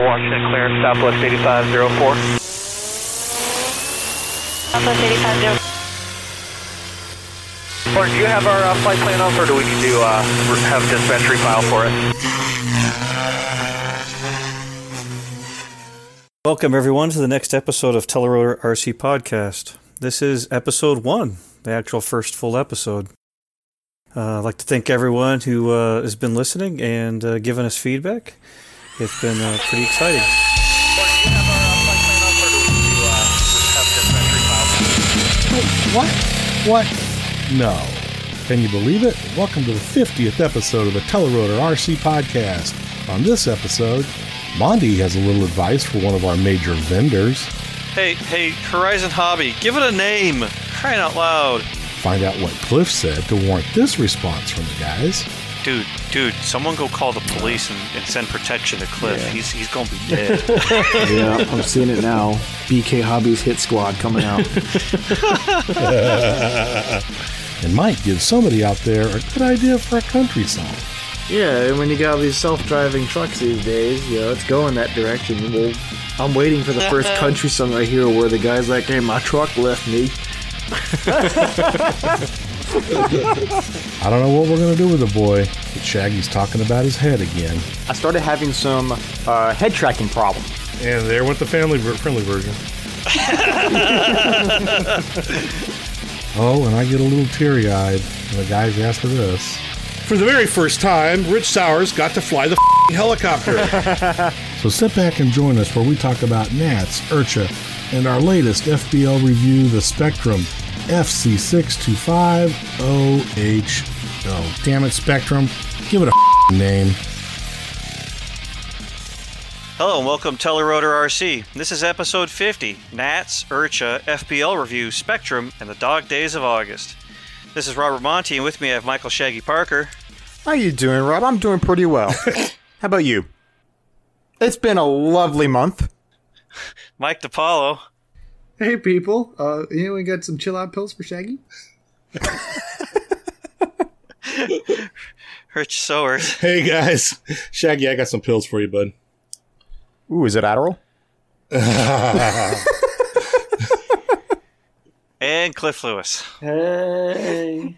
Washington clear, Southwest 8504. Southwest 850. Or do you have our uh, flight plan up, or do we need to uh, have dispatch file for it? Welcome, everyone, to the next episode of Telerotor RC Podcast. This is episode one, the actual first full episode. Uh, I'd like to thank everyone who uh, has been listening and uh, giving us feedback. It's been uh, pretty exciting. Or do you have our uh, flight plan up, or do we need to uh, have dispatch file for it? What? What? No. Can you believe it? Welcome to the 50th episode of the Telerotor RC Podcast. On this episode, Monty has a little advice for one of our major vendors. Hey, hey, Horizon Hobby, give it a name! Crying out loud! Find out what Cliff said to warrant this response from the guys. Dude, dude, someone go call the police and, and send protection to Cliff. He's he's gonna be dead. Yeah, I'm seeing it now. BK Hobbies Hit Squad coming out. And might give somebody out there a good idea for a country song. yeah, and when you got all these self-driving trucks these days, you know, it's going that direction. Well, I'm waiting for the first country song I hear where the guy's like, "Hey, my truck left me." I don't know what we're going to do with the boy, but Shaggy's talking about his head again. I started having some uh, head tracking problems. And there went the family friendly version. oh, and I get a little teary eyed when the guys ask for this. For the very first time, Rich Sowers got to fly the helicopter. so sit back and join us where we talk about Nats, IRCHA, and our latest FBL review, the Spektrum FC625OH. Oh, damn it, Spektrum. Give it a name. Hello and welcome to Telerotor RC. This is episode 50, Nats, IRCHA, FBL Review, Spektrum, and the Dog Days of August. This is Robert Monty, and with me I have Michael Shaggy Parker. How you doing, Rob? I'm doing pretty well. How about you? It's been a lovely month. Mike DiPaolo, Hey people, uh, you know, we got some chill out pills for Shaggy? Rich Sowers, Hey guys, Shaggy, I got some pills for you, bud. Ooh, is it Adderall? and Cliff Lewis. Hey.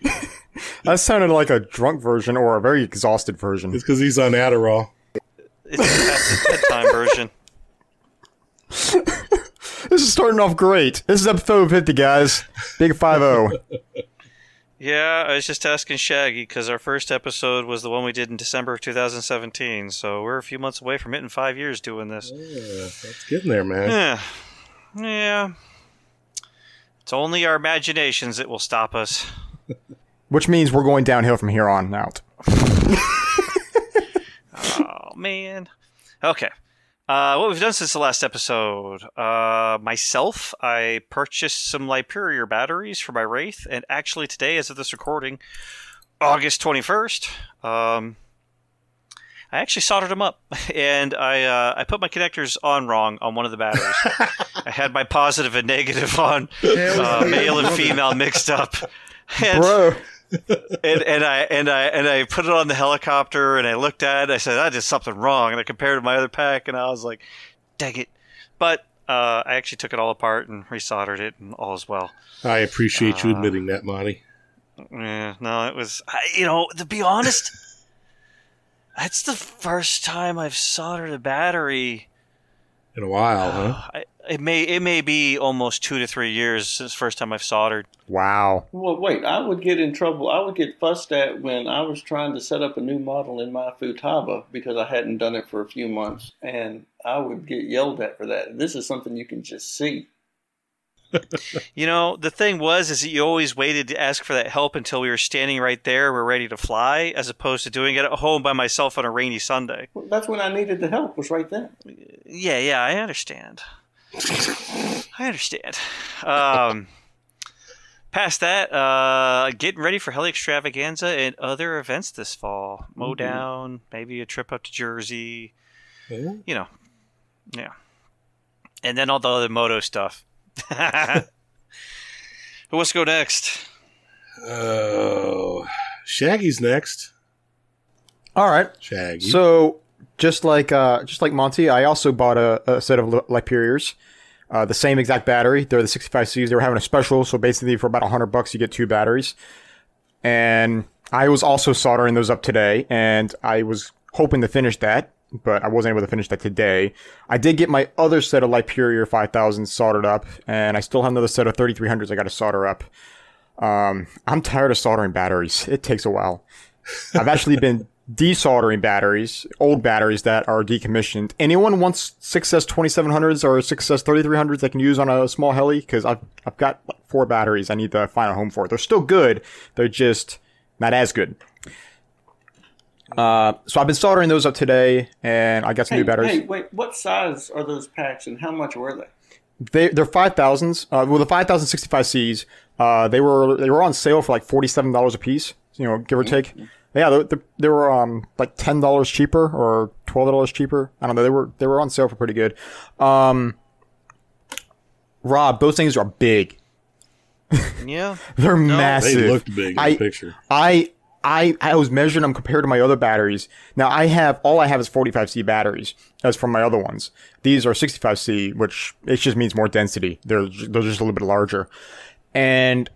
That sounded like a drunk version or a very exhausted version. It's because he's on Adderall. It's the bedtime version. This is starting off great. This is episode 50, guys. Big 5 Yeah, I was just asking Shaggy because our first episode was the one we did in December of 2017, so we're a few months away from it in five years doing this. Yeah, that's getting there, man. Yeah. Yeah. It's only our imaginations that will stop us. Which means we're going downhill from here on out. Oh, man. Okay. Uh, what we've done since the last episode. Uh, myself, I purchased some Lyperior batteries for my Wraith, and actually today, as of this recording, August 21st, um, I actually soldered them up, and I uh, I put my connectors on wrong on one of the batteries. I had my positive and negative on uh, male and female mixed up. And, Bro. And, and I and I and I put it on the helicopter and I looked at it. I said, "I did something wrong." And I compared it to my other pack, and I was like, "Dang it!" But uh, I actually took it all apart and resoldered it, and all is well. I appreciate you Uh, admitting that, Monty. Yeah, no, it was. I, you know, to be honest, that's the first time I've soldered a battery. In a while, huh? I, it may it may be almost two to three years since the first time I've soldered. Wow. Well, wait, I would get in trouble. I would get fussed at when I was trying to set up a new model in my Futaba because I hadn't done it for a few months, and I would get yelled at for that. This is something you can just see. You know, the thing was is that you always waited to ask for that help until we were standing right there, we're ready to fly, as opposed to doing it at home by myself on a rainy Sunday. Well, that's when I needed the help. Was right then. Yeah, yeah, I understand. I understand. Um, past that, uh, getting ready for Heli Extravaganza and other events this fall. Mow down, maybe a trip up to Jersey. Yeah. You know, yeah. And then all the other moto stuff. Who wants to go next? Oh, Shaggy's next. All right. Shaggy. So, just like uh, just like Monty, I also bought a, a set of Li- Lyperiors. Uh, the same exact battery. They're the 65Cs. They were having a special, so basically for about 100 bucks, you get two batteries. And I was also soldering those up today, and I was hoping to finish that, but I wasn't able to finish that today. I did get my other set of Lyperior 5000 soldered up, and I still have another set of 3300s I got to solder up. Um, I'm tired of soldering batteries. It takes a while. I've actually been desoldering batteries, old batteries that are decommissioned. Anyone wants 6S 2700s or 6S 3300s they can use on a small heli? Because I've, I've got four batteries I need to find a home for. They're still good, they're just not as good. Uh, so I've been soldering those up today, and I got some Hey, new batteries. hey, wait, what size are those packs and how much were they? They they're five thousands. Uh, well, the five thousand sixty five Cs. Uh, they were they were on sale for like forty seven dollars a piece. You know, give or take. Yeah, they, they, they were um like ten dollars cheaper or twelve dollars cheaper. I don't know. They were they were on sale for pretty good. Um, Rob, those things are big. Yeah. They're No. massive. They looked big in I- the picture. I I I was measuring them compared to my other batteries. Now I have all I have is 45C batteries as from my other ones. These are 65C, which it just means more density. They're they're just a little bit larger, and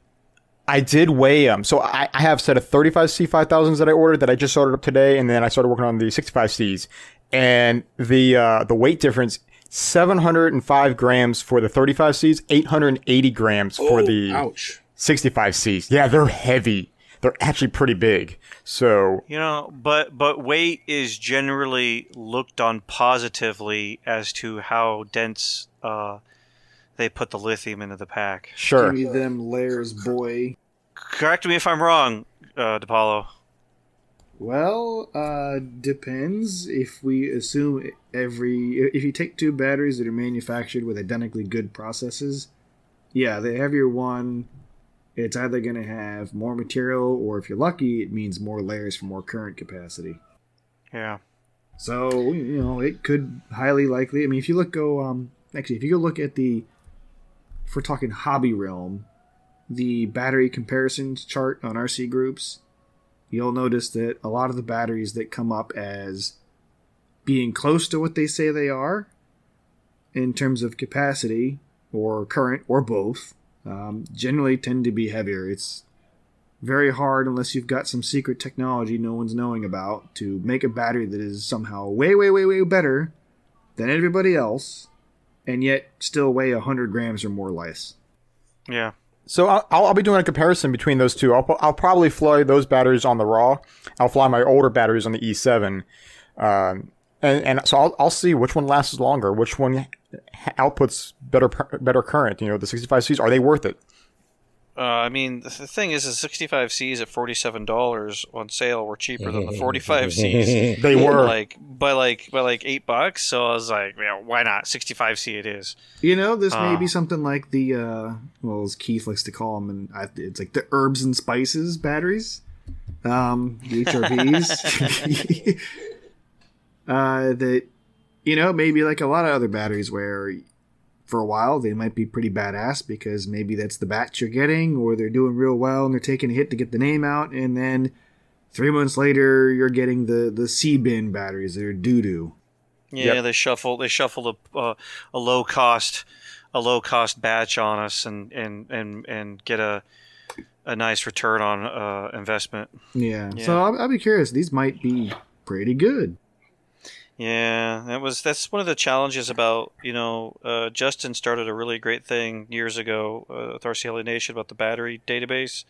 I did weigh them. So I, I have a set of 35C 5000s that I ordered that I just ordered up today, and then I started working on the 65Cs, and the uh, the weight difference. 705 grams for the 35Cs, 880 grams for Oh, the ouch. 65Cs. Yeah, they're heavy. They're actually pretty big. So, You know, but but weight is generally looked on positively as to how dense uh, they put the lithium into the pack. sure. Give me them layers, boy. Correct me if I'm wrong, uh, DiPaolo. Well, uh, depends. If we assume every, if you take two batteries that are manufactured with identically good processes, yeah, the heavier one, it's either going to have more material, or if you're lucky, it means more layers for more current capacity. Yeah. So you know, it could highly likely. I mean, if you look go um actually, if you go look at the, if we're talking hobby realm, the battery comparisons chart on RC groups, you'll notice that a lot of the batteries that come up as being close to what they say they are, in terms of capacity or current or both, um, generally tend to be heavier. It's very hard unless you've got some secret technology no one's knowing about to make a battery that is somehow way, way, way, way better than everybody else, and yet still weigh 100 grams or more less. Yeah. So I'll, I'll be doing a comparison between those two. I'll, I'll probably fly those batteries on the raw. I'll fly my older batteries on the E7. Um, and, and so I'll, I'll see which one lasts longer, which one outputs better better current. You know, the 65Cs, are they worth it? Uh, I mean, the the thing is, the 65Cs at $47 on sale were cheaper than the 45Cs. They were. like by like by like eight bucks. So I was like, yeah, why not? 65C it is. You know, this may Ah. be something like the, uh, well, as Keith likes to call them, and I, it's like the herbs and spices batteries, um, the HRBs. uh, that, you know, maybe like a lot of other batteries where for a while they might be pretty badass because maybe that's the batch you're getting, or they're doing real well and they're taking a hit to get the name out, and then three months later you're getting the, the C bin batteries that are doo doo. Yeah, Yep. they shuffle they shuffled a uh, a low cost a low cost batch on us and and and and get a a nice return on uh, investment. Yeah. Yeah. So I'll, I'll be curious. These might be pretty good. Yeah, that was that's one of the challenges about you know uh, Justin started a really great thing years ago uh, with RCLA Nation about the battery database,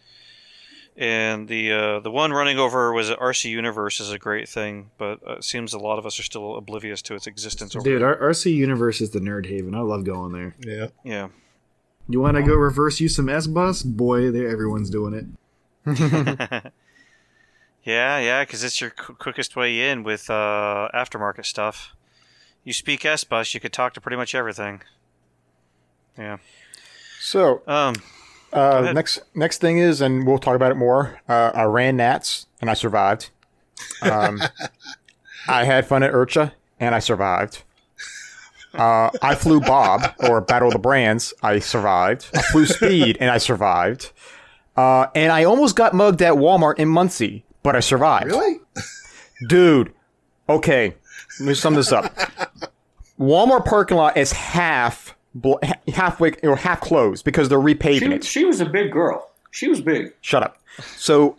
and the uh, the one running over was RC Universe is a great thing, but uh, it seems a lot of us are still oblivious to its existence. Over Dude, there. RC Universe is the nerd haven. I love going there. Yeah. yeah. You want to go reverse use some S bus? Boy, there everyone's doing it. Yeah, yeah, because it's your qu- quickest way in with uh, aftermarket stuff. You speak S bus, you could talk to pretty much everything. Yeah. So Um. uh, next next thing is, and we'll talk about it more. Uh, I ran Nats and I survived. Um, I had fun at IRCHA and I survived. Uh, I flew Bob or Battle of the Brands. I survived. I flew Speed and I survived. Uh, and I almost got mugged at Walmart in Muncie, but I survived. Really? Dude, okay. Let me sum this up. Walmart parking lot is half halfway or half closed because they're repaving She, it. she was a big girl. She was big. Shut up. So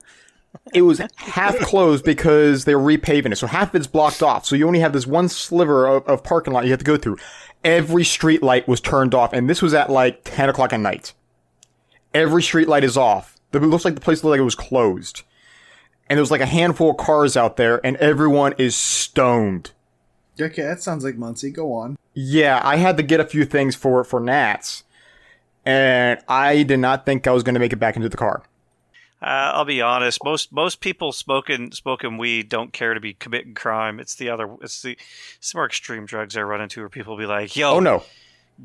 it was half closed because they're repaving it. So half of it's blocked off. So you only have this one sliver of, of parking lot you have to go through. Every street light was turned off, and this was at like 10 o'clock at night. Every street light is off. It looks like the place looked like it was closed. And there's like a handful of cars out there, and everyone is stoned. Okay, that sounds like Muncie. Go on. Yeah, I had to get a few things for for Nats, and I did not think I was going to make it back into the car. Uh, I'll be honest. Most most people smoking smoking weed don't care to be committing crime. It's the other. It's the it's more extreme drugs I run into where people be like, "Yo, Oh no,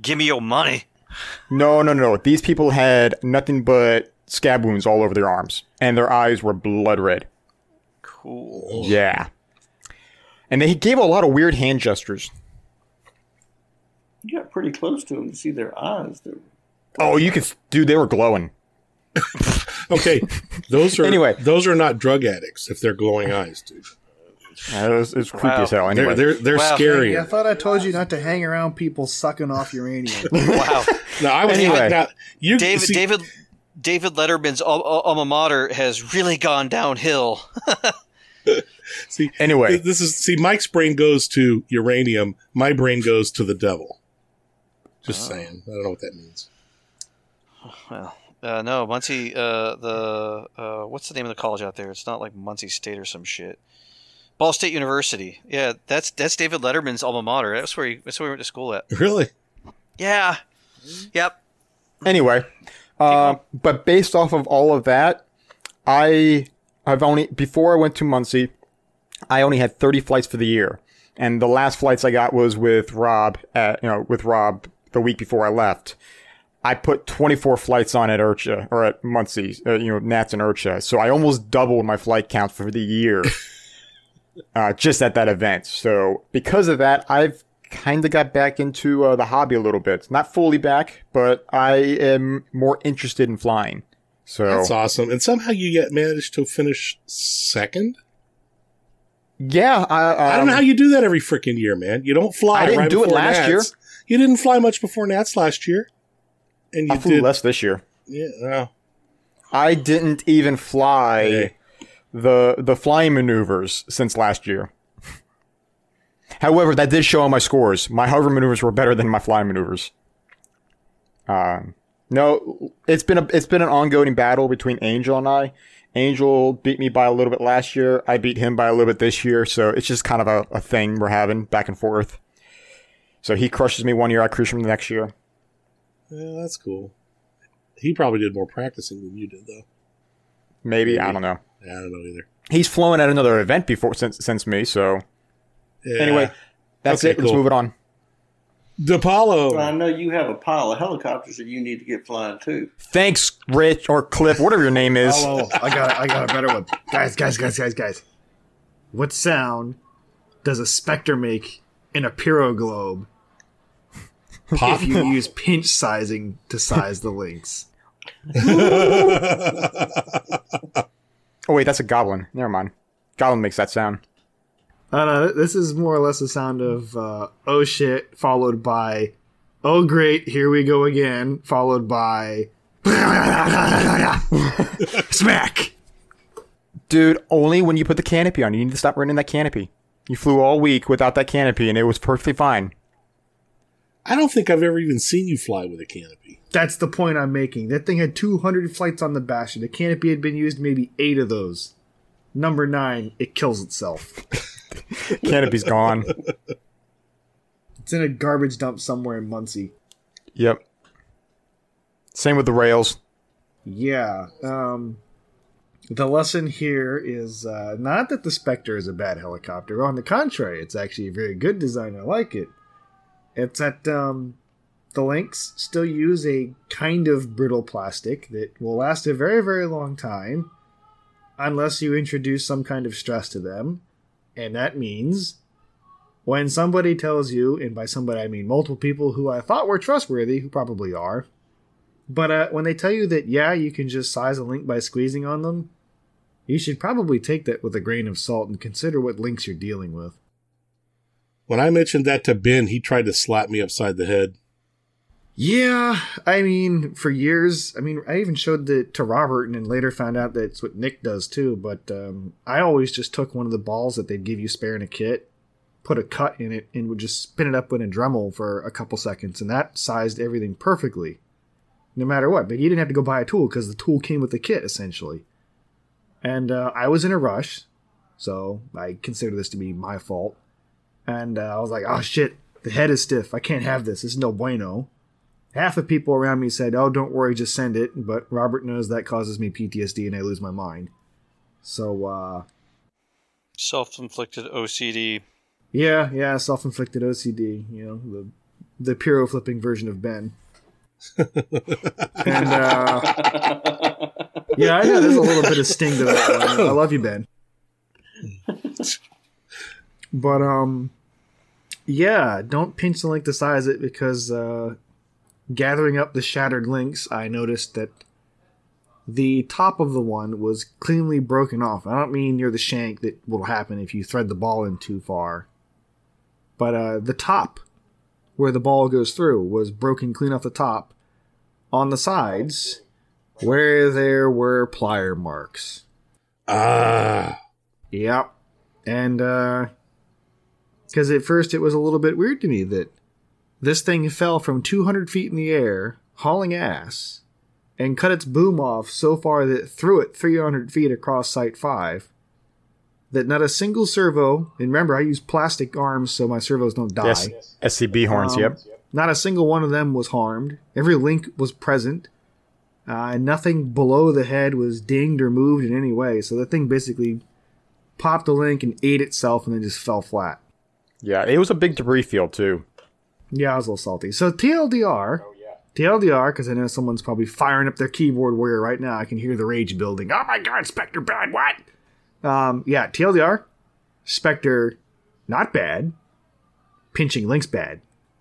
give me your money." no, no, no! These people had nothing but scab wounds all over their arms, and their eyes were blood red. Cool. Yeah, and they gave a lot of weird hand gestures. You got pretty close to them to see their eyes. They're- Oh, you could, dude, they were glowing. Okay, those are Anyway. Those are not drug addicts if they're glowing eyes, dude. Uh, It was, it was creepy Wow. as hell. Anyway, They're they're they're Wow. scary. Yeah, I thought I told you not to hang around people sucking off uranium. Wow. No, I was Anyway. now, you David see, David David Letterman's al- al- alma mater has really gone downhill. see anyway, this is see Mike's brain goes to uranium. My brain goes to the devil. Just saying. I don't know what that means. Well, uh, no, Muncie. Uh, the uh, what's the name of the college out there? It's not like Muncie State or some shit. Ball State University. Yeah, that's that's David Letterman's alma mater. That's where he that's where he went to school at. Really? Yeah. Yep. anyway, uh, but based off of all of that, I I've only before I went to Muncie, I only had 30 flights for the year, and the last flights I got was with Rob at you know with Rob the week before I left. I put 24 flights on at IRCHA or at Muncie, uh, you know, Nats and IRCHA. So I almost doubled my flight count for the year, uh, just at that event. So because of that, I've kind of got back into uh, the hobby a little bit. Not fully back, but I am more interested in flying. So That's awesome. And somehow you yet managed to finish second. yeah, I, um, I don't know how you do that every freaking year, man. You don't fly. I didn't right do it last Nats. year. You didn't fly much before Nats last year, and you I flew did. less this year. Yeah. I didn't even fly Hey. the the flying maneuvers since last year. However, that did show on my scores. My hover maneuvers were better than my flying maneuvers. Um, no, it's been a it's been an ongoing battle between Angel and I. Angel beat me by a little bit last year. I beat him by a little bit this year. So it's just kind of a, a thing we're having back and forth. So he crushes me one year, I crush him the next year. yeah, that's cool. He probably did more practicing than you did, though. Maybe I don't know. Yeah, I don't know either. He's flown at another event before since since me. So Yeah. anyway, that's Okay, it. Let's move it on. DiPaolo. I know you have a pile of helicopters that you need to get flying too. Thanks, Rich or Cliff, whatever your name is. Oh, I got I got a better one. Guys, guys, guys, guys, guys. What sound does a specter make in a pyro globe Pop. if you use pinch sizing to size the links? Oh wait, that's a goblin. Never mind. Goblin makes that sound. I don't know. This is more or less a sound of uh, oh shit, followed by oh great, here we go again, followed by smack. Dude, only when you put the canopy on. You need to stop running that canopy. You flew all week without that canopy and it was perfectly fine. I don't think I've ever even seen you fly with a canopy. That's the point I'm making. That thing had 200 flights on the Bastion. The canopy had been used maybe eight of those. Number nine, it kills itself. Canopy's gone. It's in a garbage dump somewhere in Muncie. Yep. Same with the rails. Yeah. Um, the lesson here is uh, not that the Spectre is a bad helicopter. On the contrary, it's actually a very good design. I like it. It's that um, the Lynx still use a kind of brittle plastic that will last a very, very long time unless you introduce some kind of stress to them. And that means when somebody tells you, and by somebody I mean multiple people who I thought were trustworthy, who probably are, but uh, when they tell you that, yeah, you can just size a link by squeezing on them, you should probably take that with a grain of salt and consider what links you're dealing with. When I mentioned that to Ben, he tried to slap me upside the head. Yeah, I mean, for years, I mean, I even showed it to Robert and then later found out that's what Nick does too. But um, I always just took one of the balls that they'd give you spare in a kit, put a cut in it, and would just spin it up in a Dremel for a couple seconds, and that sized everything perfectly, no matter what. But you didn't have to go buy a tool because the tool came with the kit essentially. And uh, I was in a rush, so I consider this to be my fault. And uh, I was like, oh shit, the head is stiff. I can't have this. This is no bueno half the people around me said, "Oh, don't worry, just send it." But Robert knows that causes me PTSD and I lose my mind. So, uh, Self-inflicted OCD. yeah, yeah, self-inflicted OCD. You know, the the pyro flipping version of Ben. and uh, yeah, I know there's a little bit of sting to that one. I love you, Ben. But um, yeah, don't pinch the link to size it because uh, gathering up the shattered links, I noticed that the top of the one was cleanly broken off. I don't mean near the shank that will happen if you thread the ball in too far, but uh, the top where the ball goes through was broken clean off the top. On the sides, where there were plier marks. Ah, Yep. And, uh, because at first it was a little bit weird to me that this thing fell from 200 feet in the air, hauling ass, and cut its boom off so far that it threw it 300 feet across Site 5. That not a single servo, and remember, I use plastic arms so my servos don't die. Yes, SCB horns. Um, yep. Not a single one of them was harmed. Every link was present. Uh, and nothing below the head was dinged or moved in any way. So the thing basically popped a link and ate itself and then just fell flat. Yeah, it was a big debris field too. Yeah, I was a little salty. So TLDR, TLDR, because I know someone's probably firing up their keyboard warrior right now. I can hear the rage building. Oh my god, Spectre bad, what? Um, yeah, TLDR, Spectre, not bad. Pinching links bad,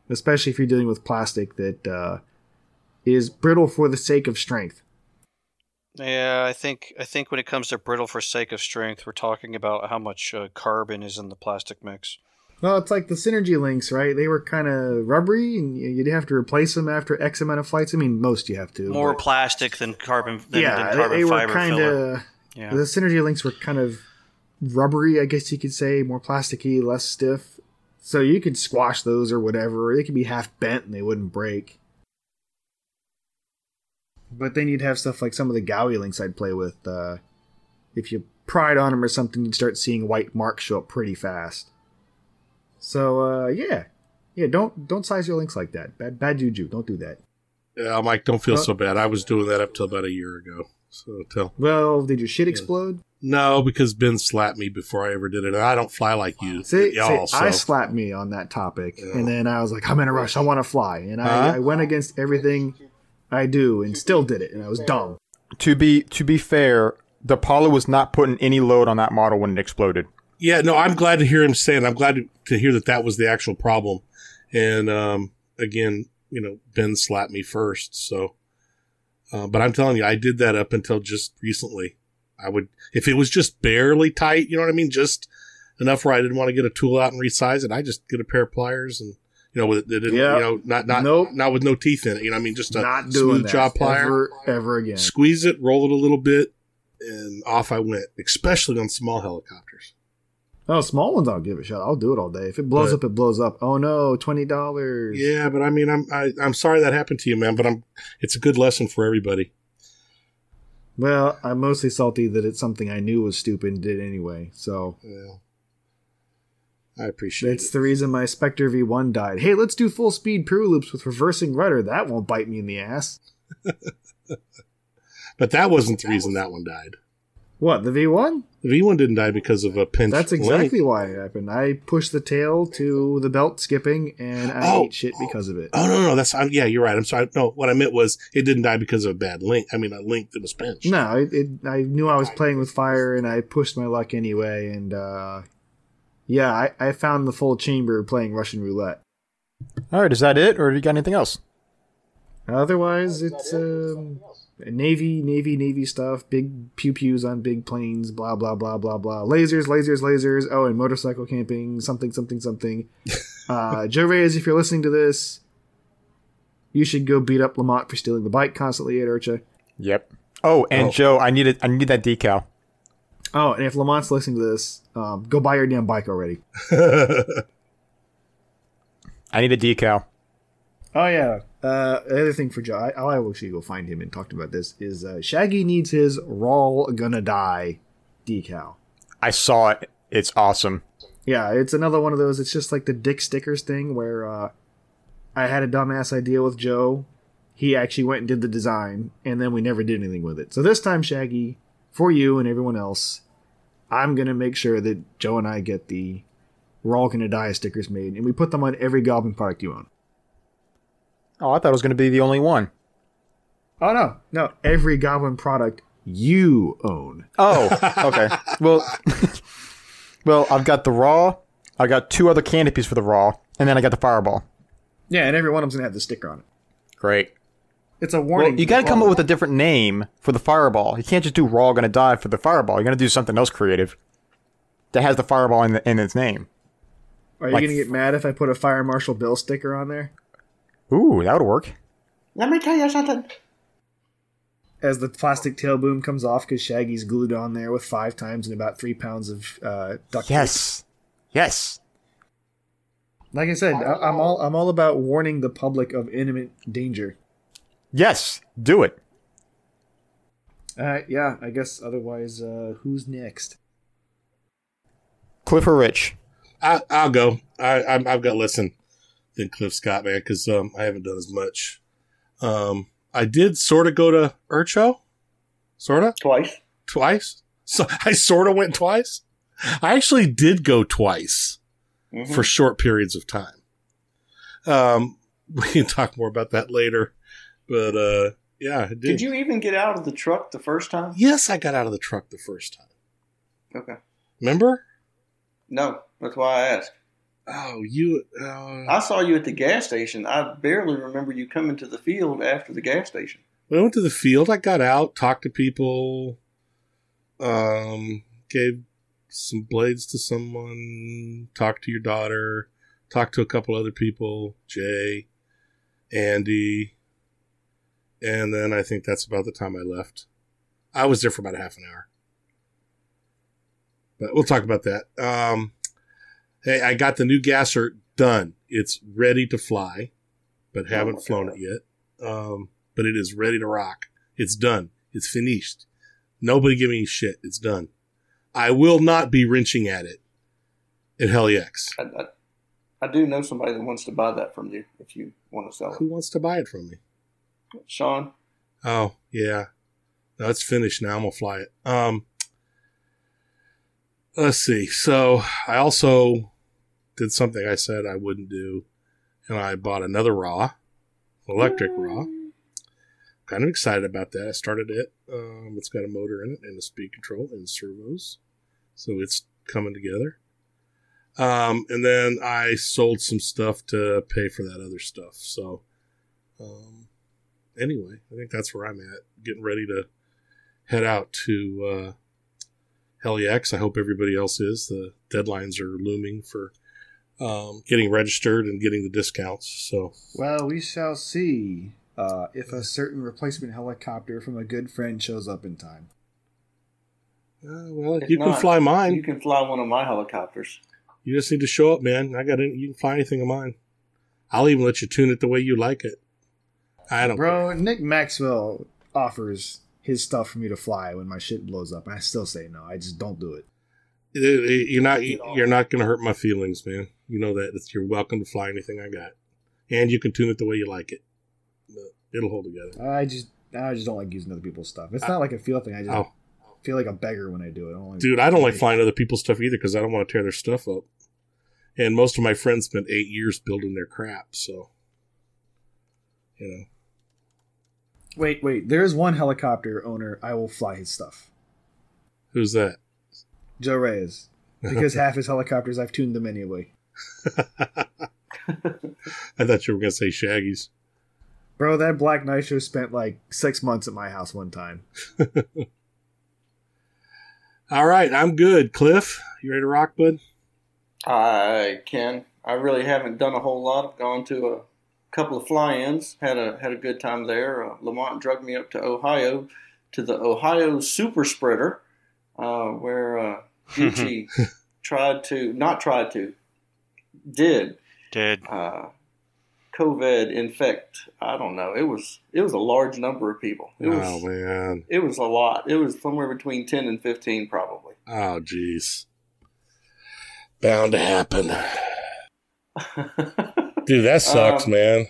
especially if you're dealing with plastic that uh, is brittle for the sake of strength. Yeah, I think I think when it comes to brittle for sake of strength, we're talking about how much uh, carbon is in the plastic mix. Well, it's like the synergy links, right? They were kind of rubbery, and you- you'd have to replace them after X amount of flights. I mean, most you have to. More but- plastic than carbon than, yeah, than they- carbon they were kind of. Yeah. The synergy links were kind of rubbery, I guess you could say, more plasticky, less stiff. So you could squash those or whatever. They could be half bent and they wouldn't break. But then you'd have stuff like some of the Gaui links I'd play with. Uh, if you pried on them or something, you'd start seeing white marks show up pretty fast. So uh, yeah, yeah. Don't don't size your links like that. Bad bad juju. Don't do that. yeah, Mike, don't feel Uh, so bad. I was doing that up till about a year ago. So tell Well, did your shit explode? no, because Ben slapped me before I ever did it. And I don't fly like you, See, y'all. see, I slapped me on that topic, and then I was like, "I'm in a rush. I want to fly," and I, Huh? I went against everything I do, and still did it, and I was dumb. To be to be fair, DiPaolo was not putting any load on that model when it exploded. Yeah, no, I'm glad to hear him saying. I'm glad to, hear that that was the actual problem. And um, again, you know, Ben slapped me first. So, uh, but I'm telling you, I did that up until just recently. I would, if it was just barely tight, you know what I mean, just enough where I didn't want to get a tool out and resize it. I just get a pair of pliers and you know, with it, Yeah. you know, not not Nope. not with no teeth in it. You know, I mean, just a Not smooth jaw plier. ever, ever again. Squeeze it, roll it a little bit, and off I went. Especially on small helicopters. Oh, small ones, I'll give it a shot. I'll do it all day. If it blows But- up, it blows up. Oh no, twenty dollars. Yeah, but I mean, I'm I, I'm sorry that happened to you, man. But I'm it's a good lesson for everybody. Well, I'm mostly salty that it's something I knew was stupid and did anyway. So Yeah, I appreciate that's it. the reason my Spectre V1 died. Hey, let's do full speed piro loops with reversing rudder. That won't bite me in the ass. But that wasn't the reason that one died. What the V1? The V1 didn't die because of a pinch. That's link. exactly why it happened. I pushed the tail to the belt skipping, and I Oh. ate shit because of it. Oh no, no, that's I'm, yeah, you're right. I'm sorry. No, what I meant was it didn't die because of a bad link. I mean, a link that was pinched. No, it, it, I knew I was playing with fire, and I pushed my luck anyway. And uh, yeah, I, I found the full chamber playing Russian roulette. All right, is that it, or do you got anything else? Otherwise, it's um, navy, navy, navy stuff. Big pew pews on big planes. Blah blah blah blah blah. Lasers, lasers, lasers. Oh, and motorcycle camping. Something, something, something. uh, Joe Reyes, if you're listening to this, you should go beat up Lamont for stealing the bike constantly at IRCHA. Yep. Oh, and Oh. Joe, I need it. I need that decal. Oh, and if Lamont's listening to this, um, go buy your damn bike already. I need a decal. Oh yeah. Uh, the other thing for Joe, I, I will actually go find him and talk about this. Is uh, Shaggy needs his "Raw Gonna Die" decal. I saw it. It's awesome. Yeah, it's another one of those. It's just like the Dick Stickers thing where uh, I had a dumbass idea with Joe. He actually went and did the design, and then we never did anything with it. So this time, Shaggy, for you and everyone else, I'm gonna make sure that Joe and I get the "We're all gonna die" stickers made, and we put them on every Goblin product you own. Oh, I thought it was going to be the only one. Oh no, no, every Goblin product you own. Oh, okay. well, well, I've got the raw. I got two other canopies for the raw, and then I got the fireball. Yeah, and every one of them's gonna have the sticker on it. Great. It's a warning. Well, you got to come up with a different name for the fireball. You can't just do raw gonna die for the fireball. You're gonna do something else creative that has the fireball in, the, in its name. Are you like- gonna get mad if I put a Fire Marshal Bill sticker on there? Ooh, that would work. Let me tell you something. As the plastic tail boom comes off because Shaggy's glued on there with five times and about three pounds of uh, duct tape. Yes, yes. Like I said, I- I'm all I'm all about warning the public of imminent danger. Yes, do it. Uh, yeah, I guess otherwise, uh, who's next? Cliff or Rich? I, I'll go. I, I'm, I've got listen than Cliff Scott, man, because um, I haven't done as much. Um, I did sort of go to IRCHA, sort of Twice. twice. So I sort of went twice. I actually did go twice Mhm. for short periods of time. Um, we can talk more about that later, but uh, yeah, I did. Did you even get out of the truck the first time? Yes, I got out of the truck the first time. Okay. Remember? No, that's why I asked. Oh, you. Uh, I saw you at the gas station. I barely remember you coming to the field after the gas station. When I went to the field. I got out, talked to people, um, gave some blades to someone, talked to your daughter, talked to a couple other people, Jay, Andy, and then I think that's about the time I left. I was there for about a half an hour. But we'll talk about that. Um, hey, I got the new gasser done. It's ready to fly, but haven't my flown God. it yet. Um, but it is ready to rock. It's done. It's finished. Nobody give me shit. It's done. I will not be wrenching at it at Helix. I, I, I do know somebody that wants to buy that from you if you want to sell it. Who wants to buy it from me? Sean, Oh, yeah. No, finished now. I'm gonna fly it. Um let's see. So I also did something I said I wouldn't do, and I bought another raw, electric raw. Kind of excited about that. I started it. Um, it's got a motor in it and a speed control and servos, so it's coming together. Um, and then I sold some stuff to pay for that other stuff. So, um, anyway, I think that's where I'm at. Getting ready to head out to uh, Helix. I hope everybody else is. The deadlines are looming for um, getting registered and getting the discounts. So, Well, we shall see uh, if a certain replacement helicopter from a good friend shows up in time. uh, well, If you can fly mine. you You, can fly one of my helicopters. You just need to show up, man. I got it. You can fly anything of mine. I'll even let you tune it the way you like it. I don't. Bro, Nick Maxwell offers his stuff for me to fly when my shit blows up, and I still say no. I just don't do it. You're not. You're not going to hurt my feelings, man. You know that. It's, you're welcome to fly anything I got, and you can tune it the way you like it. It'll hold together. I just, I just don't like using other people's stuff. It's not like a feel thing. I just Oh, feel like a beggar when I do it. I don't like, dude, I don't like flying other people's stuff either because I don't want to tear their stuff up. And most of my friends spent eight years building their crap, so you know. Wait, wait. There is one helicopter owner. I will fly his stuff. Who's that? Joe Reyes, because half his helicopters I've tuned them anyway. I thought you were going to say Shaggy's. Bro, that black nitro spent like six months at my house one time. All right, I'm good. Cliff, you ready to rock, bud? I can. I really haven't done a whole lot. I've gone to a couple of fly-ins. Had a had a good time there. Uh, Lamont drugged me up to Ohio, to the Ohio Super Spreader, uh, where uh, Gucci tried to not tried to did Did uh, COVID infect. I don't know. It was it was a large number of people. It was oh man. it was a lot. It was somewhere between ten and fifteen, probably. Oh jeez. Bound to happen. Dude, that sucks, Um, man.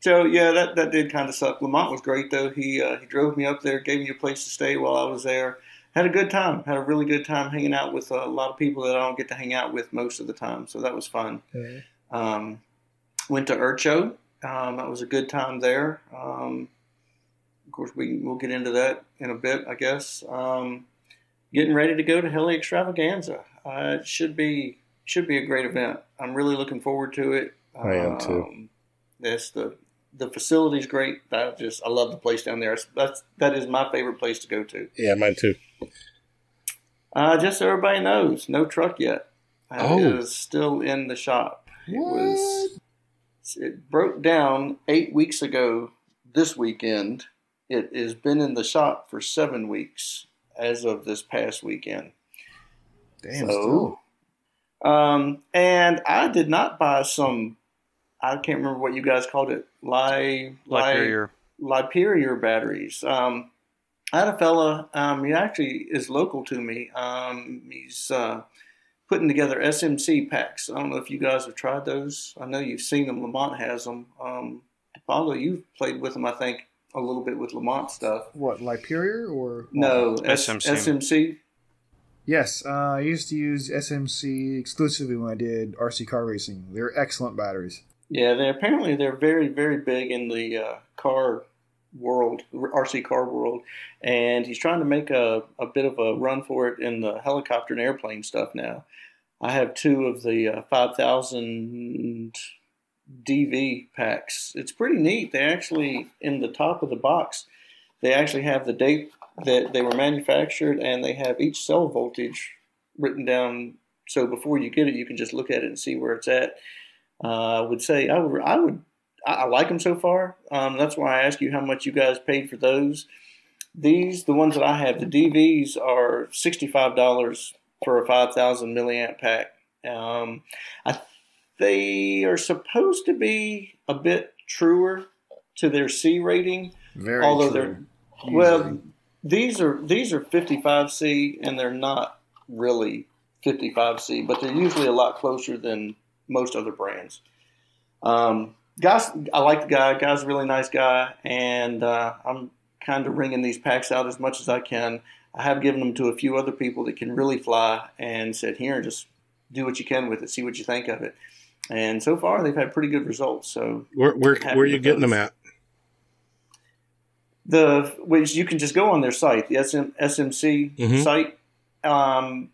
So yeah, that, that did kind of suck. Lamont was great though. He uh, he drove me up there, gave me a place to stay while I was there. Had a good time. Had a really good time hanging out with a lot of people that I don't get to hang out with most of the time. So that was fun. Um, went to IRCHA. Um, that was a good time there. Um, of course, we we'll get into that in a bit, I guess. Um, getting ready to go to Heli Extravaganza. Uh, it should be should be a great event. I'm really looking forward to it. I am, too. Um, Yes, the the facility's great. I just I love the place down there. That's that is my favorite place to go to. Yeah, mine too. Uh, just so everybody knows, no truck yet. Uh, Oh. It is still in the shop. It was. It broke down eight weeks ago. This weekend, it has been in the shop for seven weeks as of this past weekend. Damn, So, still. Um, and I did not buy some. I can't remember what you guys called it. Li, like li- your Lyperior batteries. Um, I had a fella, um, he actually is local to me. Um, he's uh, putting together SMC packs. I don't know if you guys have tried those. I know you've seen them. Lamont has them. Um, Paulo, you've played with them, I think, a little bit with Lamont stuff. What, Lyperior or No, S- SMC. SMC. Yes, uh, I used to use SMC exclusively when I did RC car racing. They're excellent batteries. Yeah, they apparently they're very very big in the uh, car world, RC car world, and he's trying to make a, a bit of a run for it in the helicopter and airplane stuff now. I have two of the uh, 5000 DV packs. It's pretty neat. They actually in the top of the box, they actually have the date that they were manufactured, and they have each cell voltage written down. So before you get it, you can just look at it and see where it's at. Uh, I would say I would I would I, I like them so far. Um, that's why I asked you how much you guys paid for those. These the ones that I have. The DVs are sixty five dollars for a five thousand milliamp pack. Um, I they are supposed to be a bit truer to their C rating, Very although true. they're well, these are these are 55C and they're not really 55C, but they're usually a lot closer than most other brands. Um, guys, I like the guy. Guy's a really nice guy, and uh, I'm kind of wringing these packs out as much as I can. I have given them to a few other people that can really fly, and said, "Here, and just do what you can with it. See what you think of it." And so far, they've had pretty good results. So where where, where are you getting those. them at? the which you can just go on their site, the SM, SMC Mhm. site. Um,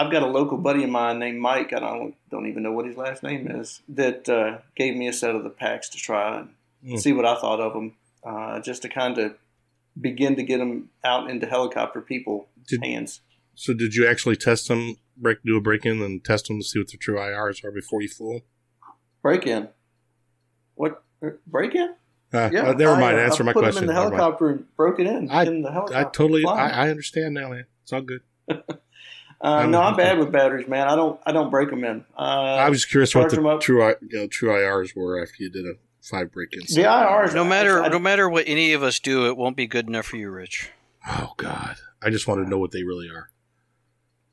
I've got a local buddy of mine named Mike. I don't don't even know what his last name is. That uh, gave me a set of the packs to try and Mm. see what I thought of them, uh, just to kind of begin to get them out into helicopter people Did- hands. So did you actually test them? Break do a break in and test them to see what their true IRs are before you flew them? Break in. What break in? Uh, uh, never mind. I, uh, Answer I my put question. them in the helicopter and broke it in I- in the helicopter. I totally I. I understand now, man. It's all good. Uh, no, I'm bad with batteries, man. I don't I don't break them in. Uh, I was just curious what the true I- you know, true IRs were after you did a five break in. The IRs, no matter I- no matter what any of us do, it won't be good enough for you, Rich. Oh God, I just want to know what they really are.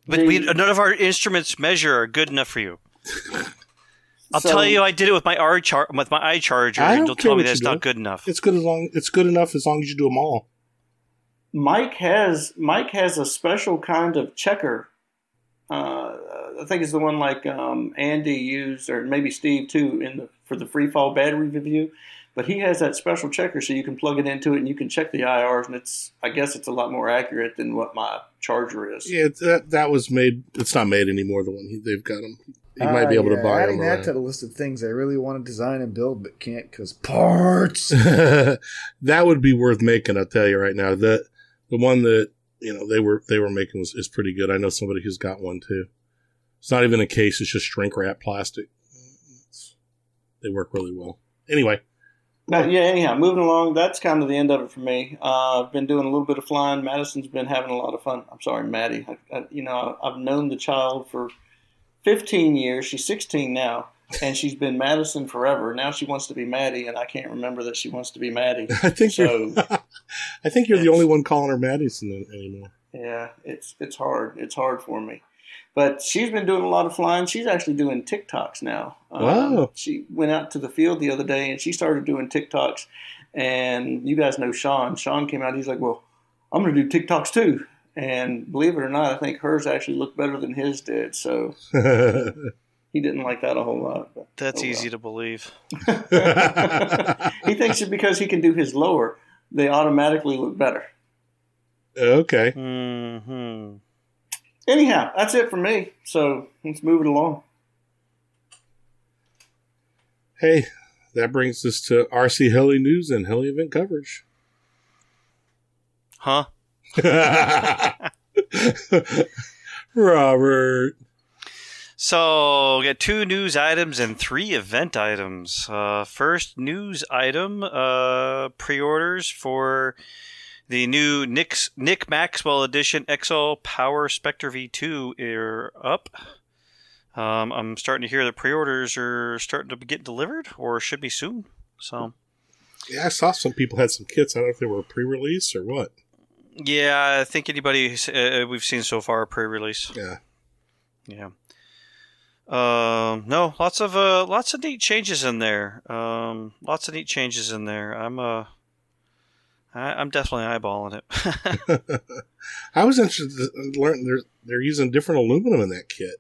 But we, none of our instruments measure are good enough for you. I'll So- tell you, I did it with my R char- with my iCharger, I and don't you'll tell me that's not good enough. It's good as long. It's good enough as long as you do them all. Mike has Mike has a special kind of checker. Uh, I think it's the one like um, Andy used, or maybe Steve too, in the for the free fall battery review. But he has that special checker, so you can plug it into it and you can check the IRs, and it's I guess it's a lot more accurate than what my charger is. Yeah, that that was made. It's not made anymore. The one he, they've got them. you might be Ah, able to yeah, buy Adding them. that to the list of things I really want to design and build but can't because parts. that would be worth making. I'll tell you right now. The the one that you know they were they were making was is pretty good. I know somebody who's got one too. It's not even a case; it's just shrink wrap plastic. They work really well. Anyway, yeah, anyhow, moving along, that's kind of the end of it for me. Uh, I've been doing a little bit of flying. Madison's been having a lot of fun. I'm sorry, Maddie. I, I, you know, I've known the child for 15 years. She's 16 now, and she's been Madison forever. Now she wants to be Maddie, and I can't remember that she wants to be Maddie. I think So- you're I think you're the only one calling her Madison anymore. Yeah, it's it's hard. It's hard for me. But she's been doing a lot of flying. She's actually doing TikToks now. Um, Wow. She went out to the field the other day and she started doing TikToks. And you guys know Sean. Sean came out. He's like, "Well, I'm going to do TikToks too." And believe it or not, I think hers actually looked better than his did. So he didn't like that a whole lot. But, That's oh well. easy to believe. he thinks that because he can do his lower, they automatically look better. okay. hmm Anyhow, that's it for me. So let's move it along. Hey, that brings us to RC Heli news and Heli event coverage. Huh? Robert. So, we got two news items and three event items. Uh, first news item uh, pre orders for the new Nick's, Nick Maxwell Edition XL Power Spectre V2 are up. Um, I'm starting to hear that pre orders are starting to get delivered or should be soon. So, Yeah, I saw some people had some kits. I don't know if they were pre-release or what. yeah, I think anybody uh, we've seen so far pre release. Yeah. Yeah. Um, no, lots of uh, lots of neat changes in there. Um, lots of neat changes in there. I'm uh, I, I'm definitely eyeballing it. I was interested to learn they're they're using different aluminum in that kit.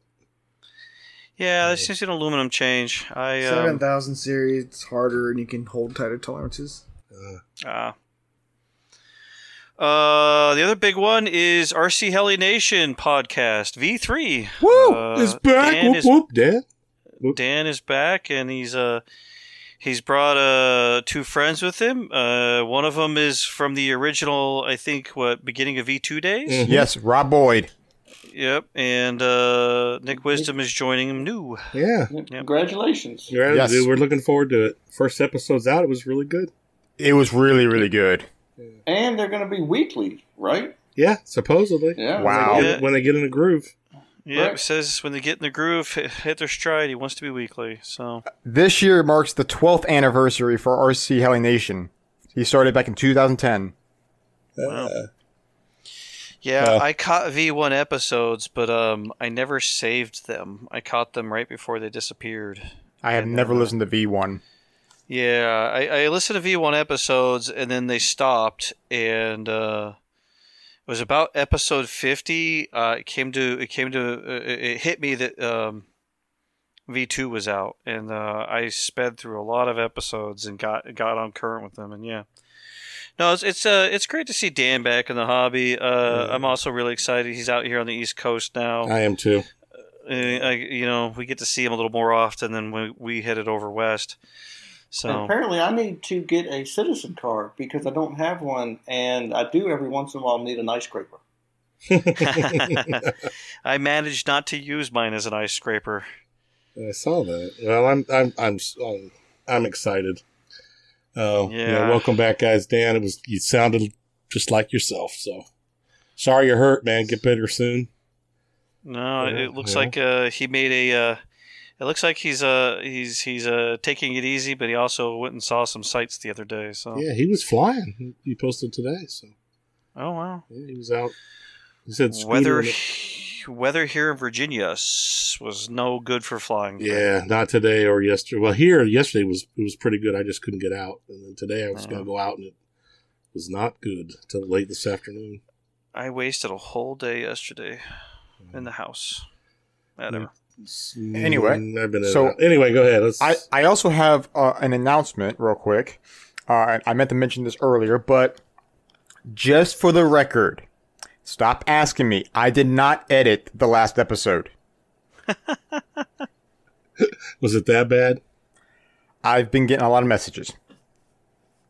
yeah, there seems to be an aluminum change. I seven thousand um, series, it's harder, and you can hold tighter tolerances. ah. Uh, the other big one is RC Heli Nation podcast V3. Woo! Uh, it's back. Dan whoop is whoop, Dad. Dan is back, and he's uh he's brought uh two friends with him. Uh, one of them is from the original, I think, what beginning of V two days. Mhm. Yes, Rob Boyd. Yep, and uh, Nick Wisdom is joining him new. Yeah. Congratulations. Yeah, Yes. dude, we're looking forward to it. First episode's out. It was really good. It was really, really good. And they're going to be weekly, right? Yeah, supposedly. Yeah. Wow. When, Yeah. when they get in the groove. Yeah, Right. it says when they get in the groove, hit, hit their stride. He wants to be weekly. So This year marks the 12th anniversary for RC Heli Nation. He started back in 2010. Wow. yeah, Uh. I caught V one episodes, but um, I never saved them. I caught them right before they disappeared. I have And, never uh, listened to V1. Yeah, I, I listened to V1 episodes and then they stopped, and uh, it was about episode 50. Uh, it came to it came to uh, it it hit me that um, V2 was out, and uh, I sped through a lot of episodes and got got on current with them, and yeah. No, it's it's uh it's great to see Dan back in the hobby. Uh, I'm also really excited. He's out here on the East Coast now. I am too. Uh, I, you know, we get to see him a little more often than when we headed over west. So And apparently, I need to get a citizen card because I don't have one, and I do every once in a while need an ice scraper. I managed not to use mine as an ice scraper. I saw that. Well, I'm I'm I'm I'm, I'm excited. Oh, yeah. Yeah. Welcome back, guys. Dan, it was you sounded just like yourself. So sorry you're hurt, man. Get better soon. No, Yeah, it looks yeah. like uh, he made a. Uh, it looks like he's uh he's he's uh taking it easy, but he also went and saw some sights the other day. So Yeah, he was flying. He- posted today. So oh wow, yeah, he was out. He said weather weather here in Virginia was no good for flying. Yeah, not today or yesterday. Well, here yesterday was it was pretty good. I just couldn't get out, and then today I was going to go out, and it was not good till late this afternoon. I wasted a whole day yesterday in the house. Whatever. Anyway, Mm, I've been so- anyway, go ahead. Let's, I, I also have uh, an announcement, real quick. Uh, I meant to mention this earlier, but just for the record, stop asking me. I did not edit the last episode. Was it that bad? I've been getting a lot of messages.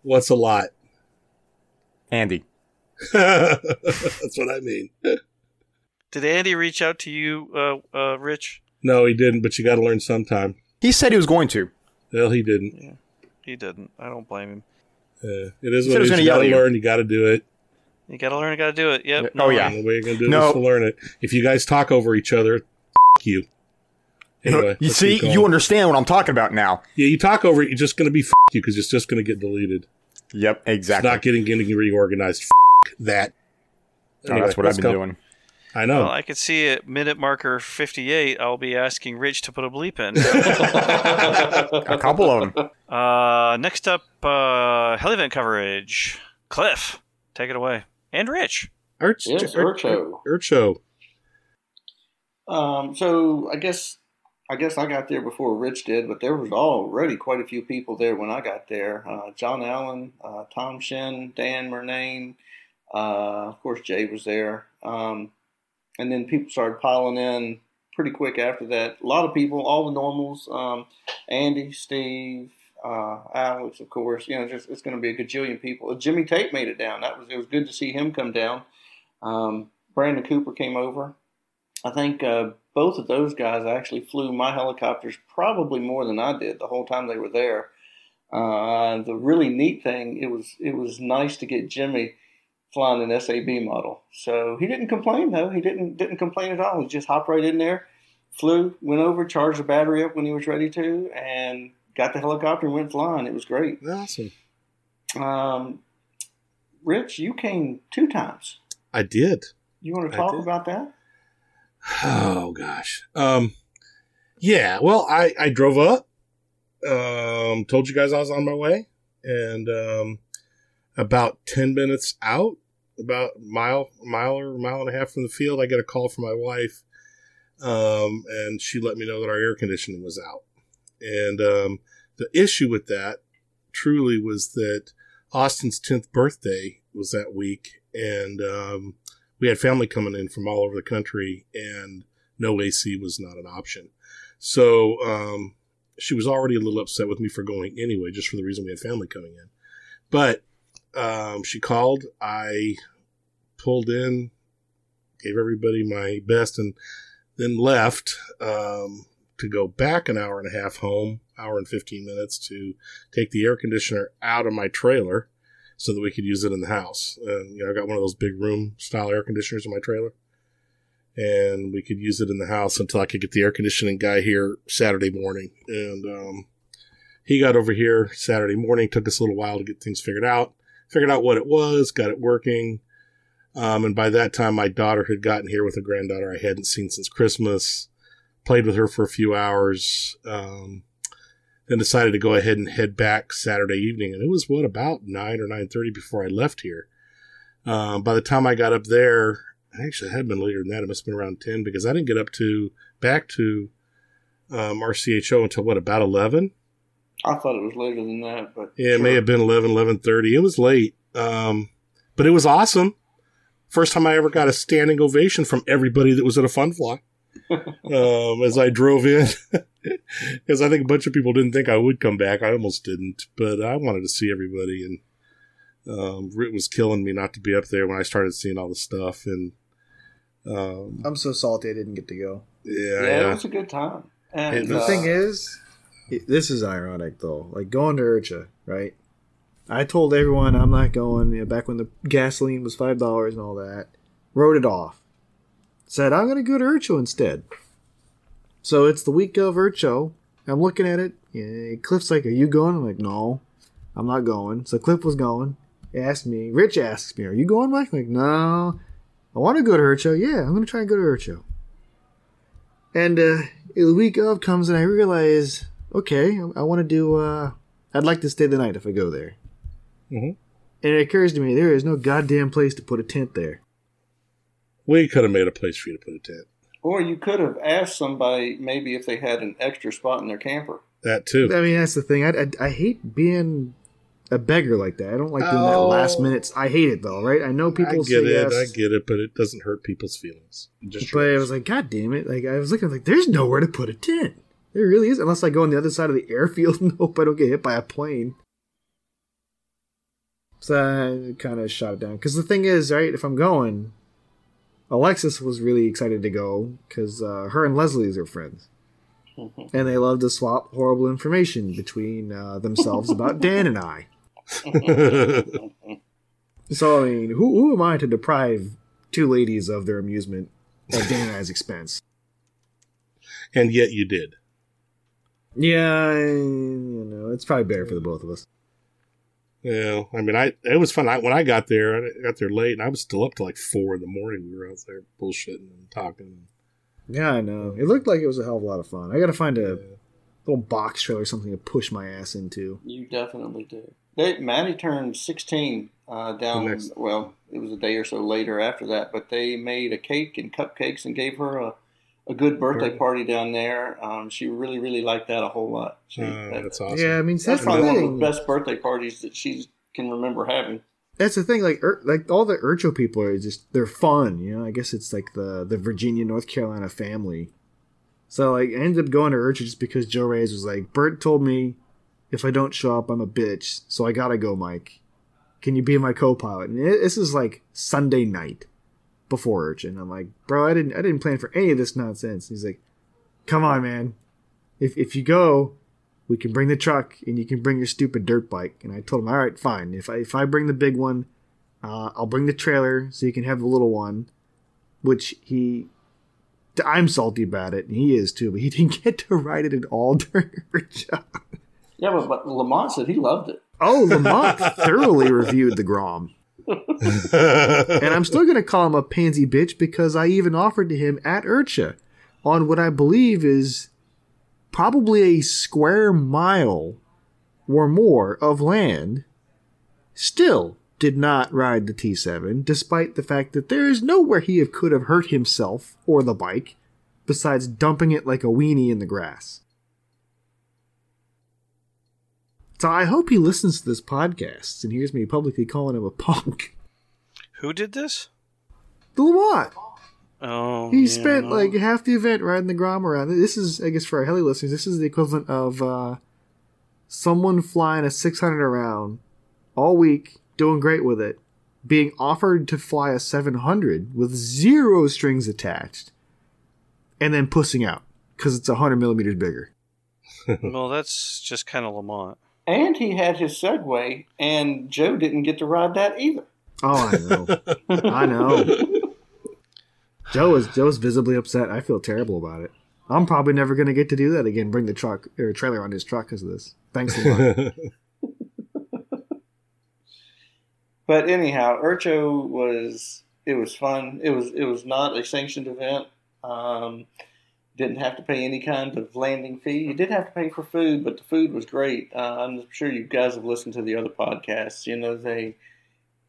What's a lot? Andy. That's what I mean. Did Andy reach out to you, uh, uh, Rich? No, he didn't, but you got to learn sometime. He said he was going to. Well, he didn't. He didn't. I don't blame him. Uh, it is He what said he it is. gonna You got to you. learn. You got to do it. You gotta learn. You gotta do it. Yep. Oh, yeah. And the way you're going to do No. it is to learn it. If you guys talk over each other, f- you. Anyway, you see, you understand what I'm talking about now. yeah, you talk over it, you're just going to be f- you because it's just going to get deleted. Yep, It's exactly. not getting getting reorganized. F- that. Oh, that's what I've been go. doing. I know. Well, I could see at minute marker 58, I'll be asking Rich to put a bleep in. A couple of them. uh, next up, uh, hell event coverage. Cliff, take it away. And Rich. Urch, Yes, Urch- Urcho. Urcho. Um, so I guess I guess I got there before Rich did, but there was already quite a few people there when I got there. Uh, John Allen, uh, Tom Shin, Dan Murnane, uh, of course Jay was there, um, and then people started piling in pretty quick after that. A lot of people, all the normals, um, Andy, Steve. Uh, Alex, of course, you know, just it's going to be a gajillion people. Jimmy Tate made it down. That was it was good to see him come down. Um, Brandon Cooper came over. I think uh, both of those guys actually flew my helicopters probably more than I did the whole time they were there. Uh, the really neat thing it was it was nice to get Jimmy flying an SAB model. So he didn't complain though. He didn't didn't complain at all. He just hopped right in there, flew, went over, charged the battery up when he was ready to, and got the helicopter and went flying. It was great. Awesome. Um, Rich, you came two times. I did. You want to talk about that? Oh gosh. Um yeah, well I I drove up um told you guys I was on my way and um about 10 minutes out about a mile mile or mile and a half from the field I get a call from my wife um and she let me know that our air conditioning was out. And um the issue with that truly was that Austin's 10th birthday was that week and um we had family coming in from all over the country and no AC was not an option. So um, she was already a little upset with me for going anyway, just for the reason we had family coming in. But um, she called. I pulled in, gave everybody my best, and then left um, to go back an hour and a half home, hour and 15 minutes to take the air conditioner out of my trailer so that we could use it in the house. And you know, I got one of those big room style air conditioners in my trailer, and we could use it in the house until I could get the air conditioning guy here Saturday morning. And um, he got over here Saturday morning. Took us a little while to get things figured out. Figured out what it was, got it working. Um, and by that time, my daughter had gotten here with a granddaughter I hadn't seen since Christmas. Played with her for a few hours. Um, then decided to go ahead and head back Saturday evening, and it was what about nine or nine thirty before I left here. Um, by the time I got up there, I actually had been later than that. It must have been around ten because I didn't get up to back to um, RCHO until what about eleven? I thought it was later than that, but Yeah, it may have been 11, 11.30. It was late, um, but it was awesome. First time I ever got a standing ovation from everybody that was at a fun fly. um, as I drove in, because I think a bunch of people didn't think I would come back. I almost didn't, but I wanted to see everybody, and um, it was killing me not to be up there when I started seeing all the stuff. And um, I'm so salty I didn't get to go. yeah, yeah, yeah. it was a good time. And It The uh, thing is, it- this is ironic though. Like going to IRCHA, right? I told everyone I'm not going. You know, back when the gasoline was five dollars and all that, wrote it off. Said I'm gonna go to Urcho instead. So it's the week of Urcho. I'm looking at it. Yeah, Cliff's like, "Are you going?" I'm like, "No, I'm not going." So Cliff was going. He asked me. Rich asks me, "Are you going, Mike?" I'm like, "No, I want to go to Urcho. Yeah, I'm gonna try and go to Urcho." And uh, the week of comes and I realize, okay, I, I want to do. Uh, I'd like to stay the night if I go there. Mhm. And it occurs to me there is no goddamn place to put a tent there. We could have made a place for you to put a tent. or you could have asked somebody maybe if they had an extra spot in their camper. That too. I mean, that's the thing. I, I, I hate being a beggar like that. I don't like doing that Oh. last minute. I hate it though, right? I know people I say get it. yes, I get it, but it doesn't hurt people's feelings. It Just but I was like, God damn it! Like I was looking, like there's nowhere to put a tent. It really is, unless I go on the other side of the airfield and hope I don't get hit by a plane. So I kind of shot it down. Because the thing is, right, if I'm going, Alexis was really excited to go because uh, her and Leslie's are friends. and they love to swap horrible information between uh, themselves about Dan and I. So, I mean, who, who am I to deprive two ladies of their amusement at Dan and I's expense? and yet you did. Yeah, you know, it's probably better for the both of us. Yeah, I mean, I it was fun. I, when I got there, I got there late, and I was still up till like four in the morning. We were out there bullshitting and talking. Yeah, I know. It looked like it was a hell of a lot of fun. I got to find a little box trailer or something to push my ass into. You definitely do. They, Maddie turned 16 uh, down, next- well, it was a day or so later after that, but they made a cake and cupcakes and gave her a, a good birthday Birthday. party down there. Um, she really, really liked that a whole lot. She, Uh, that- that's awesome. Yeah, I mean, that's that's the probably one of the best birthday parties that she can remember having. That's the thing. Like, Ur- like all the Urcho people are just they're fun. You know, I guess it's like the the Virginia North Carolina family. So like, I ended up going to Urcho just because Joe Reyes was like, Bert told me if I don't show up, I'm a bitch. So I gotta go, Mike. Can you be my co-pilot? And it, this is like Sunday night before Urcho. I'm like, bro, I didn't I didn't plan for any of this nonsense. He's like, come on, man. If if you go, we can bring the truck and you can bring your stupid dirt bike. And I told him, all right, fine. If I if I bring the big one, uh, I'll bring the trailer so you can have the little one. Which he, I'm salty about it, and he is too. But he didn't get to ride it at all during Urcho. Yeah, but, but Lamont said he loved it. Oh, Lamont thoroughly reviewed the Grom. And I'm still going to call him a pansy bitch because I even offered to him at IRCHA on what I believe is probably a square mile or more of land. Still did not ride the T7, despite the fact that there is nowhere he could have hurt himself or the bike besides dumping it like a weenie in the grass. So I hope he listens to this podcast and hears me publicly calling him a punk. Who did this? The Lamont. Oh, He yeah. spent like half the event riding the Grom around. This is, I guess, for our heli listeners, this is the equivalent of uh, someone flying a 600 around all week, doing great with it, being offered to fly a 700 with zero strings attached, and then pussing out because it's 100 millimeters bigger. well, that's just kind of Lamont. And he had his Segway, and Joe didn't get to ride that either. Oh, I know. I know. Joe is Joe's visibly upset. I feel terrible about it. I'm probably never going to get to do that again. Bring the truck or trailer on his truck because of this. Thanks a lot. But anyhow, Urcho was it was fun. It was it was not a sanctioned event. Um, didn't have to pay any kind of landing fee. You did have to pay for food, but the food was great. Uh, I'm sure you guys have listened to the other podcasts. You know they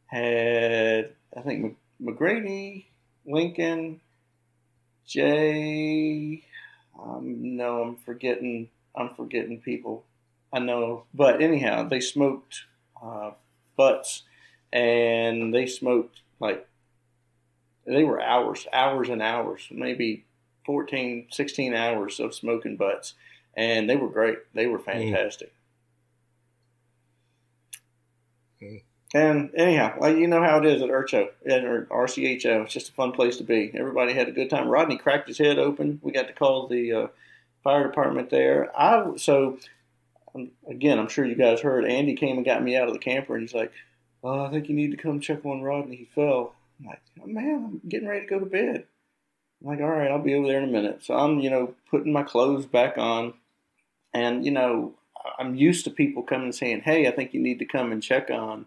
had I think McGrady, Lincoln, Jay. Um, no, I'm forgetting. I'm forgetting people. I know, but anyhow, they smoked uh, butts and they smoked like they were hours hours and hours maybe 14 16 hours of smoking butts and they were great. They were fantastic. Mm. and anyhow like you know how it is at Urcho and or RCHO it's just a fun place to be. Everybody had a good time. Rodney cracked his head open. We got to call the uh, fire department there. I so um, again I'm sure you guys heard. Andy came and got me out of the camper and he's like oh, I think you need to come check on Rodney. He fell. I'm like, oh, man, I'm getting ready to go to bed. I'm like, all right, I'll be over there in a minute. So I'm, you know, putting my clothes back on. And, you know, I'm used to people coming and saying, hey, I think you need to come and check on.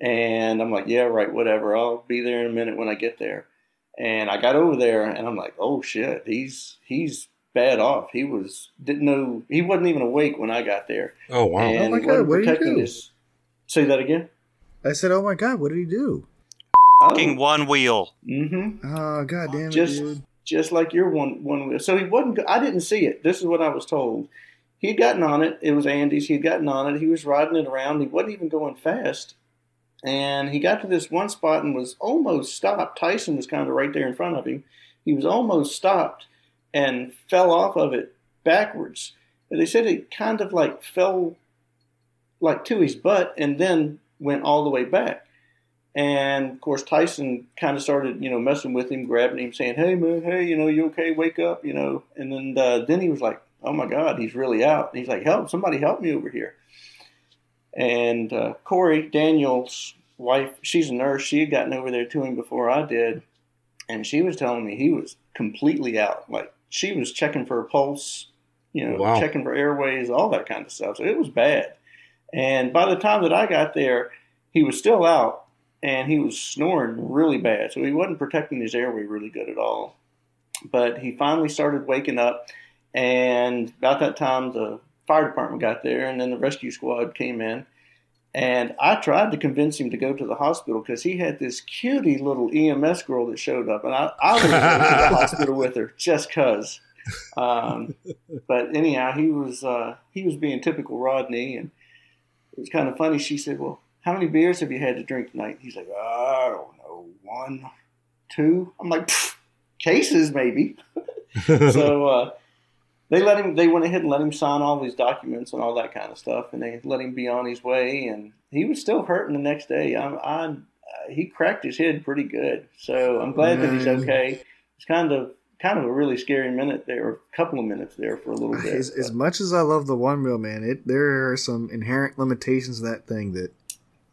And I'm like, yeah, right, whatever. I'll be there in a minute when I get there. And I got over there and I'm like, oh shit, he's he's bad off. He was didn't know he wasn't even awake when I got there. oh wow! Oh, and my God, what did he do? his say that again? I said, "Oh my god, what did he do?" Fucking one wheel. Mm-hmm. Oh god damn it, Just- dude! Just like your one one wheel. So he wasn't. I didn't see it. This is what I was told. He'd gotten on it. It was Andy's. He'd gotten on it. He was riding it around. He wasn't even going fast. And he got to this one spot and was almost stopped. Tyson was kind of right there in front of him. He was almost stopped and fell off of it backwards. They said it kind of like fell like to his butt and then went all the way back. And of course, Tyson kind of started, you know, messing with him, grabbing him, saying, "Hey, man, hey, you know, you okay? Wake up, you know." And then uh, then he was like, "Oh my God, he's really out." And he's like, "Help! Somebody help me over here!" And uh, Corey Daniels' wife, she's a nurse. She had gotten over there to him before I did, and she was telling me he was completely out. Like she was checking for a pulse, you know, Wow. checking for airways, all that kind of stuff. So it was bad. And by the time that I got there, he was still out and he was snoring really bad. So he wasn't protecting his airway really good at all. But he finally started waking up, and about that time, the fire department got there, and then the rescue squad came in. And I tried to convince him to go to the hospital because he had this cutie little EMS girl that showed up, and I, I was going to the hospital with her just because. Um, but anyhow, he was uh, he was being typical Rodney, and it was kind of funny. She said, "Well, how many beers have you had to drink tonight?" He's like, "I don't know, one, two. I'm like, cases maybe. so uh, they let him. They went ahead and let him sign all these documents and all that kind of stuff, and they let him be on his way. And he was still hurting the next day. I, I uh, he cracked his head pretty good. So I'm glad that he's okay. It's kind of kind of a really scary minute there, or a couple of minutes there for a little bit. As, as much as I love the one wheel, man, it there are some inherent limitations to that thing that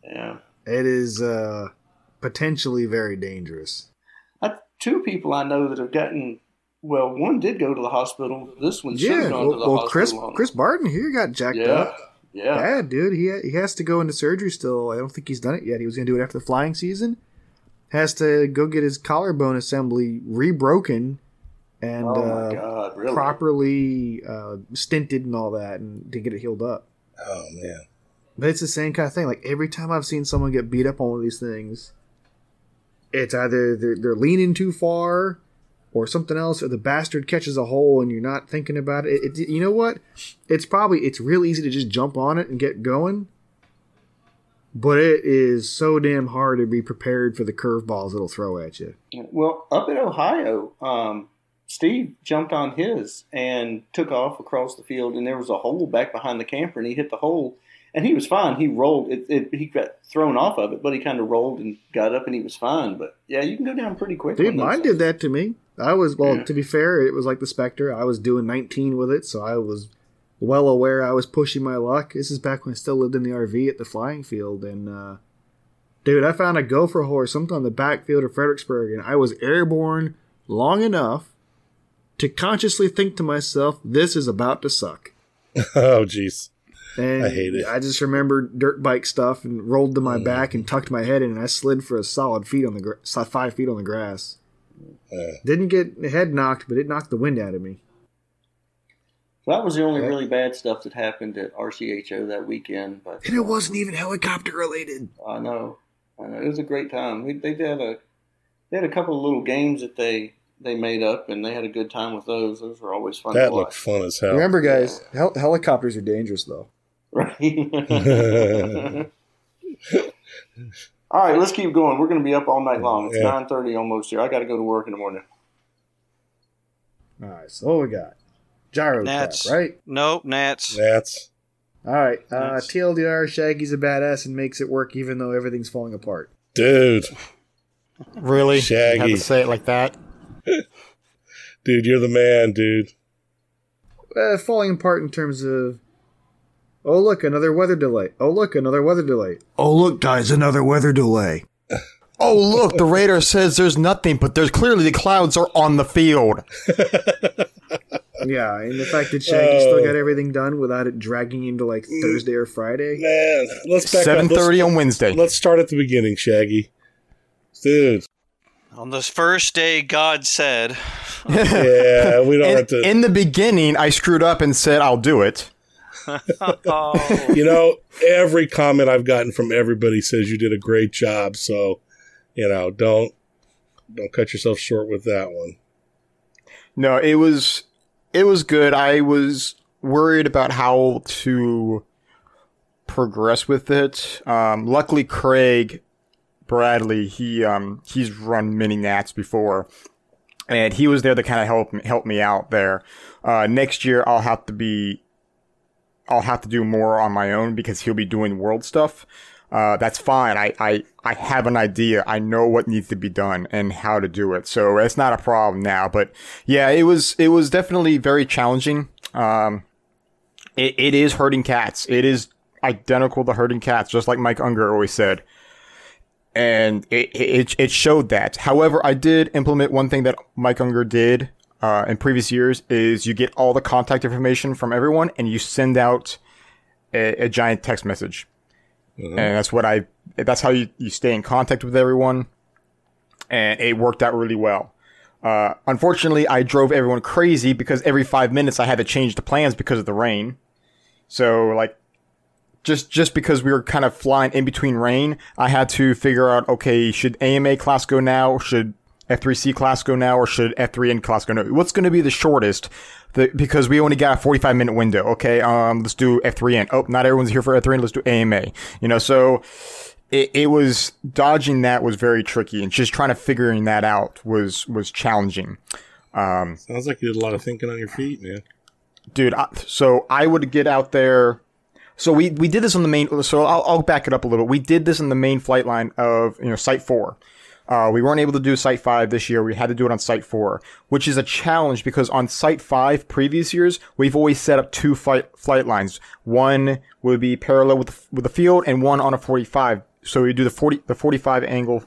yeah. it is uh, potentially very dangerous. I, two people I know that have gotten. Well, one did go to the hospital. This one should Yeah, have gone well, to the well Chris hospital. Chris Barton here got jacked yeah, up. yeah. Bad dude. He he has to go into surgery still. I don't think he's done it yet. He was going to do it after the flying season. Has to go get his collarbone assembly rebroken and Oh uh, God, really? properly uh, stinted and all that, and to get it healed up. Oh man. But it's the same kind of thing. Like every time I've seen someone get beat up on one of these things, it's either they're, they're leaning too far or something else, or the bastard catches a hole and you're not thinking about it. It, it. You know what? It's probably it's real easy to just jump on it and get going, but it is so damn hard to be prepared for the curveballs it'll throw at you. Well, up in Ohio, um, Steve jumped on his and took off across the field, and there was a hole back behind the camper, and he hit the hole, and he was fine. He rolled. It, it, he got thrown off of it, but he kind of rolled and got up, and he was fine. But yeah, you can go down pretty quick. Dude, mine did that to me. I was well. Yeah. To be fair, it was like the Spectre. I was doing 19 with it, so I was well aware I was pushing my luck. This is back when I still lived in the RV at the flying field, and uh, dude, I found a gopher hole or something on the backfield of Fredericksburg, and I was airborne long enough to consciously think to myself, "This is about to suck." Oh jeez. And I hate it. I just remembered dirt bike stuff and rolled to my mm. back and tucked my head in, and I slid for a solid feet on the gra- five feet on the grass. Yeah. Didn't get the head knocked, but it knocked the wind out of me. So that was the only really bad stuff that happened at RCHO that weekend. But And it wasn't even helicopter related. I know, I know, it was a great time. We, they did a they had a couple of little games that they they made up, and they had a good time with those. Those were always fun That to looked watch. fun as hell. Remember, guys, hel- helicopters are dangerous, though. Right. all right, let's keep going. We're going to be up all night long. It's Yeah. nine thirty almost here. I got to go to work in the morning. All right, so what we got? Gyro Nats. trap, right? Nope, Nats. That's All right. Uh, Nats. TLDR, Shaggy's a badass and makes it work even though everything's falling apart. dude. Really? Shaggy. You have to say it like that? Dude, you're the man, dude. Uh, falling apart in terms of. Oh, look, another weather delay. Oh, look, another weather delay. Oh, look, guys, another weather delay. Oh, look, the radar says there's nothing, but there's clearly the clouds are on the field. Yeah, and the fact that Shaggy still oh. got everything done without it dragging into like Thursday or Friday. Man, let's back Seven up. Let's- on Wednesday. Let's start at the beginning, Shaggy. Dude. On this first day, God said, Yeah, we don't In, have to. in the beginning, I screwed up and said I'll do it. "Oh, you know, every comment I've gotten from everybody says you did a great job. So, you know, don't don't cut yourself short with that one. No, it was it was good. I was worried about how to progress with it. Um, luckily, Craig Bradley he um, he's run mini nats before, and he was there to kind of help me, help me out there. Uh, next year I'll have to be, I'll have to do more on my own because he'll be doing world stuff. Uh, that's fine. I, I, I have an idea. I know what needs to be done and how to do it. So it's not a problem now. But yeah, it was, it was definitely very challenging. Um, it, it is herding cats. It is identical to herding cats, just like Mike Unger always said. And it, it, it showed that. However, I did implement one thing that Mike Unger did, uh, in previous years is you get all the contact information from everyone and you send out a, a giant text message. And that's what I, that's how you, you stay in contact with everyone. And it worked out really well. Uh, unfortunately, I drove everyone crazy because every five minutes I had to change the plans because of the rain. So like, just just because we were kind of flying in between rain, I had to figure out okay, should AMA class go now? Should F3C class go now, or should F3N class go now? What's going to be the shortest? The, because we only got a 45 minute window. Okay, um, let's do F3N. Oh, not everyone's here for F3N. Let's do AMA. You know, so it, it was dodging that was very tricky, and just trying to figuring that out was was challenging. Um, Sounds like you did a lot of thinking on your feet, man. dude. I, so I would get out there. So we we did this on the main. So I'll, I'll back it up a little. Bit. We did this on the main flight line of you know Site Four. Uh, we weren't able to do Site Five this year. We had to do it on Site Four, which is a challenge because on Site Five previous years we've always set up two flight flight lines. One would be parallel with the, with the field, and one on a forty five. So we do the forty the forty five angle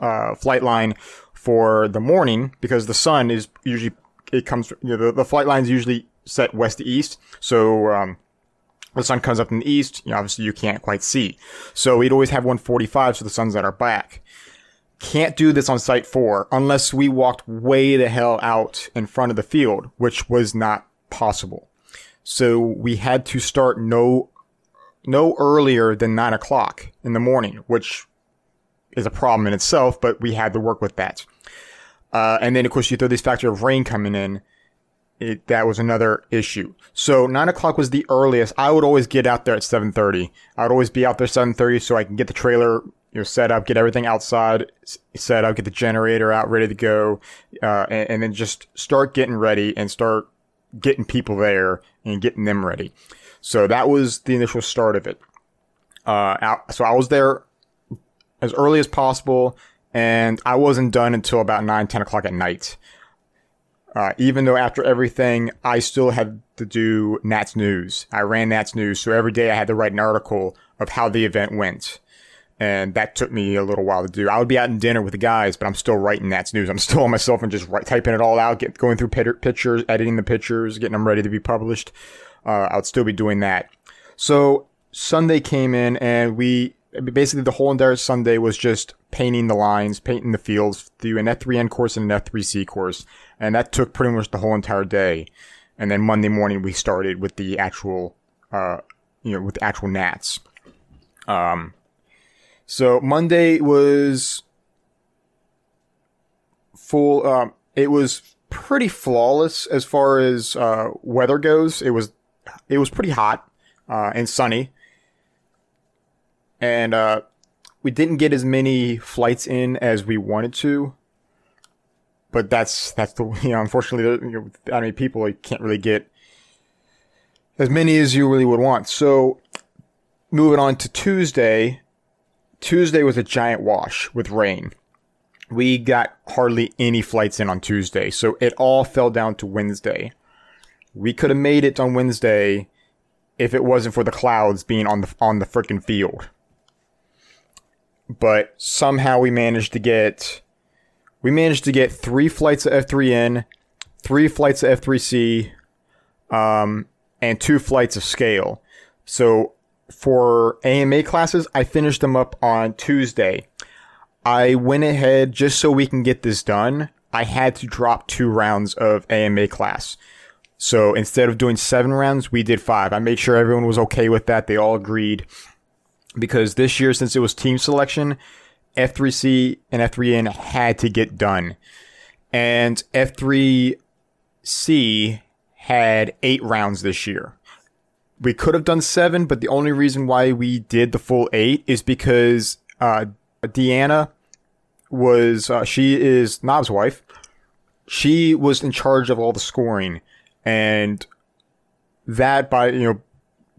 uh, flight line for the morning because the sun is usually it comes you know the, the flight line is usually set west to east so um, the sun comes up in the east you know, obviously you can't quite see so we'd always have 145 so the sun's at our back can't do this on site 4 unless we walked way the hell out in front of the field which was not possible so we had to start no no earlier than 9 o'clock in the morning which is a problem in itself, but we had to work with that. Uh, and then of course you throw this factor of rain coming in. It, that was another issue. So nine o'clock was the earliest. I would always get out there at seven thirty. I would always be out there seven thirty so I can get the trailer you know set up, get everything outside set up, get the generator out ready to go, uh, and, and then just start getting ready and start getting people there and getting them ready. So that was the initial start of it. Uh, so I was there as early as possible, and I wasn't done until about 9, 10 o'clock at night. Uh, even though after everything, I still had to do Nats News. I ran Nats News, so every day I had to write an article of how the event went. And that took me a little while to do. I would be out in dinner with the guys, but I'm still writing Nats News. I'm still on myself and just write, typing it all out, get, going through pictures, editing the pictures, getting them ready to be published. Uh, I would still be doing that. So Sunday came in and we basically the whole entire Sunday was just painting the lines, painting the fields through an F3N course and an F3C course. And that took pretty much the whole entire day. And then Monday morning we started with the actual, uh, you know, with the actual Nats. Um, so Monday was full, um, it was pretty flawless as far as, uh, weather goes. It was, it was pretty hot, uh, and sunny and uh, we didn't get as many flights in as we wanted to. But that's that's the you know unfortunately you know, I mean people you can't really get as many as you really would want. So moving on to Tuesday, Tuesday was a giant wash with rain. We got hardly any flights in on Tuesday, so it all fell down to Wednesday. We could have made it on Wednesday if it wasn't for the clouds being on the on the freaking field but somehow we managed to get we managed to get three flights of F3N, three flights of F3C, um, and two flights of scale. So for AMA classes, I finished them up on Tuesday. I went ahead just so we can get this done. I had to drop two rounds of AMA class. So instead of doing seven rounds, we did five. I made sure everyone was okay with that. They all agreed because this year, since it was team selection, F3C and F3N had to get done. And F3C had eight rounds this year. We could have done seven, but the only reason why we did the full eight is because uh, Deanna was, uh, she is Knob's wife. she was in charge of all the scoring, and that by you know,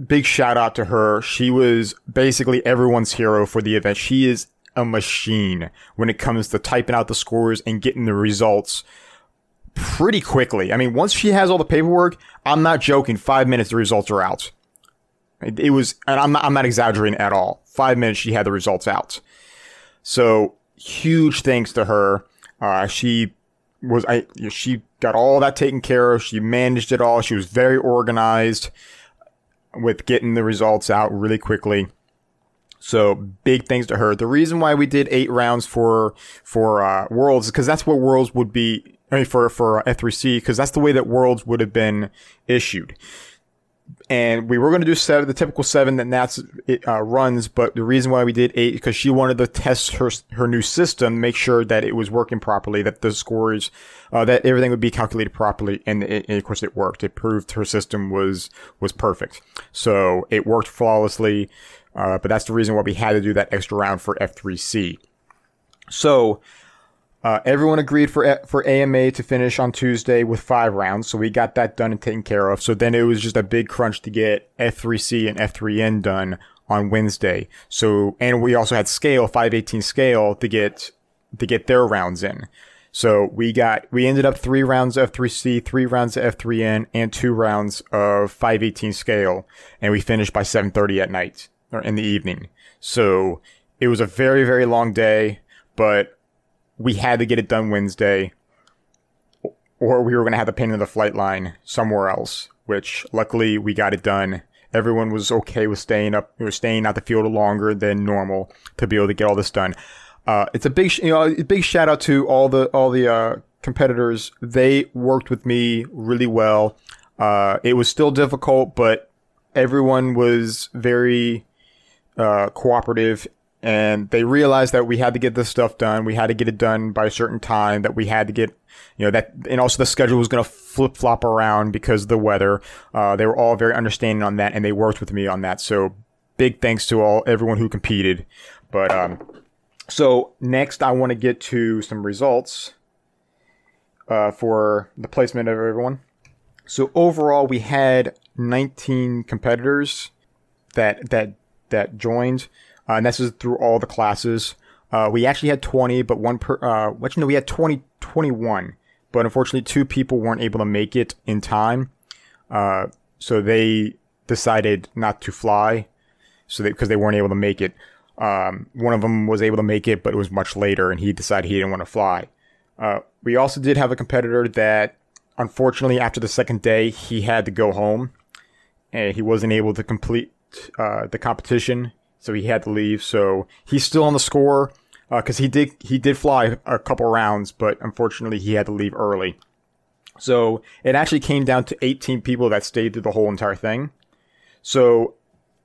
big shout out to her. She was basically everyone's hero for the event. She is a machine when it comes to typing out the scores and getting the results pretty quickly. I mean, once she has all the paperwork, I'm not joking. Five minutes, the results are out. It, was, and I'm not, I'm not exaggerating at all. Five minutes, she had the results out. So huge thanks to her. Uh, she was, I, she got all that taken care of. She managed it all. She was very organized with getting the results out really quickly. So big thanks to her. The reason why we did eight rounds for for uh, Worlds is because that's what Worlds would be. I mean, for for F3C because that's the way that Worlds would have been issued. And we were going to do seven, the typical seven that Nats uh, runs, but the reason why we did eight because she wanted to test her her new system, make sure that it was working properly, that the scores, uh, that everything would be calculated properly, and, it, and of course it worked. It proved her system was was perfect, so it worked flawlessly. Uh, but that's the reason why we had to do that extra round for F3C. So uh, everyone agreed for for AMA to finish on Tuesday with five rounds, so we got that done and taken care of. So then it was just a big crunch to get F3C and F3N done on Wednesday. So and we also had scale 518 scale to get to get their rounds in. So we got we ended up three rounds of F3C, three rounds of F3N, and two rounds of 518 scale, and we finished by 7:30 at night or in the evening. So it was a very, very long day, but we had to get it done Wednesday, or we were going to have to pain in the flight line somewhere else, which luckily we got it done. Everyone was okay with staying up, or staying out the field longer than normal to be able to get all this done. Uh, it's a big, you know, a big shout out to all the, all the, uh, competitors. They worked with me really well. Uh, it was still difficult, but everyone was very, uh, cooperative and they realized that we had to get this stuff done. We had to get it done by a certain time that we had to get, you know, that, and also the schedule was going to flip flop around because of the weather. Uh, they were all very understanding on that and they worked with me on that. So big thanks to all, everyone who competed. But, um, so next I want to get to some results, uh, for the placement of everyone. So overall we had 19 competitors that, that, that joined. Uh, and this is through all the classes. Uh, we actually had 20, but one per, uh, actually, no, we had 20, 21, but unfortunately, two people weren't able to make it in time. Uh, so they decided not to fly. So because they, they, weren't able to make it. Um, one of them was able to make it, but it was much later and he decided he didn't want to fly. Uh, we also did have a competitor that unfortunately after the second day, he had to go home and he wasn't able to complete, uh, the competition so he had to leave. So he's still on the score because uh, he did he did fly a couple rounds, but unfortunately he had to leave early. So it actually came down to 18 people that stayed through the whole entire thing. So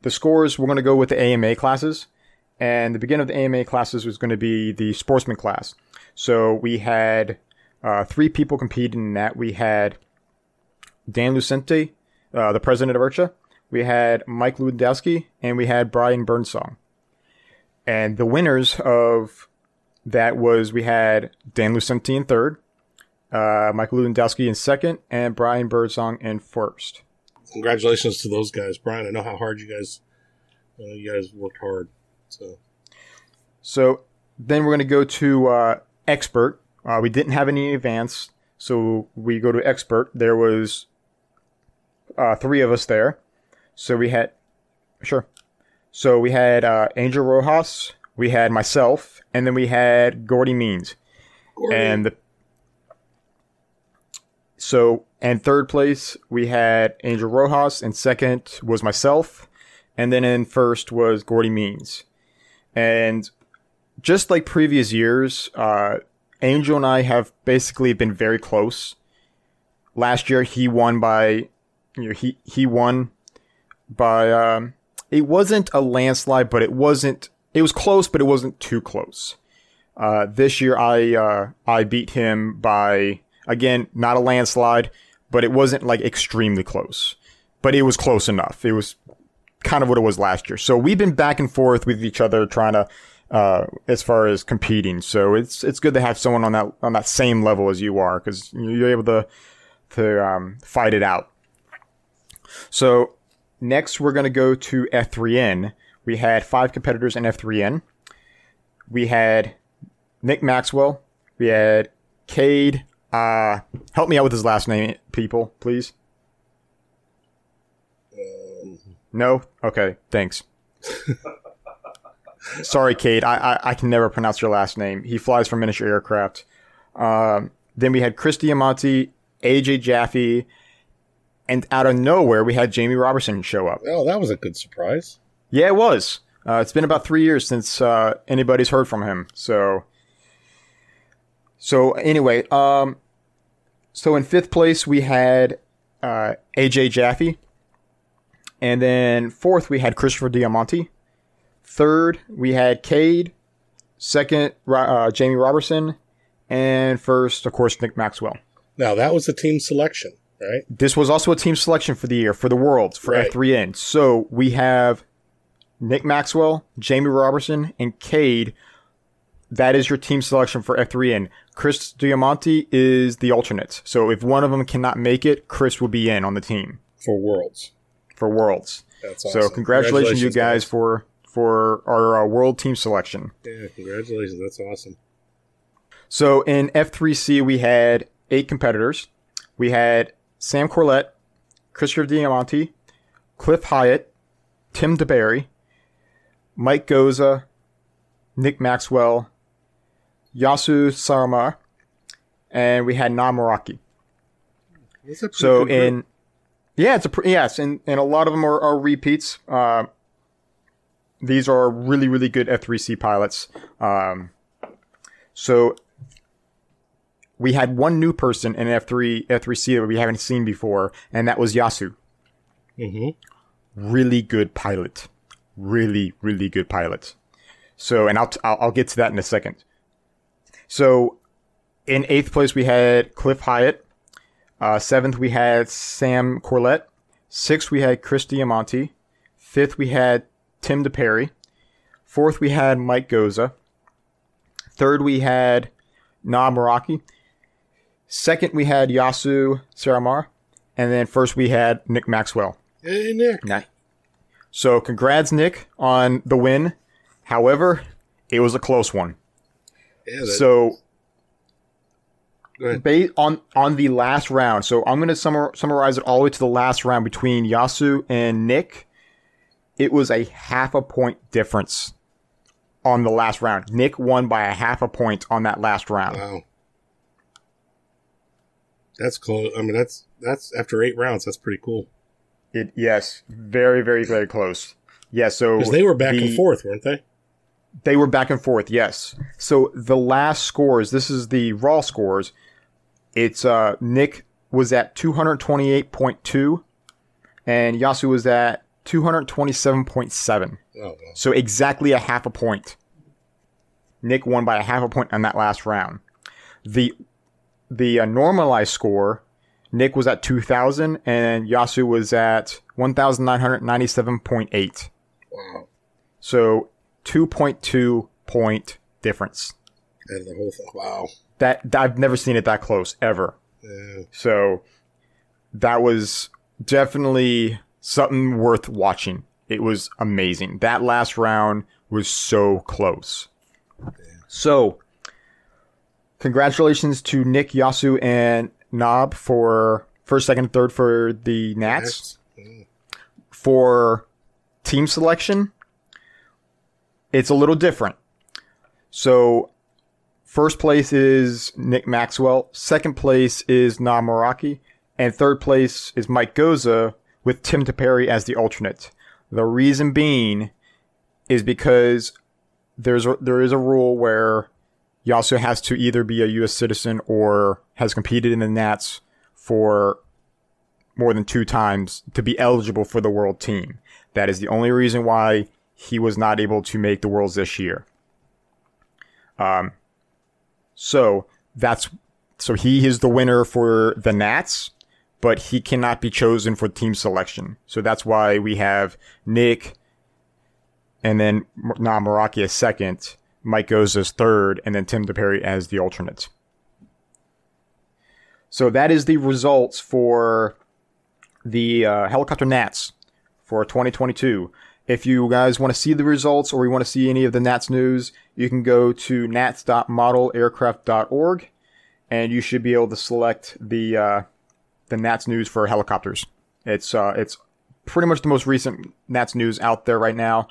the scores we're going to go with the AMA classes, and the beginning of the AMA classes was going to be the sportsman class. So we had uh, three people competing in that. We had Dan Lucente, uh, the president of IRCHA we had Mike Lewandowski, and we had Brian Birdsong. And the winners of that was we had Dan Lucenti in third, uh, Mike Lewandowski in second, and Brian Birdsong in first. Congratulations to those guys, Brian. I know how hard you guys, uh, you guys worked hard. So, so then we're going to go to uh, expert. Uh, we didn't have any advance, so we go to expert. There was uh, three of us there. So we had, sure. So we had uh, Angel Rojas, we had myself, and then we had Gordy Means. Gordy. And the, so, and third place, we had Angel Rojas, and second was myself, and then in first was Gordy Means. And just like previous years, uh, Angel and I have basically been very close. Last year, he won by, you know, he, he won by um, it wasn't a landslide, but it wasn't. It was close, but it wasn't too close. Uh, this year, I uh, I beat him by again not a landslide, but it wasn't like extremely close. But it was close enough. It was kind of what it was last year. So we've been back and forth with each other, trying to uh, as far as competing. So it's it's good to have someone on that on that same level as you are because you're able to to um, fight it out. So next we're going to go to F3N. We had five competitors in F3N. We had Nick Maxwell. We had Cade. Uh, help me out with his last name, people, please. No? Okay, thanks. Sorry, Cade. I, I, I can never pronounce your last name. He flies for miniature aircraft. Um, then we had Chris Diamante, AJ Jaffe, and out of nowhere we had Jamie Robertson show up. Oh, that was a good surprise. Yeah, it was. Uh, it's been about three years since uh, anybody's heard from him. So, so anyway, um, so in fifth place we had uh, AJ Jaffe, and then fourth we had Christopher Diamante. Third we had Cade. Second, uh, Jamie Robertson, and first, of course, Nick Maxwell. Now that was a team selection, right? This was also a team selection for the year for the Worlds for Right. F3N. So we have Nick Maxwell, Jamie Robertson, and Cade. That is your team selection for F3N. Chris Diamante is the alternate. So if one of them cannot make it, Chris will be in on the team For Worlds. for Worlds. That's awesome. So awesome. congratulations, you guys, for for our uh, World team selection. Yeah, congratulations. That's awesome. So in F3C, we had eight competitors. We had Sam Corlett, Christopher Diamante, Cliff Hyatt, Tim DeBerry, Mike Goza, Nick Maxwell, Yasu Sarama, and we had Nam Maraki. That's a pretty So in yeah, it's a pr- yes, and, and a lot of them are, are repeats. Uh, these are really really good F3C pilots. Um, so we had one new person in F3 F3C that we haven't seen before, and that was Yasu. Mhm. Really good pilot, really really good pilot. So, and I'll t- I'll, I'll get to that in a second. So, in eighth place we had Cliff Hyatt. Uh, seventh, we had Sam Corlett. Sixth, we had Chris Diamante. Fifth, we had Tim DePerry. Fourth, we had Mike Goza. Third, we had Na Maraki. Second, we had Yasu Saramar. And then first, we had Nick Maxwell. Hey, Nick. Nice. So, congrats, Nick, on the win. However, it was a close one. Yeah, So, go ahead. based on on the last round. So I'm going to summar, summarize it all the way to the last round between Yasu and Nick. It was a half a point difference on the last round. Nick won by a half a point on that last round. Wow. That's close. I mean, that's that's after eight rounds. That's pretty cool. It yes, very very very close. Yeah, so they were back the- and forth, weren't they? They were back and forth, yes. So the last scores, this is the raw scores. It's uh Nick was at 228.2 and Yasu was at 227.7. Oh, well. So exactly a half a point. Nick won by a half a point on that last round. The the uh, normalized score, Nick was at 2000 and Yasu was at 1997.8. wow. So 2.2 point difference. Out of the whole thing. Wow. That I've never seen it that close ever. Yeah. So that was definitely something worth watching. It was amazing. That last round was so close. So congratulations to Nick, Yasu, and Nob for first, second, third for the Nats. That's- mm. for team selection, it's a little different. So, first place is Nick Maxwell, second place is Na Maraki, and third place is Mike Goza with Tim Perry as the alternate. The reason being is because there's a, there is a rule where Yasu has to either be a U.S. citizen or has competed in the Nats for more than two times to be eligible for the world team. That is the only reason why he was not able to make the worlds this year. Um, so that's so he is the winner for the Nats, but he cannot be chosen for team selection. So that's why we have Nick and then Nam Meraki as second, Mike Goza as third, and then Tim DePerry as the alternate. So that is the results for the uh, helicopter Nats for 2022. If you guys want to see the results or you want to see any of the Nats news, you can go to nats.modelaircraft.org and you should be able to select the uh, the Nats news for helicopters. It's uh, it's pretty much the most recent Nats news out there right now,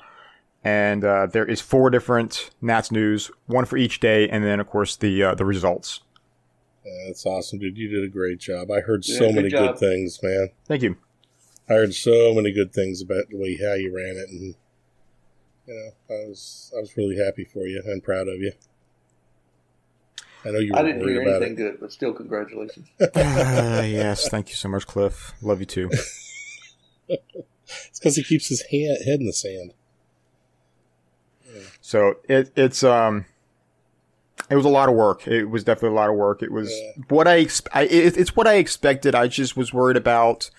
and uh, there is four different Nats news, one for each day, and then of course the uh, the results. Yeah, that's awesome, dude. You did a great job. I heard Yeah, so good many job. good things, man. Thank you. I heard so many good things about the way how you ran it, and you know, I was I was really happy for you and proud of you. I know you I didn't worried hear about anything it. good, but still, congratulations. Uh, yes, thank you so much, Cliff. Love you too. It's because he keeps his hand, head in the sand. So it it's um it was a lot of work. It was definitely a lot of work. It was Yeah. what I, I it, it's what I expected. I just was worried about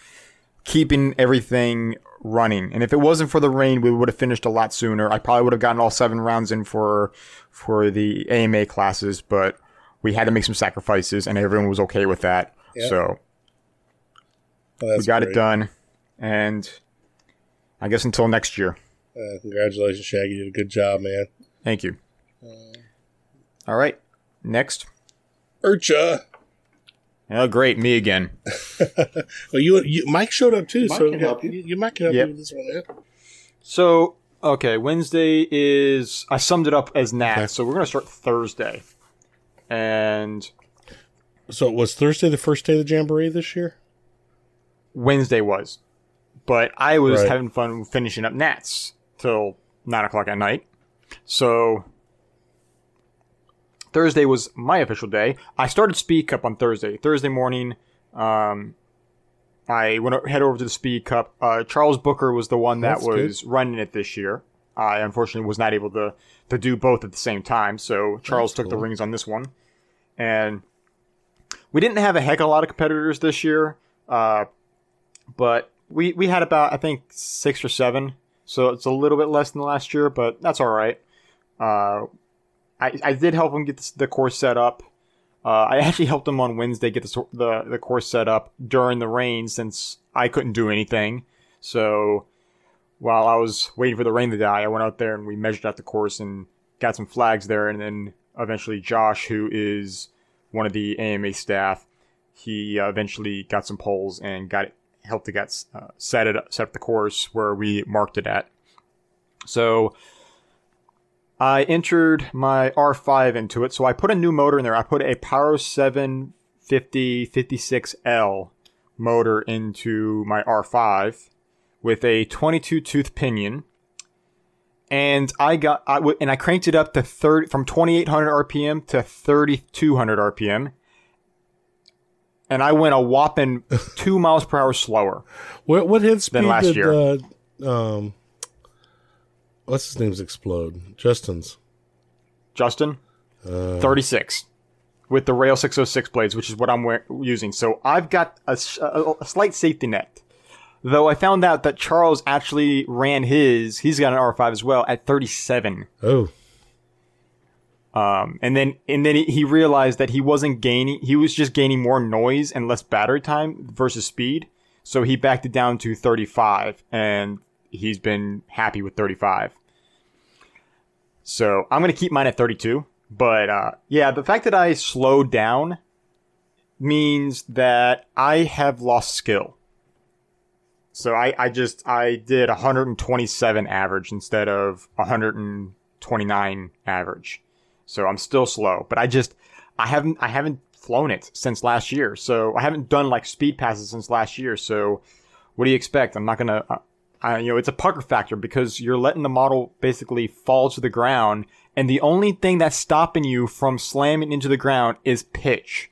keeping everything running. And if it wasn't for the rain, we would have finished a lot sooner. I probably would have gotten all seven rounds in for for the AMA classes, but we had to make some sacrifices, and everyone was okay with that. Yeah. So Well, we got great. it done, and I guess until next year. Uh, congratulations, Shaggy. You did a good job, man. Thank you. All right, next. Urcha. Oh, great, me again. Well, you, you Mike showed up too, Mike so can help you. you, Mike can help Yep. you with this one. Yeah. So, okay, Wednesday is I summed it up as Nat, Okay. so we're gonna start Thursday, and So was Thursday the first day of the jamboree this year? Wednesday was, but I was Right. having fun finishing up Nats till nine o'clock at night. So Thursday was my official day. I started Speed Cup on Thursday. Thursday morning, um, I went head over to the Speed Cup. Uh, Charles Booker was the one that That's good. was running it this year. I unfortunately was not able to to do both at the same time, so Charles That's took the rings on this one, and we didn't have a heck of a lot of competitors this year. Uh, but we we had about I think six or seven, so it's a little bit less than last year, but that's all right. Uh, I I did help him get the course set up. Uh, I actually helped him on Wednesday get the, the the course set up during the rain since I couldn't do anything. So while I was waiting for the rain to die, I went out there and we measured out the course and got some flags there, and then eventually Josh, who is one of the AMA staff, he uh, eventually got some poles and got it helped to get uh, set it up, set up the course where we marked it at. So I entered my R5 into it. So I put a new motor in there. I put a Power 750 56L motor into my R5 with a 22 tooth pinion. And I got I w- and I cranked it up to 30 from 2800 RPM to 3200 RPM. And I went a whopping 2 miles per hour slower. What what head speed last did year. Uh, um what's his name's explode? Justin's. Justin, Uh, 36 with the Rail 606 blades, which is what I'm using. So I've got a a slight safety net. Though I found out that Charles actually ran his, he's got an R5 as well, at 37. oh, Um, and then and then he- realized that he wasn't gaining, he was just gaining more noise and less battery time versus speed. So he backed it down to 35, and he's been happy with 35. So I'm gonna keep mine at 32. But uh, yeah, the fact that I slowed down means that I have lost skill. So I, I just I did 127 average instead of 129 average. So I'm still slow, but I just I haven't I haven't flown it since last year. So I haven't done like speed passes since last year. So what do you expect? I'm not gonna. Uh, I, you know, it's a pucker factor because you're letting the model basically fall to the ground, and the only thing that's stopping you from slamming into the ground is pitch,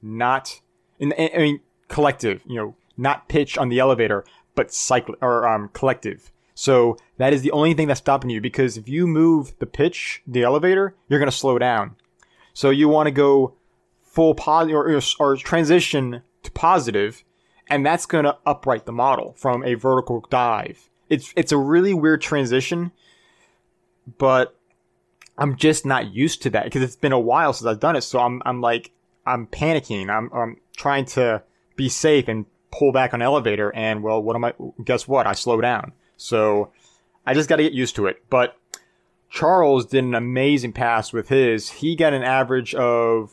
not. And, I mean, collective. You know, not pitch on the elevator, but cycle or um collective. So that is the only thing that's stopping you because if you move the pitch, the elevator, you're gonna slow down. So you want to go full positive or, or, or transition to positive, and that's going to upright the model from a vertical dive. It's it's a really weird transition, but I'm just not used to that because it's been a while since I've done it. So I'm I'm like I'm panicking. I'm I'm trying to be safe and pull back on elevator. And well, what am I? Guess what? I slow down. So I just got to get used to it. But Charles did an amazing pass with his. He got an average of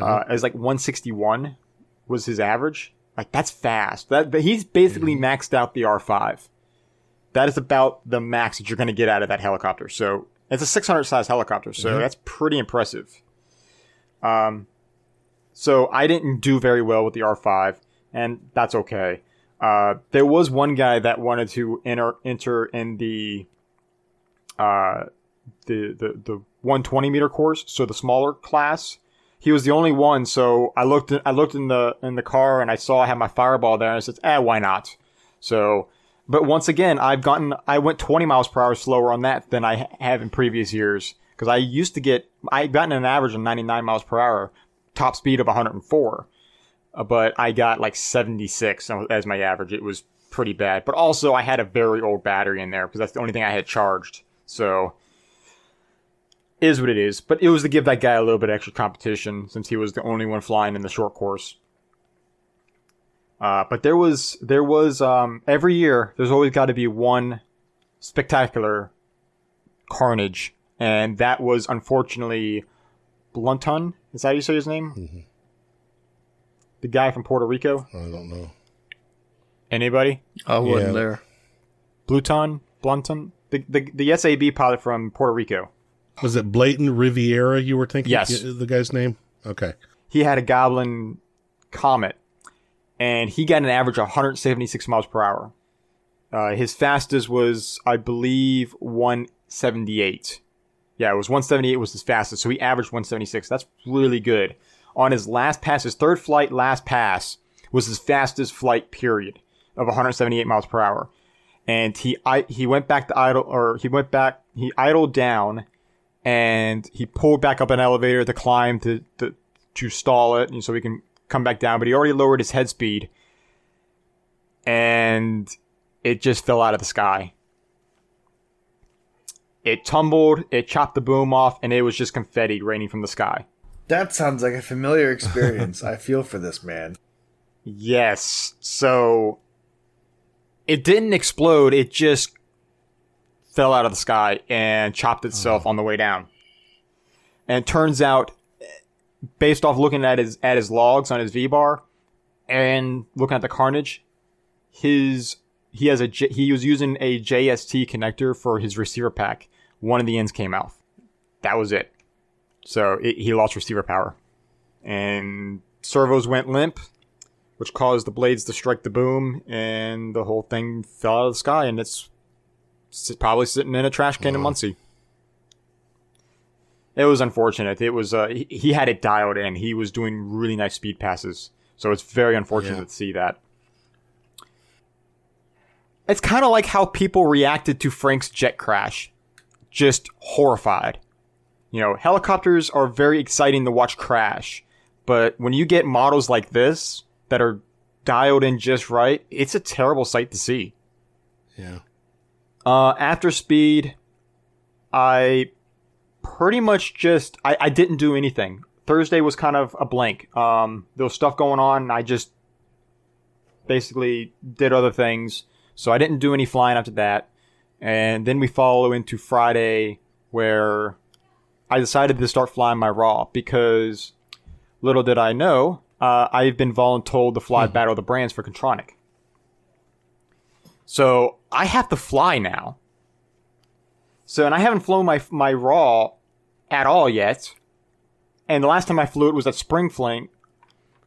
uh, as like 161 was his average. Like that's fast. That but he's basically maxed out the R5. That is about the max that you're going to get out of that helicopter. So it's a 600 size helicopter. So that's pretty impressive. Um, so I didn't do very well with the R5, and that's okay. Uh, there was one guy that wanted to enter enter in the uh, the the the 120 meter course, so the smaller class. He was the only one, so I looked I looked in the in the car and I saw I had my fireball there, and I said, "Eh, why not?" So, but once again, I've gotten I went 20 miles per hour slower on that than I have in previous years because I used to get I gotten an average of 99 miles per hour, top speed of 104 uh, but I got like 76 as my average. It was pretty bad. But also, I had a very old battery in there because that's the only thing I had charged. So, is what it is. But it was to give that guy a little bit extra competition since he was the only one flying in the short course. Uh, but there was there was um, every year there's always got to be one spectacular carnage, and that was unfortunately Blunton. Is that how you say his name? The guy from Puerto Rico. I don't know. Anybody? I wasn't Yeah. there. Bluton? Blunton? The, the the SAB pilot from Puerto Rico. Was it Blayton Riviera you were thinking? Yes. The guy's name? Okay. He had a Goblin Comet, and he got an average of 176 miles per hour. Uh, his fastest was, I believe, 178. Yeah, it was 178 was his fastest, so he averaged 176. That's really good. On his last pass, his third flight last pass was his fastest flight period of 178 miles per hour. And he I, he went back to idle or he went back he idled down and he pulled back up an elevator to climb to to, to stall it and so he can come back down, but he already lowered his head speed and it just fell out of the sky. It tumbled, it chopped the boom off, and it was just confetti raining from the sky. That sounds like a familiar experience. I feel for this man. Yes. So it didn't explode, it just fell out of the sky and chopped itself oh. on the way down. And it turns out based off looking at his at his logs on his VBar and looking at the carnage, his he has a he was using a JST connector for his receiver pack. One of the ends came out. That was it. So it, he lost receiver power, and servos went limp, which caused the blades to strike the boom, and the whole thing fell out of the sky. And it's probably sitting in a trash can in Muncie. It was unfortunate. It was uh, he, he had it dialed in. He was doing really nice speed passes, so it's very unfortunate Yeah. to see that. It's kind of like how people reacted to Frank's jet crash, just horrified. You know, helicopters are very exciting to watch crash, but when you get models like this that are dialed in just right, it's a terrible sight to see. Yeah. Uh, after speed, I pretty much just I, I didn't do anything. Thursday was kind of a blank. Um, there was stuff going on. And I just basically did other things, so I didn't do any flying after that. And then we follow into Friday, where I decided to start flying my raw because little did I know, uh, I've been voluntold to fly Battle of the Brands for Kontronik. So I have to fly now. So, and I haven't flown my my raw at all yet. And the last time I flew it was at Spring Fling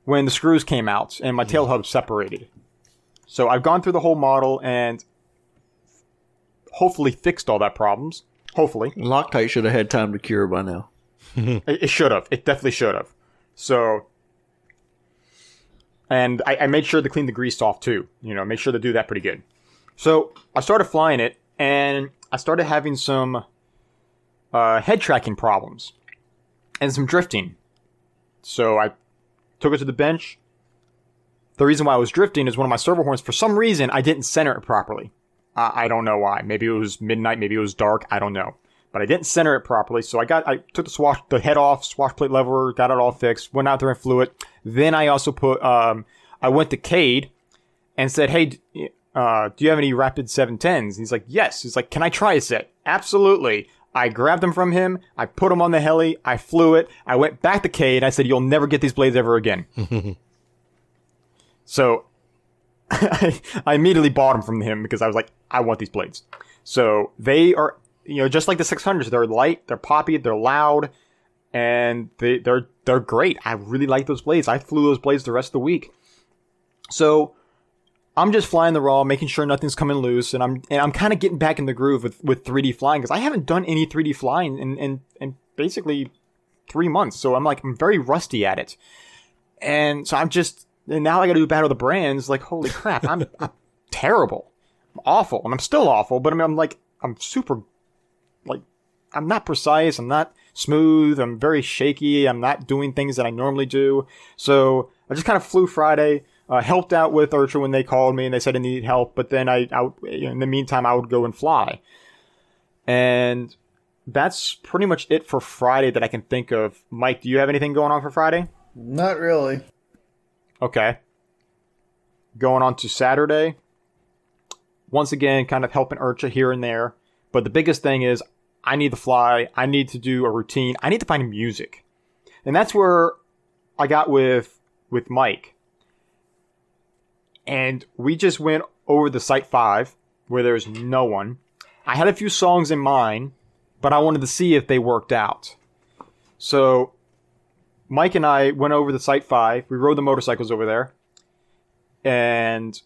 when the screws came out and my tail hub separated. So I've gone through the whole model and hopefully fixed all that problems. Hopefully. Loctite should have had time to cure by now. It, it should have. It definitely should have. So, and I, I made sure to clean the grease off too. You know, make sure to do that pretty good. So I started flying it, and I started having some uh, head tracking problems and some drifting. So I took it to the bench. The reason why I was drifting is one of my servo horns. For some reason, I didn't center it properly. I, I don't know why. Maybe it was midnight. Maybe it was dark. I don't know. But I didn't center it properly, so I got I took the swash the head off, swash plate lever, got it all fixed. Went out there and flew it. Then I also put um I went to Cade and said, "Hey, uh, do you have any Rapid 710s?" He's like, "Yes." He's like, "Can I try a set?" Absolutely. I grabbed them from him. I put them on the heli. I flew it. I went back to Cade. I said, "You'll never get these blades ever again." so I, I immediately bought them from him because I was like, I want these blades. So they are, you know, just like the 600s. They're light, they're poppy, they're loud, and they, they're they're great. I really like those blades. I flew those blades the rest of the week. So I'm just flying the raw, making sure nothing's coming loose, and I'm and I'm kind of getting back in the groove with, with 3D flying because I haven't done any 3D flying in, in in basically three months. So I'm like I'm very rusty at it, and so I'm just and now I got to do battle of the brands. Like holy crap, I'm, I'm terrible, awful, and I'm still awful. But I mean, I'm like I'm super, like I'm not precise. I'm not smooth. I'm very shaky. I'm not doing things that I normally do. So I just kind of flew Friday. Uh, helped out with Urcha when they called me and they said I needed help, but then I, I in the meantime, I would go and fly. And that's pretty much it for Friday that I can think of. Mike, do you have anything going on for Friday? Not really. Okay. Going on to Saturday. Once again, kind of helping Urcha here and there. But the biggest thing is I need to fly. I need to do a routine. I need to find music. And that's where I got with with Mike. And we just went over the site five where there's no one. I had a few songs in mind, but I wanted to see if they worked out. So Mike and I went over the site five. We rode the motorcycles over there, and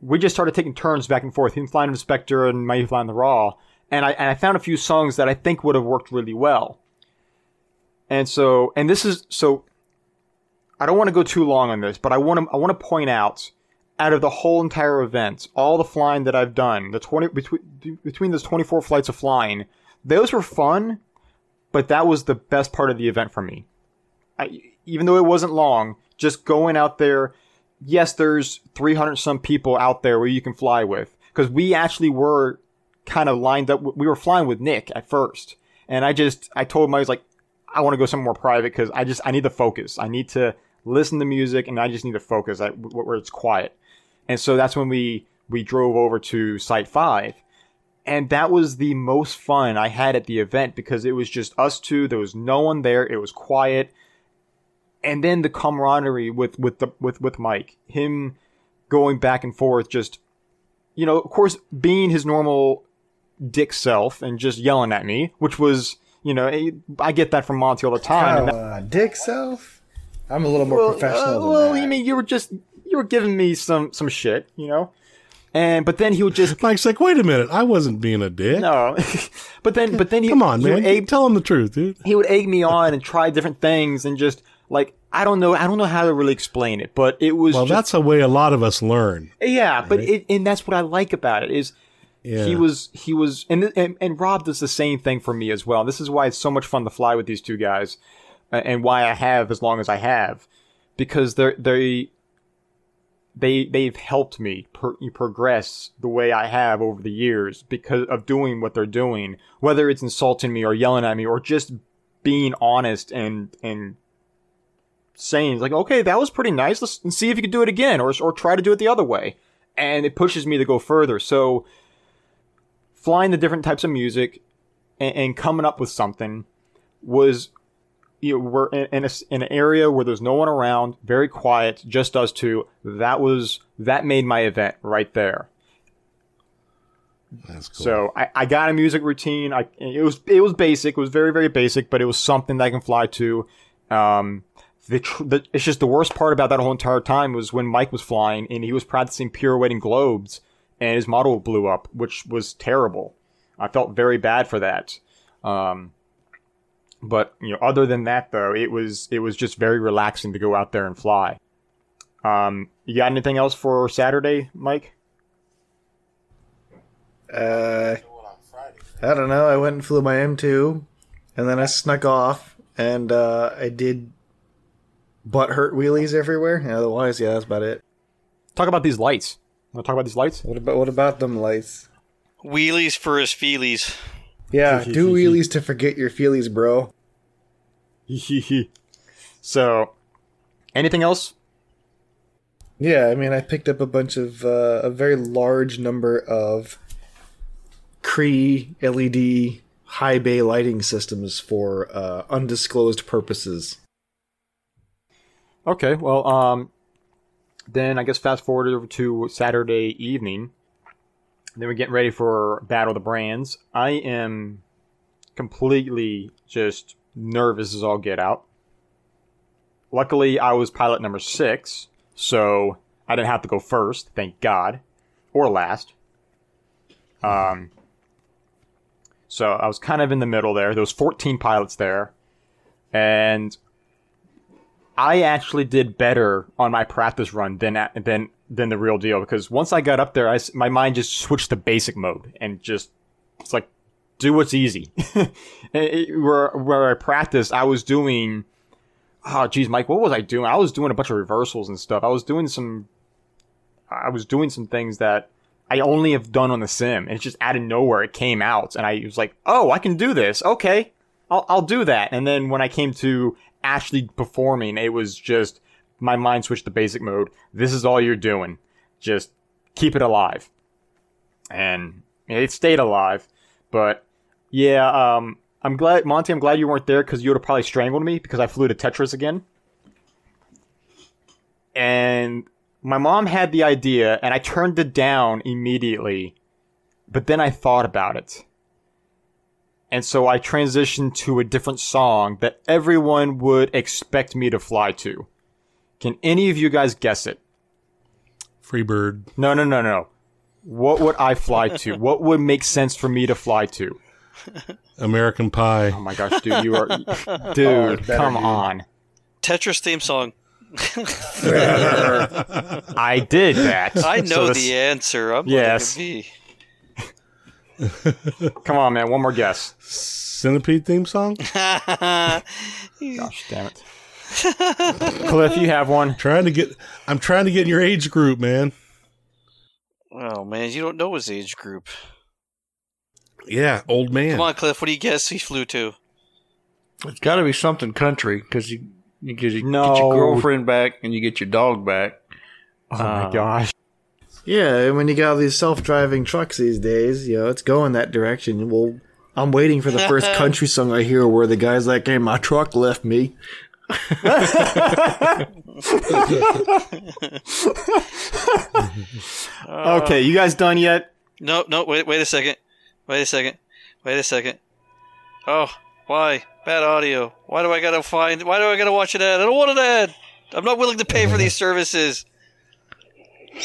we just started taking turns back and forth. Him flying the Spectre and Mike flying the Raw. And I and I found a few songs that I think would have worked really well. And so, and this is so. I don't want to go too long on this, but I want to I want to point out out of the whole entire event, all the flying that I've done, the twenty between between those twenty four flights of flying, those were fun, but that was the best part of the event for me. I, even though it wasn't long, just going out there. Yes, there's 300 some people out there where you can fly with because we actually were kind of lined up. We were flying with Nick at first, and I just I told him I was like, I want to go somewhere more private because I just I need to focus. I need to listen to music, and I just need to focus at where it's quiet. And so that's when we we drove over to Site Five, and that was the most fun I had at the event because it was just us two. There was no one there. It was quiet, and then the camaraderie with with the with with Mike, him going back and forth, just you know, of course, being his normal dick self and just yelling at me, which was you know, I get that from Monty all the time. and Uh, dick self. I'm a little more well, professional uh, well. I mean, you were just you were giving me some some shit, you know, and but then he would just Mike's like, wait a minute, I wasn't being a dick. no, but then but then he Come on, he man, egg, tell him the truth, dude. he would egg me on and try different things and just like I don't know I don't know how to really explain it, but it was Well, just, that's a way a lot of us learn. yeah, but it, and that's what I like about it is Yeah. he was he was and, and and Rob does the same thing for me as well. This is why it's so much fun to fly with these two guys, and why I have as long as I have, because they're they they they've helped me per, progress the way I have over the years because of doing what they're doing, whether it's insulting me or yelling at me or just being honest and and saying like, okay, that was pretty nice. Let's see if you could do it again, or or try to do it the other way, and it pushes me to go further. So flying the different types of music and, and coming up with something was you know, we're in, in, a, in an area where there's no one around, very quiet, just us two. That was that made my event right there. That's cool. So I, I got a music routine. I it was it was basic. It was very very basic, but it was something that I can fly to. Um, the, tr- the it's just the worst part about that whole entire time was when Mike was flying and he was practicing pirouetting globes and his model blew up, which was terrible. I felt very bad for that. Um, but you know, other than that, though, it was it was just very relaxing to go out there and fly. Um, you got anything else for Saturday, Mike? Uh, I don't know. I went and flew my M2, and then I snuck off, and uh, I did butt hurt wheelies everywhere. And otherwise, yeah, that's about it. Talk about these lights. Want to talk about these lights? What about what about them lights? Wheelies for his feelies. Yeah, do wheelies to forget your feelies, bro. so, anything else? Yeah, I mean, I picked up a bunch of uh, a very large number of Cree LED high bay lighting systems for uh, undisclosed purposes. Okay, well, um, then I guess fast forward over to Saturday evening. Then we're getting ready for Battle of the Brands. I am completely just nervous as all get out. Luckily, I was pilot number six, so I didn't have to go first, thank God, or last. Um, so I was kind of in the middle there. There was 14 pilots there, and I actually did better on my practice run than than than the real deal because once I got up there, I my mind just switched to basic mode and just it's like do what's easy. It- where where I practiced, I was doing. Oh, geez, Mike, what was I doing? I was doing a bunch of reversals and stuff. I was doing some. I was doing some things that I only have done on the sim, and it's just out of nowhere it came out, and I was like, "Oh, I can do this. Okay, I'll I'll do that." And then when I came to actually performing, it was just my mind switched to basic mode. This is all you're doing. Just keep it alive. And it stayed alive. But yeah, um, I'm glad, Monty, I'm glad you weren't there because you would have probably strangled me because I flew to Tetris again. And my mom had the idea and I turned it down immediately. But then I thought about it. And so I transitioned to a different song that everyone would expect me to fly to. Can any of you guys guess it? Freebird. No, no, no, no. What would I fly to? what would make sense for me to fly to? American Pie. Oh my gosh, dude, you are, Oh, dude, it better come be. on. Tetris theme song. I did that. I know So this- the answer. I'm Yes. Letting it be. Come on, man. One more guess. Centipede theme song? Gosh damn it. Cliff, you have one. trying to get I'm trying to get in your age group, man. Oh man, you don't know his age group. Yeah, old man. Come on, Cliff. What do you guess he flew to? It's got to be something country because you you, get, you No. get your girlfriend back and you get your dog back. Oh my um, gosh. Yeah, and when you got all these self-driving trucks these days, you know, it's going that direction. Well, I'm waiting for the first country song I hear where the guy's like, "Hey, my truck left me." Okay, you guys done yet? No, no. Wait, wait a second. Wait a second. Wait a second. Oh, why? Bad audio. Why do I gotta find? Why do I gotta watch an ad? I don't want an ad. I'm not willing to pay for these services.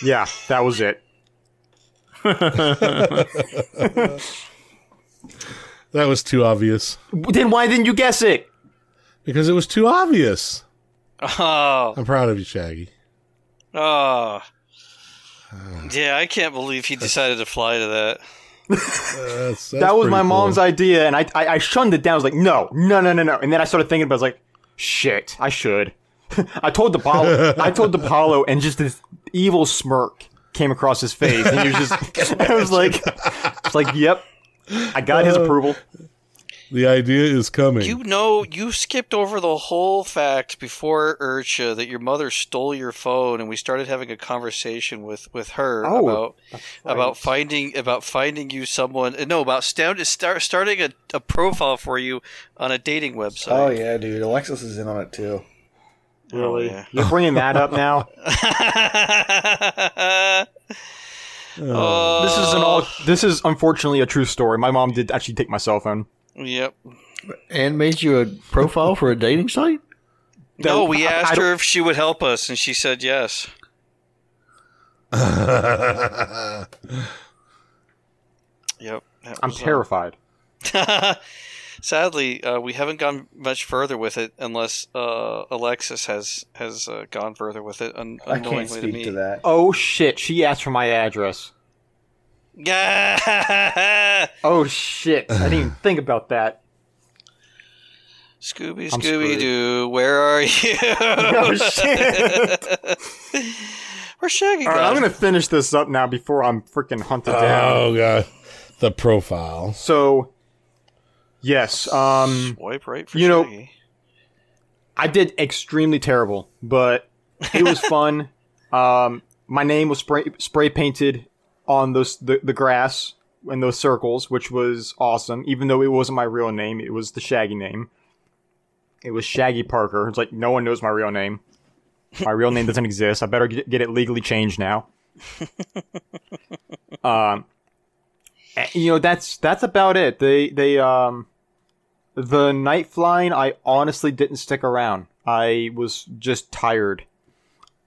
Yeah, that was it. That was too obvious. Then why didn't you guess it? Because it was too obvious. Oh, I'm proud of you, Shaggy. oh. Yeah, I can't believe he decided to fly to that. That's, that's that was my cool. mom's idea, and I, I I shunned it down. I was like, no, no, no, no, no. And then I started thinking about, it, I was like, shit, I should. I told DiPaolo, I told DiPaolo, and just this evil smirk came across his face, and he was just, I was like, it's like, yep, I got his uh, approval. The idea is coming. You know, you skipped over the whole fact before Urcha that your mother stole your phone, and we started having a conversation with with her Oh, about about finding about finding you someone. No, about stand, start, starting a, a profile for you on a dating website. Oh yeah, dude, Alexis is in on it too. Oh, yeah. You're bringing that up now. Oh. oh, This is an all. This is unfortunately a true story. My mom did actually take my cell phone. Yep. And made you a profile for a dating site? No, we I- I asked don't- her if she would help us, and she said yes. Yep. I'm uh, terrified. Sadly, uh, we haven't gone much further with it, unless uh, Alexis has has uh, gone further with it. Un- I unknowingly can't speak me. to that. Oh shit! She asked for my address. Yeah. Oh shit! I didn't even think about that. Scooby I'm Scooby Doo, where are you? Oh shit! Where's Shaggy? All right. I'm gonna finish this up now before I'm freaking hunted down. Oh god, the profile. So, yes, um, Swipe right for you know- I did extremely terrible, but it was fun. Um, my name was spray spray painted on those the, the grass in those circles, which was awesome. Even though it wasn't my real name, it was the Shaggy name. It was Shaggy Parker. It's like no one knows my real name. My real name doesn't exist. I better get, it legally changed now. um, you know that's that's about it. They they um the night flying, I honestly didn't stick around. I was just tired.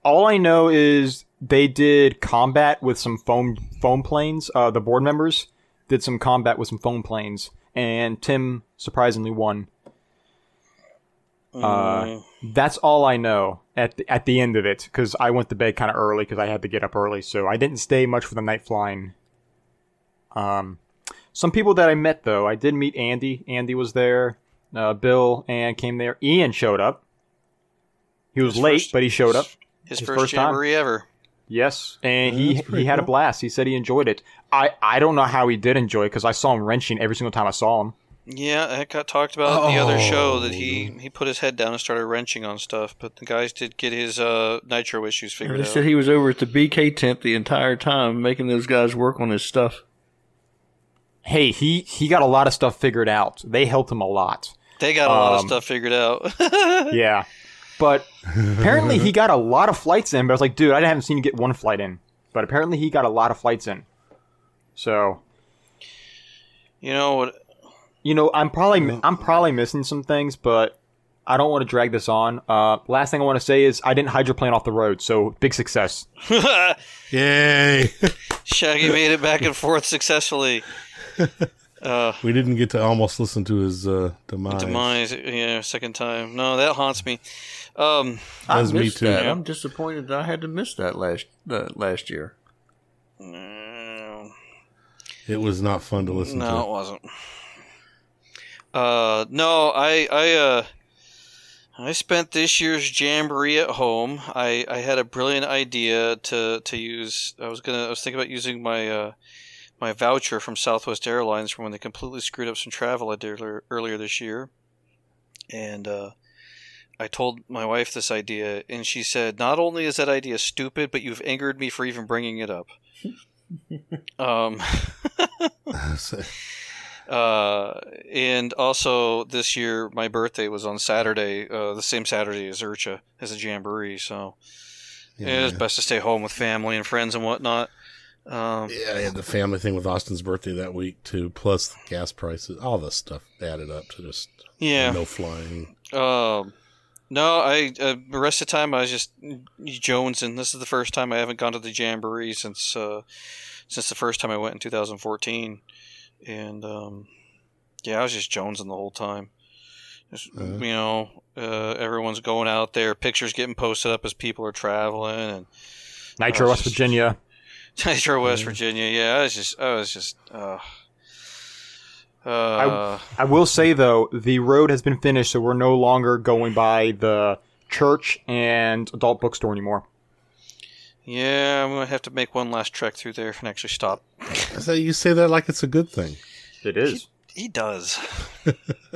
All I know is they did combat with some foam foam planes. Uh, the board members did some combat with some foam planes, and Tim surprisingly won. Uh, that's all I know at the, at the end of it because I went to bed kind of early because I had to get up early, so I didn't stay much for the night flying. Um, some people that I met though, I did meet Andy. Andy was there. Uh, Bill and came there. Ian showed up. He was His late, first- but he showed up. His, his first, first time. jamboree ever. Yes, and he he had a blast. He said he enjoyed it. I I don't know how he did enjoy it because I saw him wrenching every single time I saw him. Yeah, that got talked about in the other show that Oh. he he put his head down and started wrenching on stuff. But the guys did get his uh, nitro issues figured They out. said he was over at the BK tent the entire time, making those guys work on his stuff. Hey, he he got a lot of stuff figured out. They helped him a lot. They got a lot of Um, stuff figured out. Yeah, but apparently he got a lot of flights in. But I was like, dude, I haven't seen you get one flight in. But apparently he got a lot of flights in. So you know what? you know, I'm probably I'm probably missing some things, but I don't want to drag this on. Uh, last thing I want to say is I didn't hydroplane off the road, so big success. Yay! Shaggy made it back and forth successfully. Uh, we didn't get to almost listen to his uh, demise. demise, yeah, second time. No, that haunts me. Um, I That's me missed too. That. I'm disappointed that I had to miss that last uh, last year. no, It was not fun to listen to. no, it wasn't. Uh, no, I, I, uh, I spent this year's jamboree at home. I, I had a brilliant idea to, to use. I was gonna. I was thinking about using my, uh, my voucher from Southwest Airlines from when they completely screwed up some travel I did earlier, earlier this year, and uh, I told my wife this idea, and she said, "Not only is that idea stupid, but you've angered me for even bringing it up." um. Uh, and also this year, my birthday was on Saturday, uh, the same Saturday as Urcha as a jamboree. So it was Yeah. best to stay home with family and friends and whatnot. Um, Yeah, I had the family thing with Austin's birthday that week too, plus the gas prices, all this stuff added up to just yeah. no flying. Um, no, I uh, the rest of the time I was just jonesing. This is the first time I haven't gone to the jamboree since uh, since the first time I went in 2014, and um, yeah, I was just jonesing the whole time. Just, Uh-huh. You know, uh, everyone's going out there, pictures getting posted up as people are traveling, and Nitro, Oh, West just- Virginia. Nitro, West Virginia. Yeah, I was just, I was just, uh, uh, I will say though, the road has been finished, so we're no longer going by the church and adult bookstore anymore. yeah, I'm gonna have to make one last trek through there and actually stop. So you say that like it's a good thing. It is. He does.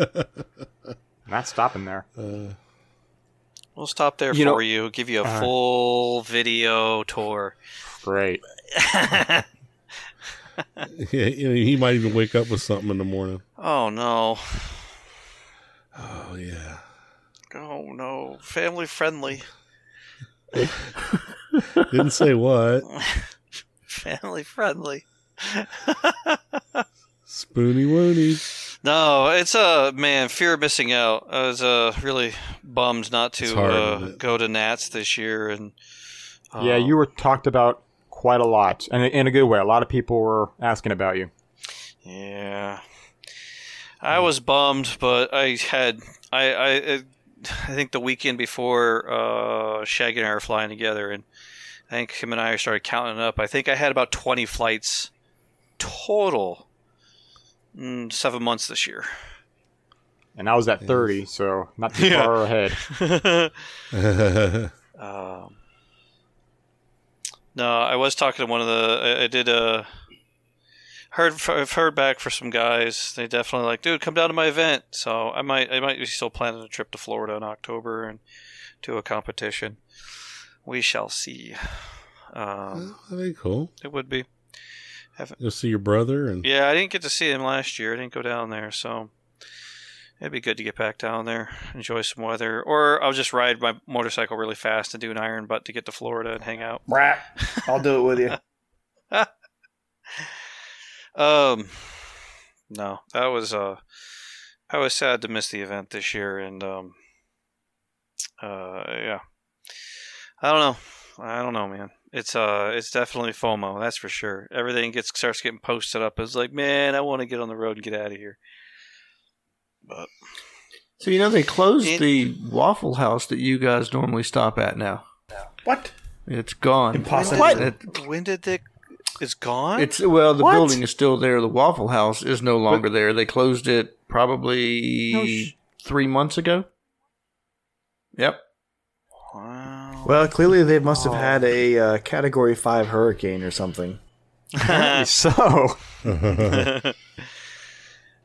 Not stopping there. Uh, We'll stop there You for know- you. Give you a Alright. full video tour. Great. yeah, you know, he might even wake up with something in the morning. oh no! Oh yeah. Oh no! Family friendly. Didn't say what. Family friendly. Spoony woony. No, it's a uh, man. Fear of missing out. I was uh, really bummed not to hard, uh, go to Nats this year, and uh, Yeah, you were talked about quite a lot, and in a good way. A lot of people were asking about you. Yeah, I was bummed, but I had I I I think the weekend before uh, Shaggy and I were flying together, and I think him and I started counting up. I think I had about twenty flights total seven months this year. And I was at 30, so not too Yeah. far ahead. Um, no, I was talking to one of the. I, I did a. heard. I've heard back for some guys. They definitely like, dude, come down to my event. So I might. I might be still planning a trip to Florida in October and do a competition. We shall see. Um, That'd be cool. it would be. You'll see your brother and Yeah, I didn't get to see him last year. I didn't go down there, so it'd be good to get back down there, enjoy some weather, or I'll just ride my motorcycle really fast and do an iron butt to get to Florida and hang out. Brat. I'll do it with you. Um, no, that was uh, I was sad to miss the event this year, and um, uh, yeah, I don't know, I don't know, man. It's uh, it's definitely FOMO, that's for sure. Everything gets starts getting posted up. It's like, man, I want to get on the road and get out of here. But So you know they closed It- the Waffle House that you guys normally stop at now. What? It's gone. Impossible. It- when did they? It's gone. it's well, the What? building is still there. The Waffle House is no longer there. They closed it probably No sh- three months ago. Yep. wow. Well, clearly they must have had a uh, Category 5 hurricane or something. so,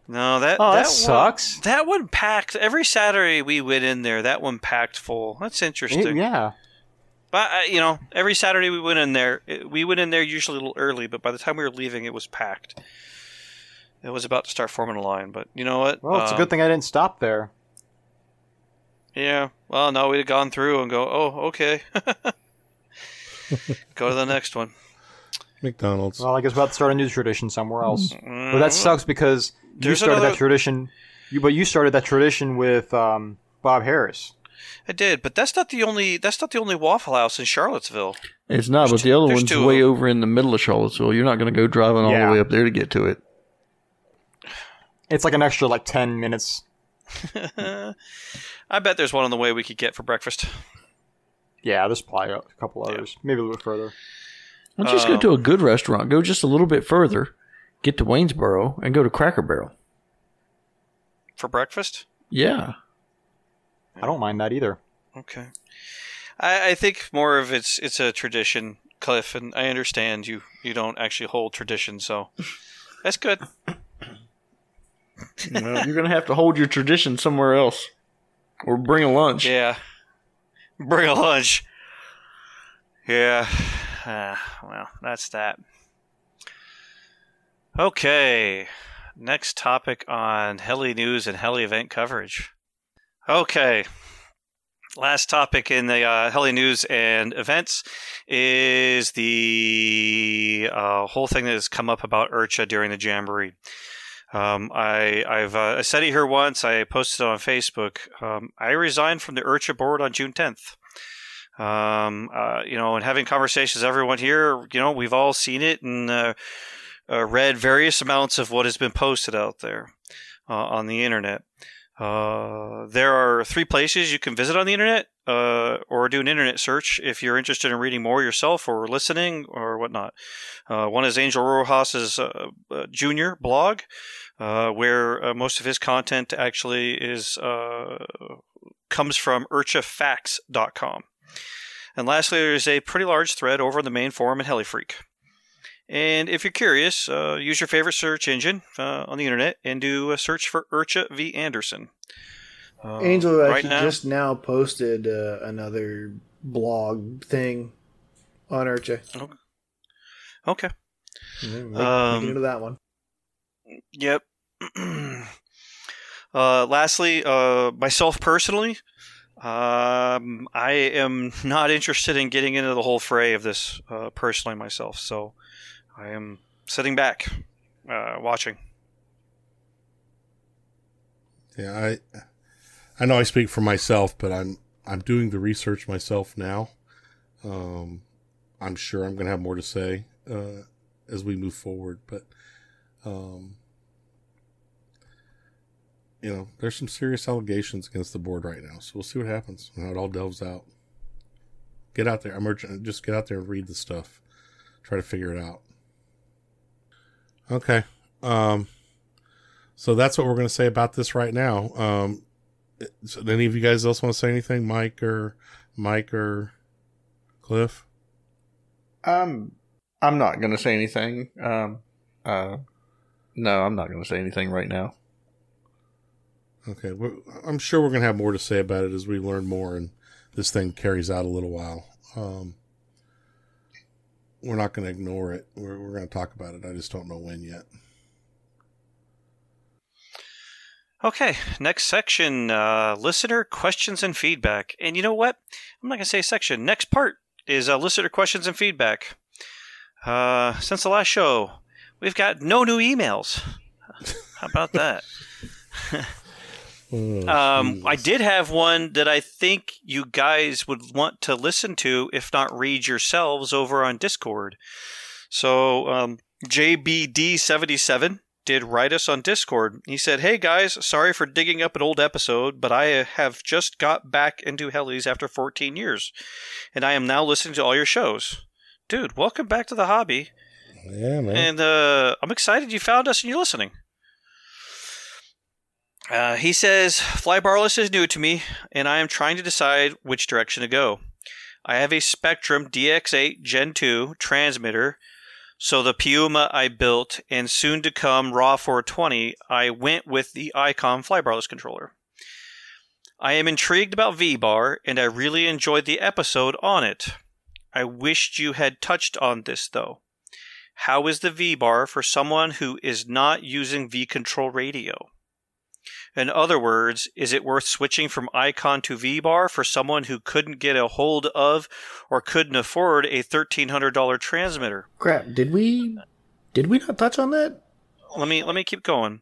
No, that oh, that, one- sucks. That one packed every Saturday we went in there. That one packed full. That's interesting. yeah. But uh, you know, every Saturday we went in there. it- We went in there usually a little early, but by the time we were leaving, it was packed. It was about to start forming a line, but you know what? Well, it's a Um, good thing I didn't stop there. Yeah. Well, no, we'd have gone through and go, oh, okay. go to the next one. McDonald's. Well, I guess we'll have to start a new tradition somewhere else. Mm, But that sucks because you There's started another- that tradition. You, but you started that tradition with um, Bob Harris. I did, but that's not the only. That's not the only Waffle House in Charlottesville. It's not, There's but the other two- there's one's two of way them. over in the middle of Charlottesville. You're not going to go driving all Yeah. the way up there to get to it. It's like an extra like ten minutes. I bet there's one on the way we could get for breakfast. Yeah, there's probably a couple others, maybe a little bit further. Well, just go Um, to a good restaurant. Go just a little bit further. Get to Waynesboro and go to Cracker Barrel. For breakfast? Yeah. I don't mind that either. Okay. I, I think more of it's it's a tradition, Cliff, and I understand you you don't actually hold tradition, so that's good. well, you're going to have to hold your tradition somewhere else, or bring a lunch. Yeah. Bring a lunch. Yeah. Ah, well, that's that. Okay. Next topic on heli news and heli event coverage. Okay. Last topic in the uh, heli news and events is the uh, whole thing that has come up about IRCHA during the Jamboree. Um, I, I've uh, I said it here once. I posted it on Facebook. Um, I resigned from the IRCHA board on June 10th. Um, uh, you know, and having conversations, everyone here, you know, we've all seen it and uh, uh, read various amounts of what has been posted out there uh, on the internet. Uh, there are three places you can visit on the internet, uh, or do an internet search if you're interested in reading more yourself or listening or whatnot. One is Angel Rojas's junior blog, where most of his content actually is comes from irchafacts.com. And lastly, there's a pretty large thread over in the main forum at HeliFreak. And if you're curious, uh, use your favorite search engine uh, on the internet and do a search for IRCHA V. Anderson. Uh, Angel actually right now, just now posted uh, another blog thing on IRCHA. okay. Yeah, we- we Um, get into that one. Yep. uh, lastly, uh, myself personally, um, I am not interested in getting into the whole fray of this uh, personally myself. So I am sitting back, uh, watching. Yeah, I I know I speak for myself, but I'm I'm doing the research myself now. Um, I'm sure I'm going to have more to say uh, as we move forward, but um, you know, there's some serious allegations against the board right now, so we'll see what happens how it all delves out. Get out there, I'm just get out there and read the stuff, try to figure it out. Okay. Um, so that's what we're going to say about this right now. Um, so any of you guys else want to say anything, Mike or Mike or Cliff? Um, I'm not going to say anything. Um, uh, no, I'm not going to say anything right now. Okay. I'm sure we're going to have more to say about it as we learn more and this thing carries out a little while. Um, we're not going to ignore it. We're, we're going to talk about it. I just don't know when yet. Okay, next section uh, listener questions and feedback. And you know what? I'm not going to say section. Next part is uh, listener questions and feedback. Uh, since the last show, we've got no new emails. How about that? Oh, um, I did have one that I think you guys would want to listen to, if not read yourselves, over on Discord. So, um, JBD77 did write us on Discord. He said, Hey guys, sorry for digging up an old episode, but I have just got back into Hellies after 14 years, and I am now listening to all your shows. Dude, welcome back to the hobby. Yeah, man. And uh, I'm excited you found us and you're listening. Uh, he says, Flybarless is new to me, and I am trying to decide which direction to go. I have a Spektrum DX8 Gen 2 transmitter, so the Puma I built and soon to come Raw 420, I went with the Icon Flybarless controller. I am intrigued about VBar, and I really enjoyed the episode on it. I wished you had touched on this though. How is the VBar for someone who is not using V control radio? In other words, is it worth switching from Icon to VBar for someone who couldn't get a hold of or couldn't afford a $1300 transmitter? Crap, did we did we not touch on that? Let me let me keep going.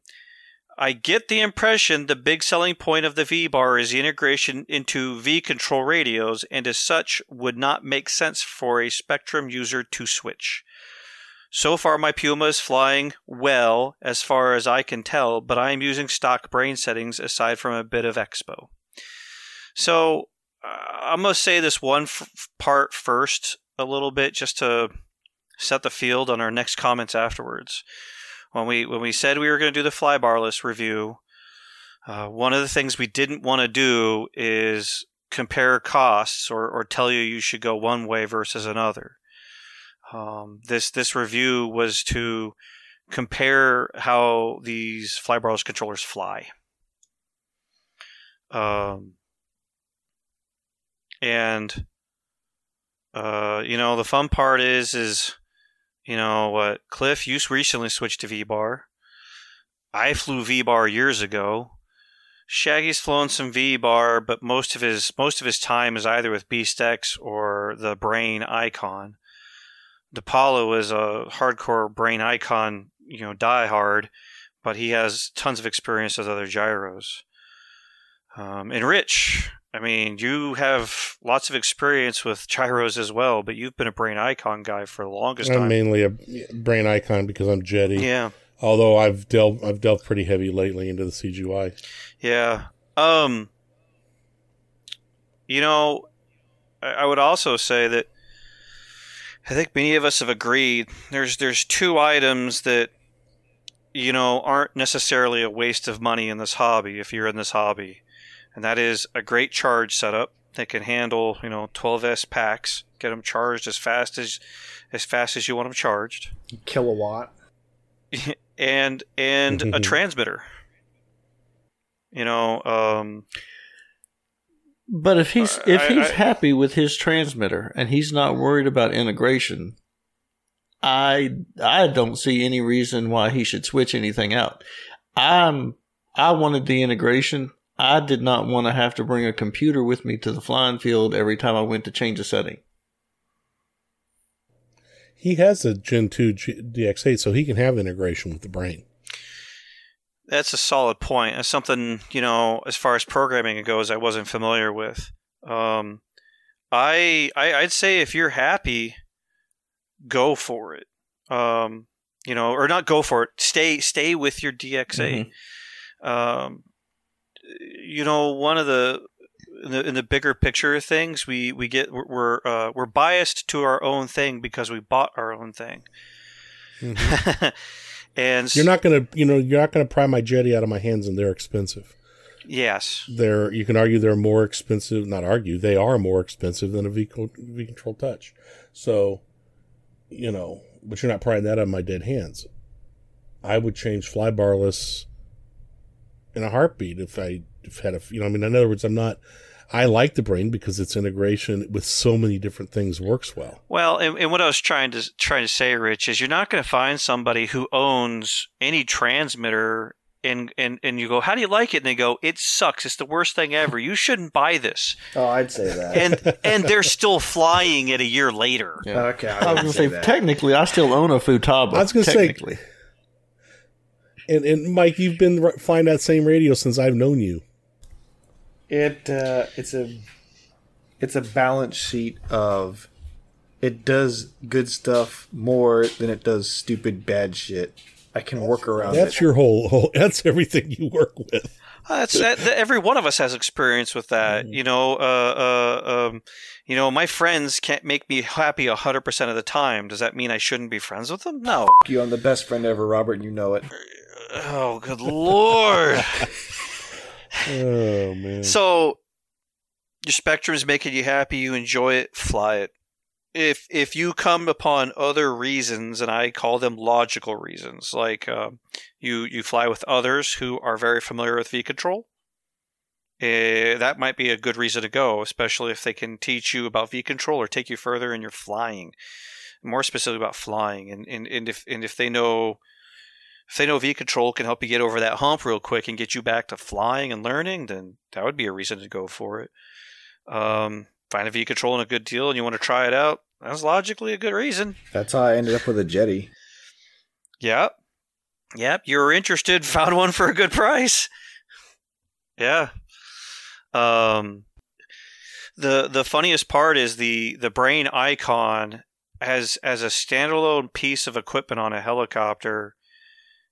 I get the impression the big selling point of the VBar is the integration into V control radios, and as such would not make sense for a Spektrum user to switch. So far, my Puma is flying well, as far as I can tell, but I am using stock brain settings aside from a bit of Expo. So uh, I'm going to say this one f- part first, a little bit, just to set the field on our next comments afterwards. When we when we said we were going to do the flybarless review, uh, one of the things we didn't want to do is compare costs or, or tell you you should go one way versus another. Um, this this review was to compare how these flybarless controllers fly. Um, and uh, you know the fun part is is you know what Cliff you recently switched to VBar. I flew VBar years ago. Shaggy's flown some VBar, but most of his most of his time is either with BeastX or the Brain Icon. DiPaolo is a hardcore Brain Icon, you know, diehard, but he has tons of experience with other gyros. Um, and Rich, I mean, you have lots of experience with gyros as well, but you've been a Brain Icon guy for the longest I'm time. mainly a brain icon because I'm Jeti. Yeah. Although I've delved I've delved pretty heavy lately into the CGY. Yeah. Um. You know, I I would also say that I think many of us have agreed. There's there's two items that you know aren't necessarily a waste of money in this hobby if you're in this hobby, and that is a great charge setup that can handle you know 12s packs, get them charged as fast as as fast as you want them charged, Kilowatt. and and a transmitter. You know, um, But if he's Uh, if I- he's I- happy with his transmitter and he's not worried about integration, I I don't see any reason why he should switch anything out. I'm I wanted the integration. I did not want to have to bring a computer with me to the flying field every time I went to change a setting. He has a Gen 2 G- DX8, so he can have integration with the brain. That's a solid point. That's something you know, as far as programming goes, I wasn't familiar with. Um, I, I I'd say if you're happy, go for it. Um, you know, or not go for it. Stay stay with your DXA. Um, you know, one of the in the, in the bigger picture of things, we we get we're uh, we're biased to our own thing because we bought our own thing. And You're not gonna, you know, you're not gonna pry my Jeti out of my hands, and they're expensive. yes, They're, you can argue they're more expensive. Not argue, they are more expensive than a V control touch. So, you know, but you're not prying that out of my dead hands. I would change fly barless in a heartbeat if I if had a, you know, I mean, in other words, I'm not. I like the brain because its integration with so many different things works well. Well, and, and what I was trying to trying to say, Rich, is you're not going to find somebody who owns any transmitter and, and and you go, how do you like it? And they go, it sucks. It's the worst thing ever. You shouldn't buy this. Oh, I'd say that. And and they're still flying it a year later. Yeah. Okay, I, I was gonna say say, technically, I still own a Futaba. I was gonna say- technically. And and Mike, you've been r- flying that same radio since I've known you. It uh, it's a it's a balance sheet of it does good stuff more than it does stupid bad shit. I can work around That's it. your whole, whole. That's everything you work with. Uh, That's that, that- every one of us has experience with that. You know, uh, uh, um, you know, my friends can't make me happy hundred percent of the time. Does that mean I shouldn't be friends with them? No. you. I'm the best friend ever, Robert, and you know it. Oh, good lord. Oh man. So your Spektrum is making you happy, you enjoy it, fly it. If if you come upon other reasons, and I call them logical reasons, like um, you you fly with others who are very familiar with V control, eh, that might be a good reason to go, especially if they can teach you about V control or take you further in your flying, more specifically about flying, and and, and if and if they know if they know V control can help you get over that hump real quick and get you back to flying and learning, then that would be a reason to go for it. Um, find a V control and a good deal, and you want to try it out. That's logically a good reason. That's how I ended up with a Jeti. Yep. Yep. You were interested, found one for a good price. Yeah. Um, the the funniest part is the the brain icon as as a standalone piece of equipment on a helicopter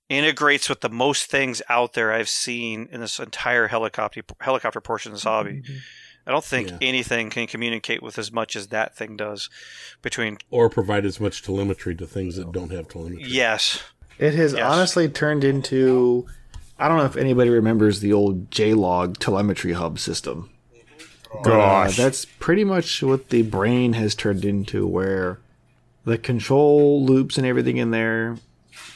integrates with the most things out there I've seen in this entire helicopter helicopter portion of this hobby. I don't think Yeah. anything can communicate with as much as that thing does between or provide as much telemetry to things that don't have telemetry. yes. It has Yes. honestly turned into. I don't know if anybody remembers the old JLog telemetry hub system. But, uh, Gosh. that's pretty much what the brain has turned into, where the control loops and everything in there.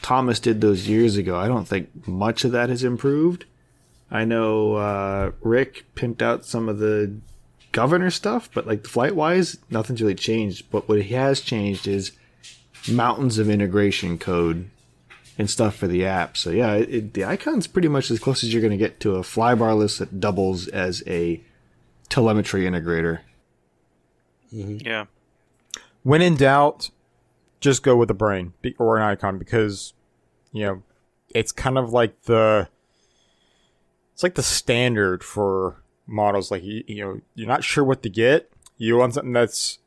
Thomas did those years ago. I don't think much of that has improved. I know uh, Rick pimped out some of the governor stuff, but like flight wise, nothing's really changed. But what he has changed is mountains of integration code and stuff for the app. So yeah, it, it, the icon's pretty much as close as you're going to get to a flybarless that doubles as a telemetry integrator. Yeah. When in doubt, just go with the brain or an icon because, you know, it's kind of like the, it's like the standard for models. Like you, you know, you're not sure what to get. You want something that's,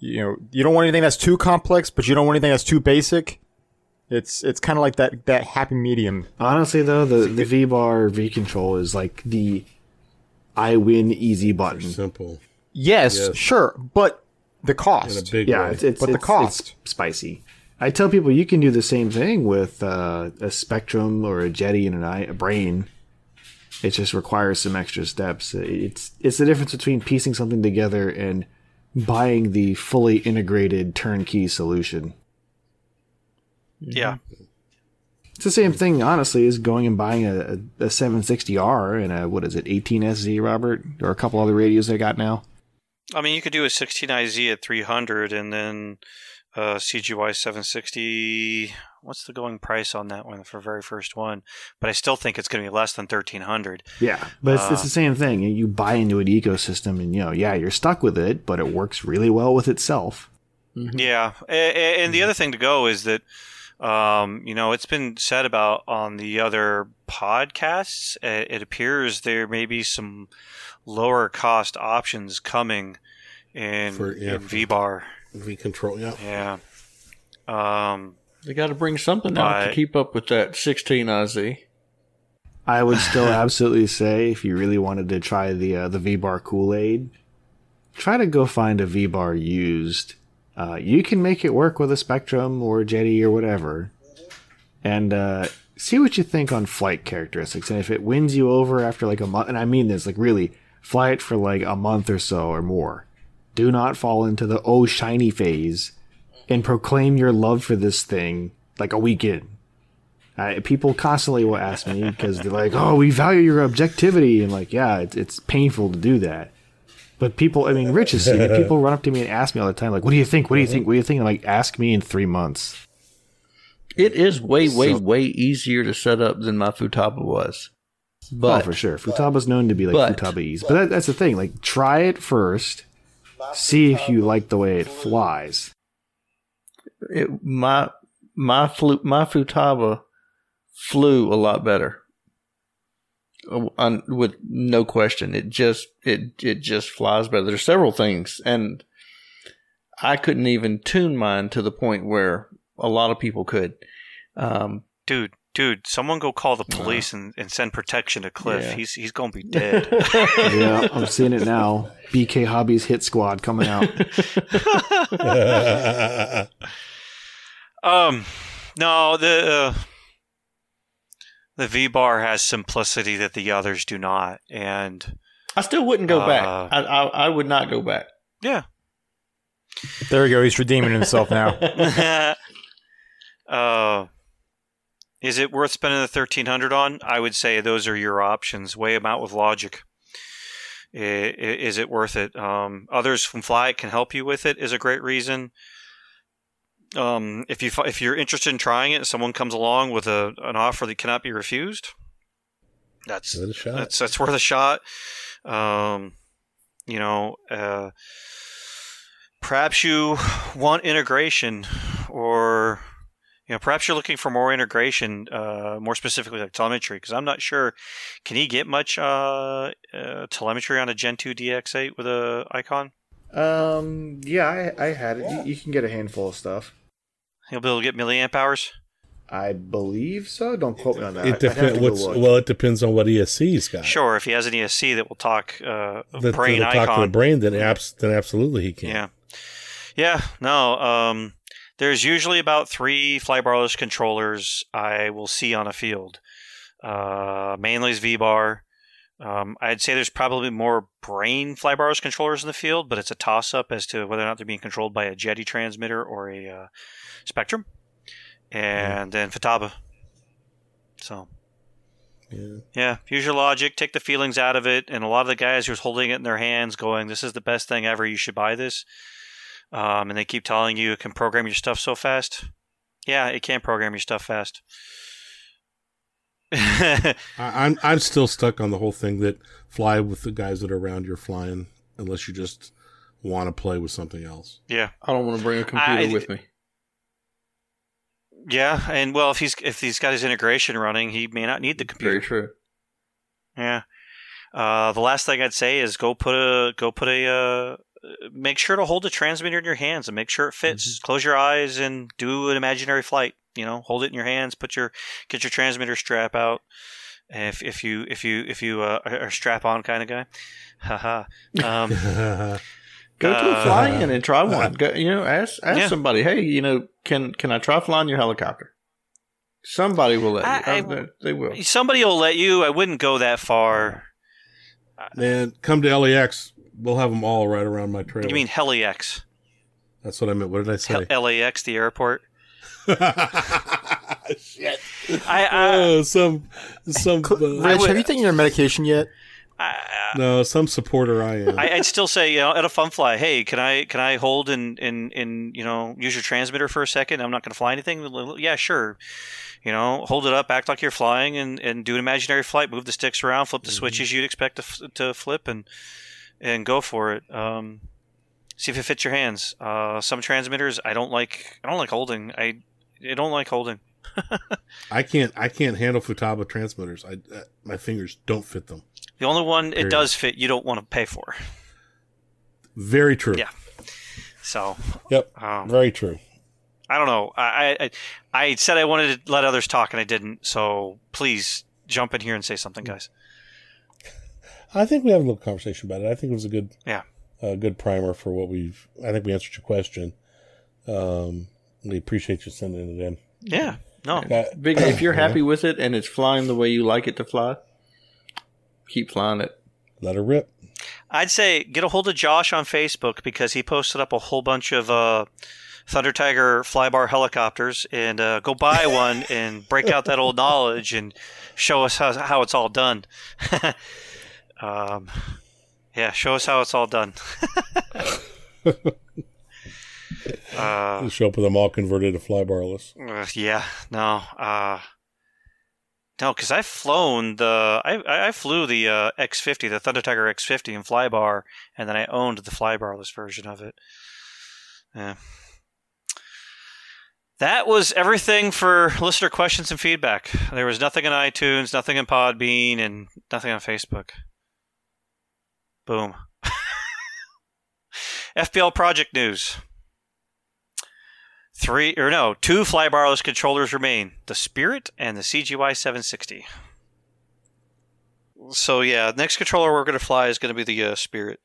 you know, you don't want anything that's too complex, but you don't want anything that's too basic. It's it's kind of like that that happy medium. Honestly, though, the the VBar V control is like the I win easy button. Simple. Yes, Yes. sure, but the In cost. a big Yeah, way. it's, it's But the cost. it's spicy. I tell people you can do the same thing with uh, a Spektrum or a Jeti and an eye, a brain. It just requires some extra steps. It's it's the difference between piecing something together and buying the fully integrated turnkey solution. Yeah. It's the same thing, honestly, as going and buying a, a, a 760R and a what is it, 18SZ, Robert, or a couple other radios they got now. I mean, you could do a 16IZ at 300 and then uh, CGY 760. What's the going price on that one for very first one? But I still think it's going to be less than 1300. Yeah, but it's, it's Uh, the same thing. You buy into an ecosystem, and you know, yeah, you're stuck with it, but it works really well with itself. Yeah, a- a- and the other thing to go is that, um, you know, it's been said about on the other podcasts. uh, It appears there may be some lower cost options coming in, For- yeah, in for- VBar. V control. Yeah. Yeah. Um, They got to bring something out to keep up with that 16 IZ. I would still absolutely say, if you really wanted to try the uh, the VBar Kool Aid, try to go find a VBar used. Uh, you can make it work with a Spektrum or a Jeti or whatever, and uh, see what you think on flight characteristics. And if it wins you over after like a month, and I mean this, like really, fly it for like a month or so or more. Do not fall into the oh shiny phase and proclaim your love for this thing like a week in. Uh, people constantly will ask me because they're like, "Oh, we value your objectivity," and like, yeah, it's, it's painful to do that. But people, I mean, Rich has seen it. People run up to me and ask me all the time, like, "What do you think? What do you think? What do you think?" And like, ask me in three months. It is way, way, So- way easier to set up than my Futaba was. Oh, but oh, for sure, Futaba's known to be like but- Futaba ease, but that, that's the thing. Like, try it first, see if you like the way it flies. it, my my flu, my Futaba flew a lot better. Un- with no question, it just it it just flies better. There's several things, and I couldn't even tune mine to the point where a lot of people could. Um, Dude, dude, someone go call the police and, and send protection to Cliff. Yeah. He's he's gonna be dead. yeah, I'm seeing it now. BK Hobbies Hit Squad coming out. um, no, the uh, the VBar has simplicity that the others do not, and I still wouldn't go back. Uh, I, I I would not go back. yeah. There we go. He's redeeming himself now. uh, is it worth spending the thirteen hundred on? I would say those are your options. Weigh them out with logic. I- i- Is it worth it? Um, others from Fly can help you with it. Is a great reason. Um, if you if you're interested in trying it, and someone comes along with a an offer that cannot be refused. That's Give a shot. that's that's worth a shot. Um, you know, uh, perhaps you want integration, or you know, perhaps you're looking for more integration, uh, more specifically like telemetry. Because I'm not sure, can he get much uh, uh, telemetry on a Gen 2 DX8 with a icon? Um, yeah, I, I had it. You, you can get a handful of stuff. He'll be able to get milliamp hours. I believe so. Don't quote me on that. It I'd have to depends. What's well, it depends on what ESC's got. Sure, if he has an ESC that will talk uh, That brain that'll icon. talk to the brain, then abs- then absolutely he can. Yeah. Yeah, no. Um, there's usually about three flybarless controllers I will see on a field. Uh, mainly is VBar. Um, I'd say there's probably more brain flybarless controllers in the field, but it's a toss-up as to whether or not they're being controlled by a Jeti transmitter or a uh, Spektrum. And then Futaba. So. Yeah. Yeah, use your logic, take the feelings out of it, and a lot of the guys who's holding it in their hands, going, "This is the best thing ever. You should buy this," um, and they keep telling you it can program your stuff so fast. Yeah, it can program your stuff fast. I, I'm I'm still stuck on the whole thing that fly with the guys that are around you're flying, unless you just want to play with something else. yeah, I don't want to bring a computer I- with me. yeah, and well, if he's if he's got his integration running, he may not need the computer. Very true. Yeah. Uh, the last thing I'd say is go put a go put a uh, make sure to hold the transmitter in your hands and make sure it fits. Close your eyes and do an imaginary flight. You know, hold it in your hands. Put your get your transmitter strap out. If if you if you if you uh, are a strap on kind of guy, haha. Um, Go to a Uh, fly-in and try one. Go, you know, ask ask Yeah. somebody. Hey, you know, can can I try flying your helicopter? Somebody will let you. I- I- Uh, they- they will. somebody will let you. I wouldn't go that far. Man, come to LAX. We'll have them all right around my trailer. You mean Helix? That's what I meant. What did I say? LAX, the airport. Shit. I, I, Oh, some some uh, Rich, have you taken your medication yet? no some supporter I am. I, I'd still say, you know, at a fun fly, hey, can I can I hold and and and you know use your transmitter for a second? I'm not going to fly anything. Yeah, sure. You know, hold it up, act like you're flying, and, and do an imaginary flight. Move the sticks around, flip the switches you'd expect to, f- to flip, and and go for it. Um, see if it fits your hands. Uh, some transmitters I don't like. I don't like holding. I I don't like holding. I can't I can't handle Futaba transmitters. I uh, my fingers don't fit them. The only one it does fit, you don't want to pay for. Very true. Yeah. So Yep. um, Very true. I don't know. I, I I said I wanted to let others talk and I didn't. So please jump in here and say something, guys. I think we have a little conversation about it. I think it was a good Yeah. A good primer for what we've. I think we answered your question. Um, we appreciate you sending it in. Yeah. No. That- Big, if you're happy with it and it's flying the way you like it to fly, keep flying it. Let her rip. I'd say get a hold of Josh on Facebook because he posted up a whole bunch of uh, Thunder Tiger flybar helicopters, and uh, go buy one and break out that old knowledge and show us how how it's all done. um, yeah, show us how it's all done. uh, Just show up with them all converted to flybarless. Uh, yeah, no, uh, no, because I've flown the, I, I I flew the uh, X50, the Thunder Tiger X50 in flybar, and then I owned the flybarless version of it. Yeah. That was everything for listener questions and feedback. There was nothing in iTunes, nothing in Podbean, and nothing on Facebook. Boom. FBL project news. Three or no, two flybarless controllers remain: the Spirit and the CGY 760. So yeah, next controller we're going to fly is going to be the uh, Spirit.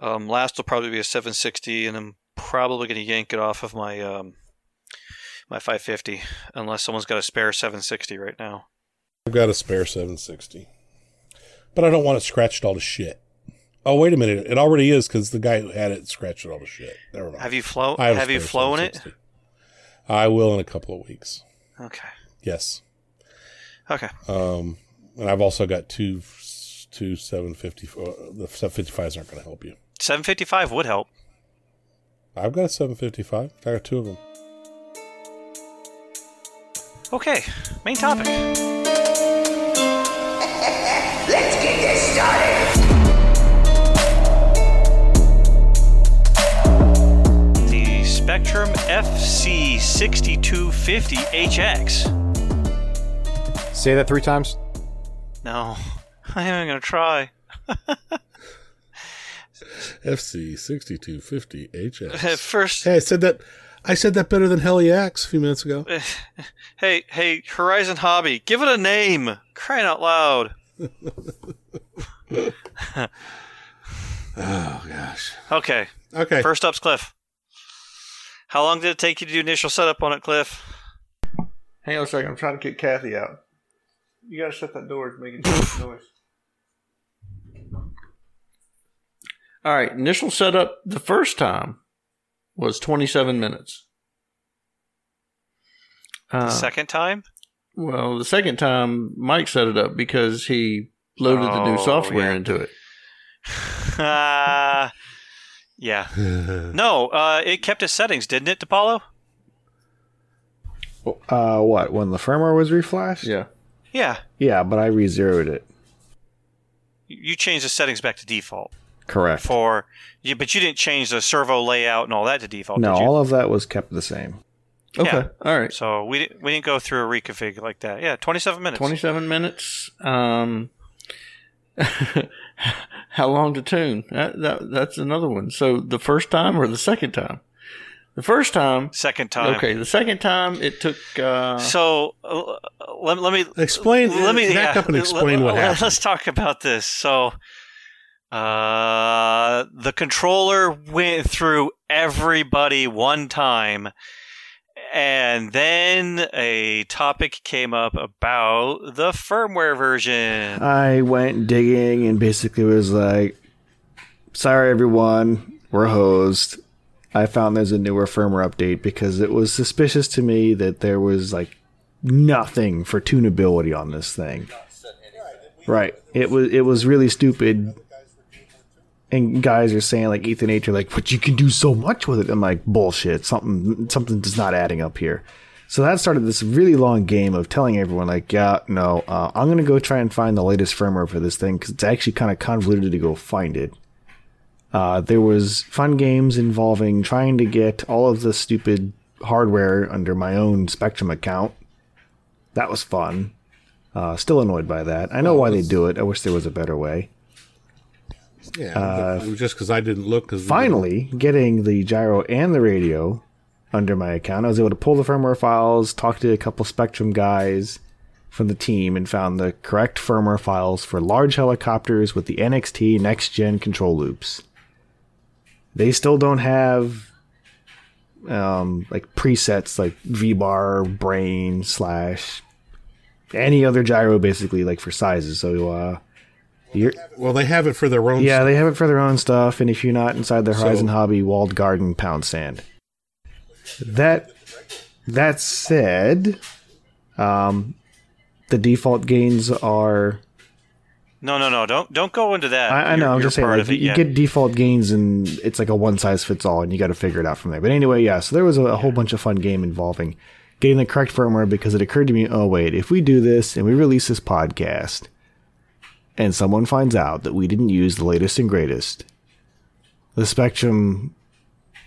Um, last will probably be a 760, and I'm probably going to yank it off of my um, my 550, unless someone's got a spare 760 right now. I've got a spare 760, but I don't want it scratched all to shit. Oh wait a minute, it already is because the guy who had it scratched it all to shit. Never mind. Have you flown? I a Have you flown it? I will in a couple of weeks. Okay. Yes. Okay. Um, and I've also got two two 750. Uh, the 755s aren't going to help you. 755 would help. I've got a 755. I got two of them. Okay. Main topic. Let's get this started. Spektrum FC6250HX. Say that three times. No, I am going to try. FC6250HX. At first, Hey, I said that. I said that better than Heliax a few minutes ago. hey, hey, Horizon Hobby, give it a name. Crying out loud. Oh gosh. Okay. Okay. First up's Cliff. How long did it take you to do initial setup on it, Cliff? Hang on a second. I'm trying to kick Kathy out. You gotta shut that door. It's making too much noise. All right. Initial setup the first time was 27 minutes. Uh, Second time? well, the second time Mike set it up because he loaded the new Oh, software yeah. into it. Uh, yeah. No, uh, it kept its settings, didn't it, DiPaolo? Uh, what? When the firmware was reflashed? Yeah. Yeah. Yeah, but I re-zeroed it. You changed the settings back to default Correct. for, you, but you didn't change the servo layout and all that to default. no, did you? all of that was kept the same. Okay. Yeah. All right. So we didn't, we didn't go through a reconfig like that. Yeah, 27 minutes. 27 minutes. Um, how long to tune? That, that, that's another one. So the first time or the second time? The first time. Second time. Okay. The second time it took. Uh, So uh, let, let me Explain. Let me back yeah, up and explain let- what let- happened. Let's talk about this. So, uh, the controller went through everybody one time, and then a topic came up about the firmware version. I went digging and basically was like, "Sorry, everyone, we're hosed." I found there's a newer firmware update because it was suspicious to me that there was like nothing for tunability on this thing. Right. It was it was really stupid. And guys are saying like Ethan H are like, but you can do so much with it. I'm like, bullshit. Something something is not adding up here. So that started this really long game of telling everyone like, yeah, no, uh, I'm gonna go try and find the latest firmware for this thing because it's actually kind of convoluted to go find it. Uh, there was fun games involving trying to get all of the stupid hardware under my own Spektrum account. That was fun. Uh, still annoyed by that. I know why they do it. I wish there was a better way. Yeah, Uh, but it was just because I didn't look. Cause Finally, getting the gyro and the radio under my account, I was able to pull the firmware files, talk to a couple Spektrum guys from the team, and found the correct firmware files for large helicopters with the NXT next gen control loops. They still don't have um, like presets like VBar, brain, slash, any other gyro basically like for sizes. So uh, you're Well, they have it for their own. yeah, they have it for their own stuff, and if you're not inside the So- Horizon Hobby walled garden, pound sand. That that said, um, the default gains are. No, no, no. Don't don't go into that. I, I You're- know. I'm just saying, part like you yet. get default gains, and it's like a one size fits all, and you got to figure it out from there. But anyway, yeah. So there was a, a whole bunch of fun game involving getting the correct firmware because it occurred to me, oh wait, if we do this and we release this podcast, and someone finds out that we didn't use the latest and greatest, the Spektrum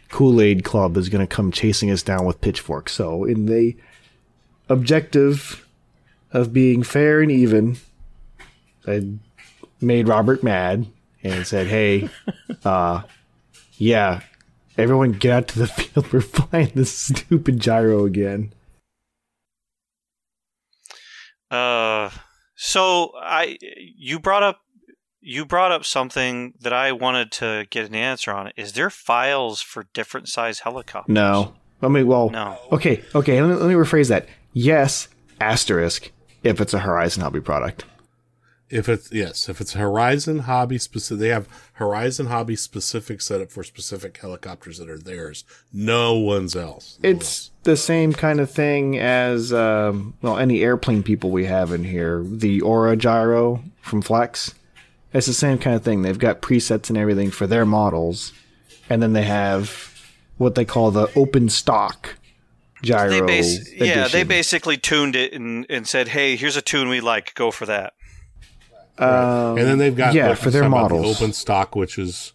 Kool Aid Club is going to come chasing us down with pitchforks. So, in the objective of being fair and even, I made Robert mad and said, "Hey, uh, yeah, everyone get out to the field. We're flying this stupid gyro again." Uh, so I you brought up you brought up something that I wanted to get an answer on. Is there files for different size helicopters? No, I mean, well, No. Okay, okay. Let me, let me rephrase that. Yes, asterisk if it's a Horizon Hobby product. If it's yes, if it's Horizon Hobby specific, they have Horizon Hobby specific setup for specific helicopters that are theirs. No one's else. No It's the same kind of thing as um, well any airplane people we have in here. The Aura gyro from Flex. It's the same kind of thing. They've got presets and everything for their models, and then they have what they call the open stock gyro. They base, yeah, they basically tuned it and, and said, "Hey, here's a tune we like. Go for that." Um, and then they've got yeah like, for their about the models. open stock, which is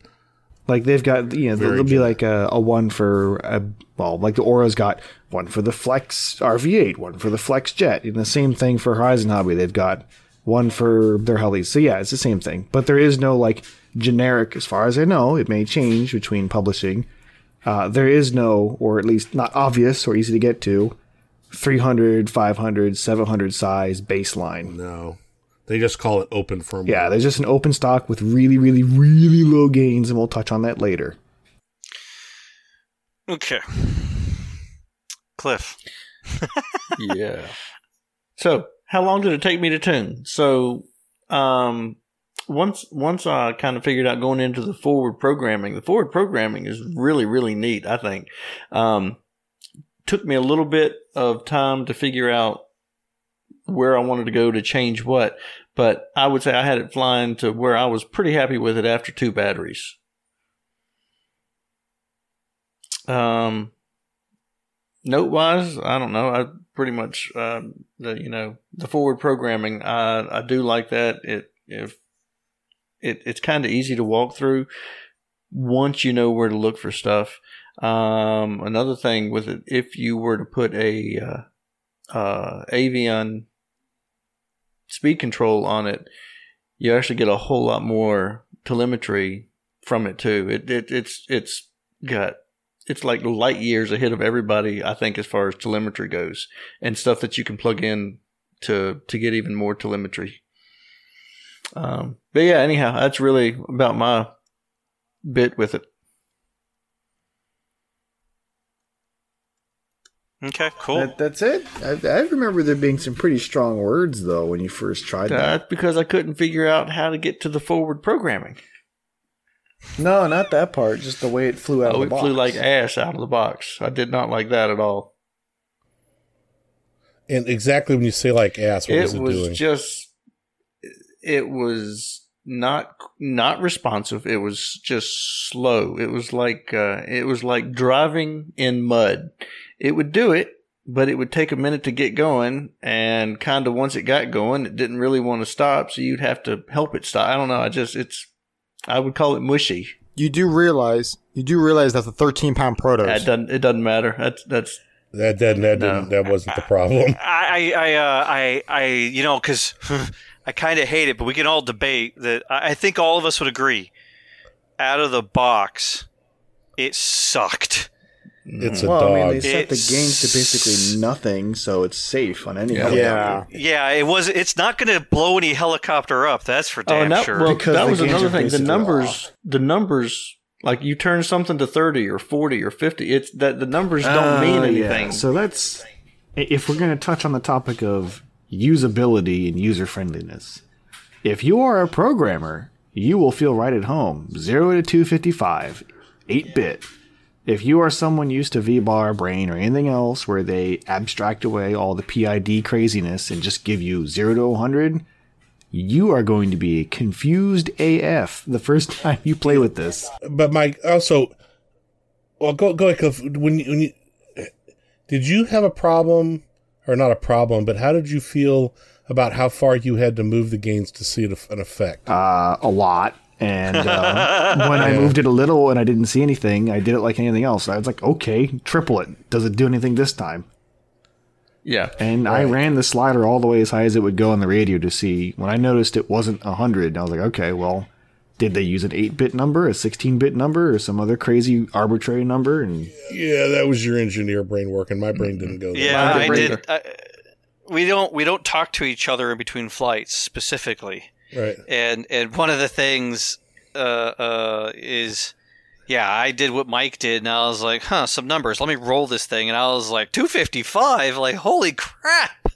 Like they've got, you know, Very there'll be like a, a one for a well, like the Aura's got one for the Flex RV8, one for the Flex Jet, and the same thing for Horizon Hobby. They've got one for their helis. So yeah, it's the same thing, but there is no like generic, as far as I know. It may change between publishing. Uh, there is no, or at least not obvious or easy to get to, 300, 500, 700 size baseline. no. They just call it open firmware. Yeah, there's just an open stock with really, really, really low gains, and we'll touch on that later. Okay, Cliff. yeah. So, how long did it take me to tune? So, um, once once I kind of figured out going into the forward programming, the forward programming is really really neat. I think. Um, took me a little bit of time to figure out where I wanted to go to change what, but I would say I had it flying to where I was pretty happy with it after two batteries. Um, note wise, I don't know. I pretty much, um, the, you know, the forward programming, I, I do like that. It, if it, it's kind of easy to walk through once you know where to look for stuff. Um, another thing with it, if you were to put a, uh, uh, Avian speed control on it, you actually get a whole lot more telemetry from it too. It, it it's it's got it's like light years ahead of everybody. I think as far as telemetry goes, and stuff that you can plug in to to get even more telemetry. Um, but yeah, anyhow, that's really about my bit with it. Okay, cool. That, that's it. I, I remember there being some pretty strong words though when you first tried that. That's because I couldn't figure out how to get to the forward programming. No, not that part. Just the way it flew out Oh, of it box. flew like ass out of the box. I did not like that at all. And exactly when you say like ass, what it is it was doing? just it was not not responsive it was just slow it was like uh, it was like driving in mud it would do it but it would take a minute to get going and kind of once it got going it didn't really want to stop so you'd have to help it stop i don't know i just it's i would call it mushy You do realize you do realize that's a 13 pound Protos. it doesn't it doesn't matter that's that's that didn't that No. didn't that wasn't the problem. I, I, uh, I, I, you know, because I kind of hate it, but we can all debate that. I I think all of us would agree. Out of the box, it sucked. It's a well, dog. I mean, they set the It's- gains to basically nothing, so it's safe on any Yeah. helicopter. Yeah, it was. It's not going to blow any helicopter up. That's for Oh, damn and that, sure. well, Because that was another thing. The numbers, off. the numbers Like you turn something to 30 or 40 or 50, it's that the numbers don't mean Uh, yeah. anything. So that's if we're going to touch on the topic of usability and user friendliness. If you are a programmer, you will feel right at home. 0 to 255, 8 bit. If you are someone used to VBar, Brain, or anything else where they abstract away all the PID craziness and just give you 0 to 100, you are going to be confused AF the first time you play with this. But Mike, also, well, go go ahead. When you, when you did you have a problem or not a problem, but how did you feel about how far you had to move the gains to see an effect? uh, a lot. And uh, when I moved it a little and I didn't see anything, I did it like anything else. I was like, okay, triple it. Does it do anything this time? yeah. And I ran the slider all the way as high as it would go on the radio to see. When I noticed it wasn't 100, I was like, okay, well, did they use an 8 bit number, a 16 bit number, or some other crazy arbitrary number? And yeah, that was your engineer brain working. My brain didn't go there. Yeah, I did. I, we don't we don't talk to each other in between flights specifically, Right. and and one of the things uh, uh, is. Yeah, I did what Mike did, and I was like, "Huh, some numbers. Let me roll this thing." And I was like, "255! Like, holy crap!"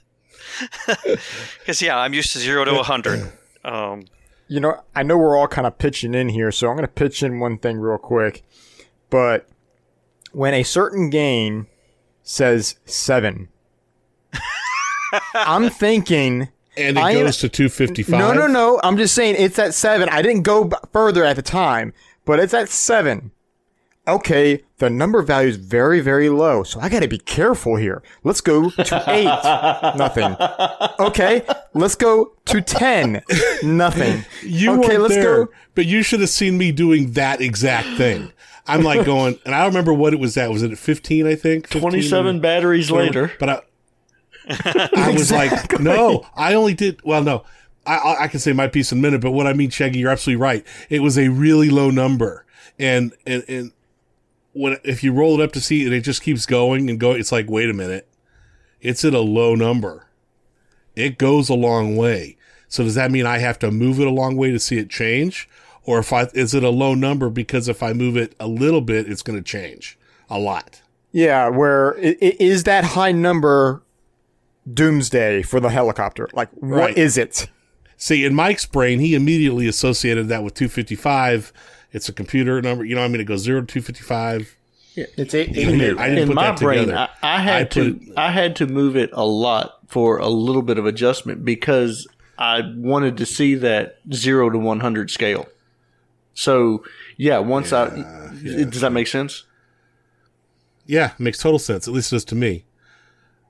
Because yeah, I'm used to zero to a 100. Um, You know, I know we're all kind of pitching in here, so I'm going to pitch in one thing real quick. But when a certain game says seven, I'm thinking. And it I am- goes to 255. No, no, no. I'm just saying it's at seven. I didn't go b- further at the time, but it's at seven. Okay, the number value is very, very low, so I got to be careful here. Let's go to eight. Nothing. Okay, let's go to ten. Nothing. You okay, weren't there, go. but you should have seen me doing that exact thing. I'm like going, and I don't remember what it was at. Was it at 15, I think? 15 27 batteries whatever. later. But I, I was like, no, I only did, well, no, I, I, I can say my piece in a minute, but what I mean, Shaggy, you're absolutely right. It was a really low number. And, and, and when, if you roll it up to see it, it just keeps going and going. It's like, wait a minute. It's at a low number. It goes a long way. So does that mean I have to move it a long way to see it change? Or if I, is it a low number because if I move it a little bit, it's going to change a lot? Yeah, where is that high number doomsday for the helicopter? Like, what Right. is it? See, in Mike's brain, he immediately associated that with 255. It's a computer number. You know, I mean, it goes 0 to 255. It's eight, I eight didn't. I didn't in put my that brain, together. I, I had I to put- I had to move it a lot for a little bit of adjustment because I wanted to see that zero to one hundred scale. So yeah, once I does that make sense? Yeah, makes total sense. At least it does to me,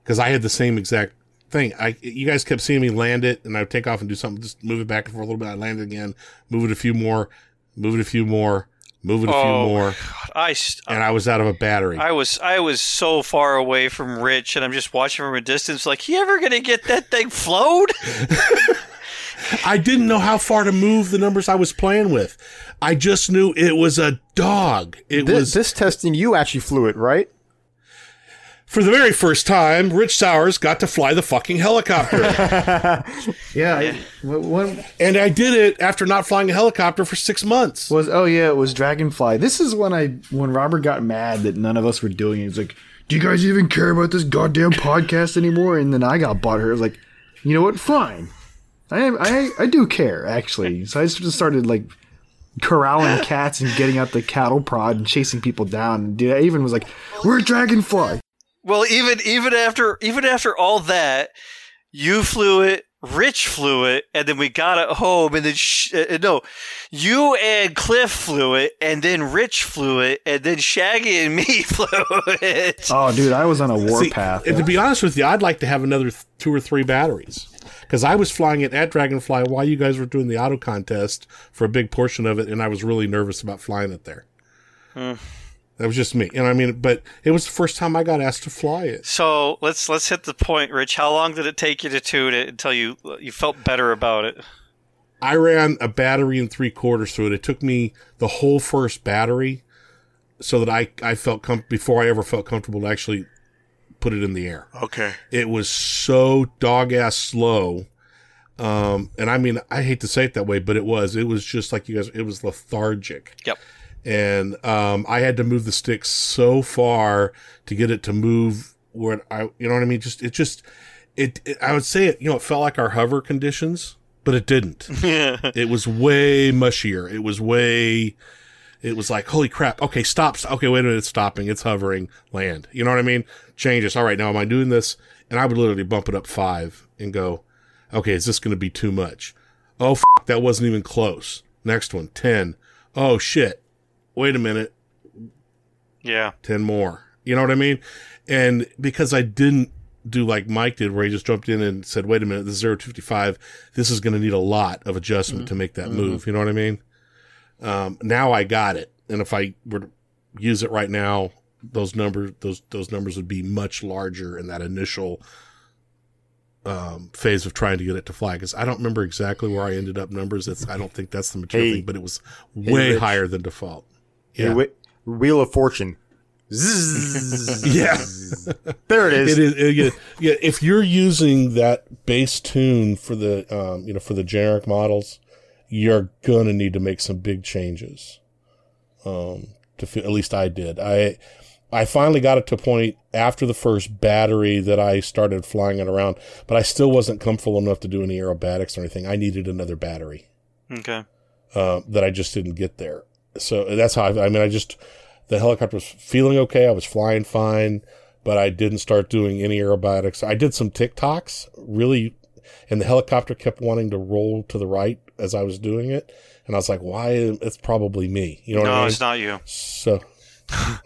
because I had the same exact thing. I you guys kept seeing me land it, and I would take off and do something, just move it back and forth a little bit. I land it again, move it a few more, move it a few more, move it a few Oh, more, I st- uh, and I was out of a battery. I was I was so far away from Rich, and I'm just watching from a distance. Like, he ever gonna get that thing flowed? I didn't know how far to move the numbers I was playing with. I just knew it was a dog. It This, was this testing, you actually flew it, right? For the very first time. Rich Sowers got to fly the fucking helicopter, Yeah. I, what, what and I did it after not flying a helicopter for six months. was? Oh yeah, it was Dragonfly. This is when I when Robert got mad that none of us were doing it. He's like, "Do you guys even care about this goddamn podcast anymore?" And then I got butthurt. I was like, "You know what? Fine. I am, I I do care actually." So I just started like corralling cats and getting out the cattle prod and chasing people down. Dude, I even was like, "We're Dragonfly." Well, even even after even after all that, you flew it. Rich flew it, and then we got it home, and then sh- uh, no, you and Cliff flew it, and then Rich flew it, and then Shaggy and me flew it. Oh, dude, I was on a warpath. And to be honest with you, I'd like to have another th- two or three batteries because I was flying it at Dragonfly while you guys were doing the auto contest for a big portion of it, and I was really nervous about flying it there. That was just me, and I mean, but it was the first time I got asked to fly it. So let's let's hit the point, Rich. How long did it take you to tune it until you you felt better about it? I ran a battery and three quarters through it. It took me the whole first battery so that I, I felt com- before I ever felt comfortable to actually put it in the air. Okay. It was so dog ass slow. Um, and I mean, I hate to say it that way, but it was. It was just like you guys. It was lethargic. Yep. And um, I had to move the stick so far to get it to move where I, you know what I mean? Just it just it, it I would say it, you know, it felt like our hover conditions, but it didn't. it was way mushier. It was way. It was like, holy crap. Okay, stop. Okay, wait a minute. It's stopping. It's hovering. Land. You know what I mean? Changes. All right, now am I doing this? And I would literally bump it up five and go, okay, is this going to be too much? Oh, f- that wasn't even close. Next one, 10. Oh, shit. Wait a minute. Yeah. 10 more. You know what I mean? And because I didn't do like Mike did, where he just jumped in and said, wait a minute, this is 0 55. This is going to need a lot of adjustment to make that move. You know what I mean? Um, now I got it. And if I were to use it right now, those numbers, those, those numbers would be much larger in that initial, um, phase of trying to get it to fly. Cause I don't remember exactly where I ended up numbers. It's, I don't think that's the material Hey. thing, but it was way Rich. higher than default. Hey, Yeah. Whe- Wheel of Fortune. Zzz. Yeah. there it is. It is. it- yeah, yeah. If you're using that base tune for the, um, you know, for the generic models, you're gonna need to make some big changes. Um, to fi- at least I did. I, I finally got it to a point after the first battery that I started flying it around, but I still wasn't comfortable enough to do any aerobatics or anything. I needed another battery Okay. uh, that I just didn't get there. So that's how I, I mean, I just, the helicopter was feeling okay. I was flying fine, but I didn't start doing any aerobatics. I did some tic-tocs really, and the helicopter kept wanting to roll to the right as I was doing it. And I was like, why? It's probably me. You know what no, I mean? it's not you. So,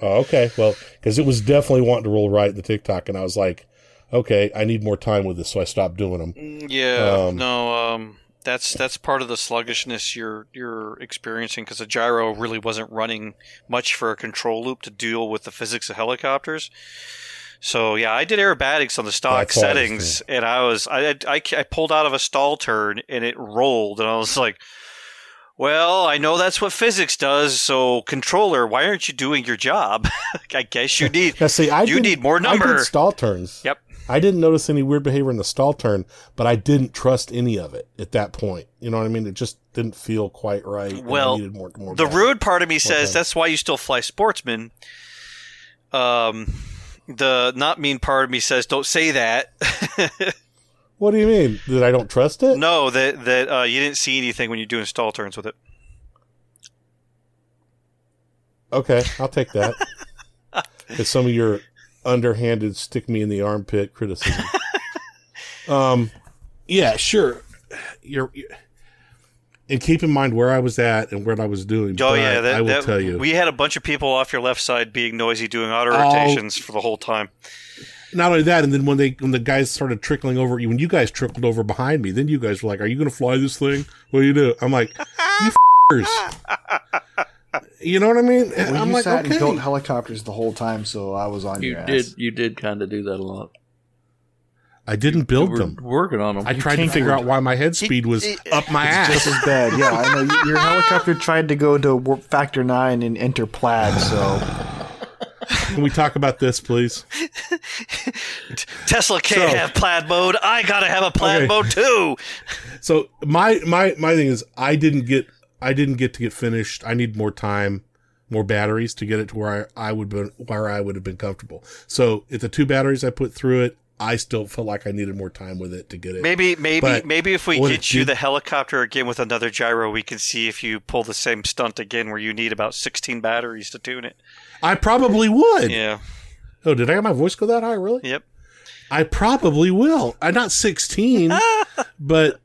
oh, okay. Well, because it was definitely wanting to roll right in the tic-toc. And I was like, okay, I need more time with this. So I stopped doing them. Yeah, Um, no, um, that's that's part of the sluggishness you're you're experiencing because the gyro really wasn't running much for a control loop to deal with the physics of helicopters. So yeah, I did aerobatics on the stock That's all I was settings, and I was I, I I pulled out of a stall turn and it rolled, and I was like. Well, I know that's what physics does. So, controller, why aren't you doing your job? I guess you need Now, see, I you need more I did stall turns. Yep. I didn't notice any weird behavior in the stall turn, but I didn't trust any of it at that point. You know what I mean? It just didn't feel quite right. Well, needed more, more the rude part of me says time. that's why you still fly sportsman. Um, the not mean part of me says don't say that. What do you mean? That I don't trust it? no, that that uh, you didn't see anything when you're doing stall turns with it. Okay, I'll take that. it's some of your underhanded stick me in the armpit criticism. um, yeah, sure. You're, you're- and keep in mind where I was at and what I was doing. Oh yeah, that, I will that- tell you. we had a bunch of people off your left side being noisy, doing auto Oh. rotations for the whole time. not only that, and then when they when the guys started trickling over, when you guys trickled over behind me, then you guys were like, "Are you going to fly this thing? What do you do?" I'm like, "You f***ers." You know what I mean? Well, I'm you like, sat okay. and built helicopters the whole time, so I was on You your ass. did. You did kind of do that a lot. I didn't build them. working on them. I tried to figure out why my head speed was up my It's ass. just as bad. Yeah, I know. Your helicopter tried to go to warp factor nine and enter plaid, so Can we talk about this, please? Tesla can't So- have plaid mode. I gotta have a plaid Okay. mode too. So my my my thing is, I didn't get I didn't get to get finished. I need more time, more batteries to get it to where I, I would been where I would have been comfortable. So if the two batteries I put through it, I still felt like I needed more time with it to get it. Maybe, maybe, But maybe if we get you did- the helicopter again with another gyro, we can see if you pull the same stunt again, where you need about sixteen batteries to tune it. I probably would. Yeah. Oh, did I have my voice go that high? Really? Yep. I probably will. I'm not 16, but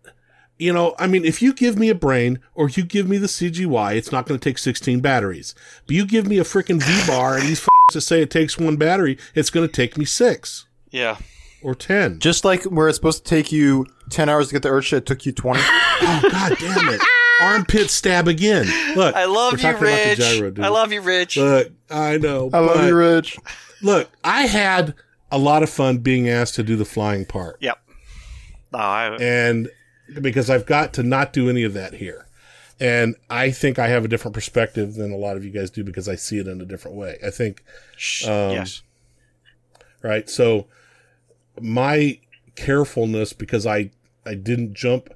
you know, I mean, if you give me a brain or you give me the CGY, it's not going to take 16 batteries. But you give me a freaking VBar and these f- to say it takes one battery, it's going to take me six Yeah. or 10. Just like where it's supposed to take you 10 hours to get the Earthship, it took you 20. Oh God damn it! Armpit stab again. Look, I love you, talking about the Rich. gyro. I love you, Rich. Look, I know. I love you, Rich. Look, I had a lot of fun being asked to do the flying part. Yep. No, I, and because I've got to not do any of that here. And I think I have a different perspective than a lot of you guys do because I see it in a different way. I think, um, yes. right? So my carefulness because I I didn't jump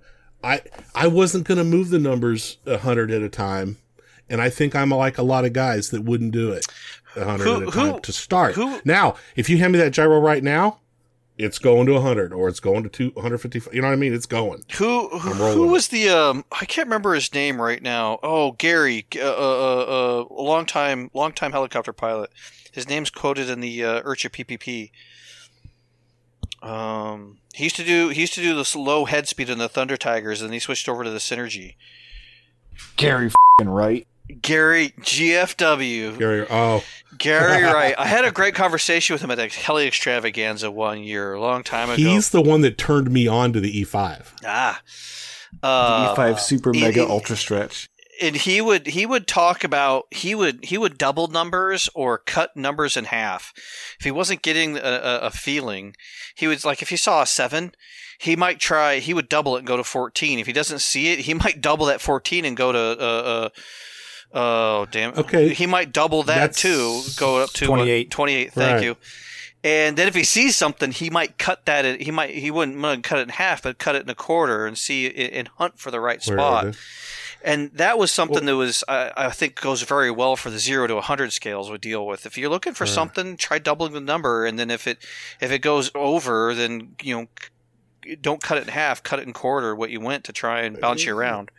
I I wasn't going to move the numbers a 100 at a time and I think I'm like a lot of guys that wouldn't do it. A hundred at a who- time to start. who- now, if you hand me that gyro right now, it's going to 100 or it's going to 2, 155. You know what I mean? It's going. Who who, who was the um? I can't remember his name right now. Oh, Gary, uh, uh, uh, a long time, long time helicopter pilot. His name's quoted in the uh, IRCHA PPP. Um, he used to do he used to do this low head speed in the Thunder Tigers, and he switched over to the Synergy. Gary fing right. Gary GFW. Gary, oh, Gary Wright. I had a great conversation with him at a Heli Extravaganza one year, a long time ago. he's the one that turned me on to the E E5. ah. Uh, E5 E super he- mega he- ultra stretch. and he would he would talk about he would he would double numbers or cut numbers in half if he wasn't getting a, a, a feeling he would like if he saw a seven he might try he would double it and go to 14 if he doesn't see it he might double that 14 and go to uh, uh oh damn Okay. he might double that That's- too go up to 28. 28 thank Right. you and then if he sees something, he might cut that. In, he might he wouldn't cut it in half, but cut it in a quarter and see and hunt for the right spot. And that was something that was, I, I think, goes very well for the zero to 100 scales we deal with. If you're looking for something, try doubling the number, and then if it if it goes over, then you know, don't cut it in half, cut it in quarter what you went to try and bounce you mm-hmm. around.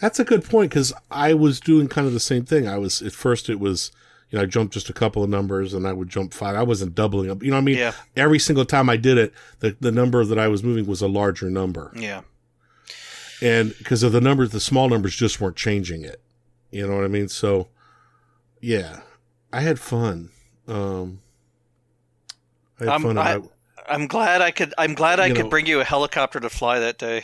That's a good point because I was doing kind of the same thing. I was at first it was you know I jumped just a couple of numbers and I would jump five. I wasn't doubling up. You know what I mean? Yeah. Every single time I did it, the the number that I was moving was a larger number, Yeah, and because of the numbers, the small numbers just weren't changing it. You know what I mean? So yeah, I had fun. Um, I had I'm- fun. I- I'm glad I could. I'm glad I could know- bring you a helicopter to fly that day.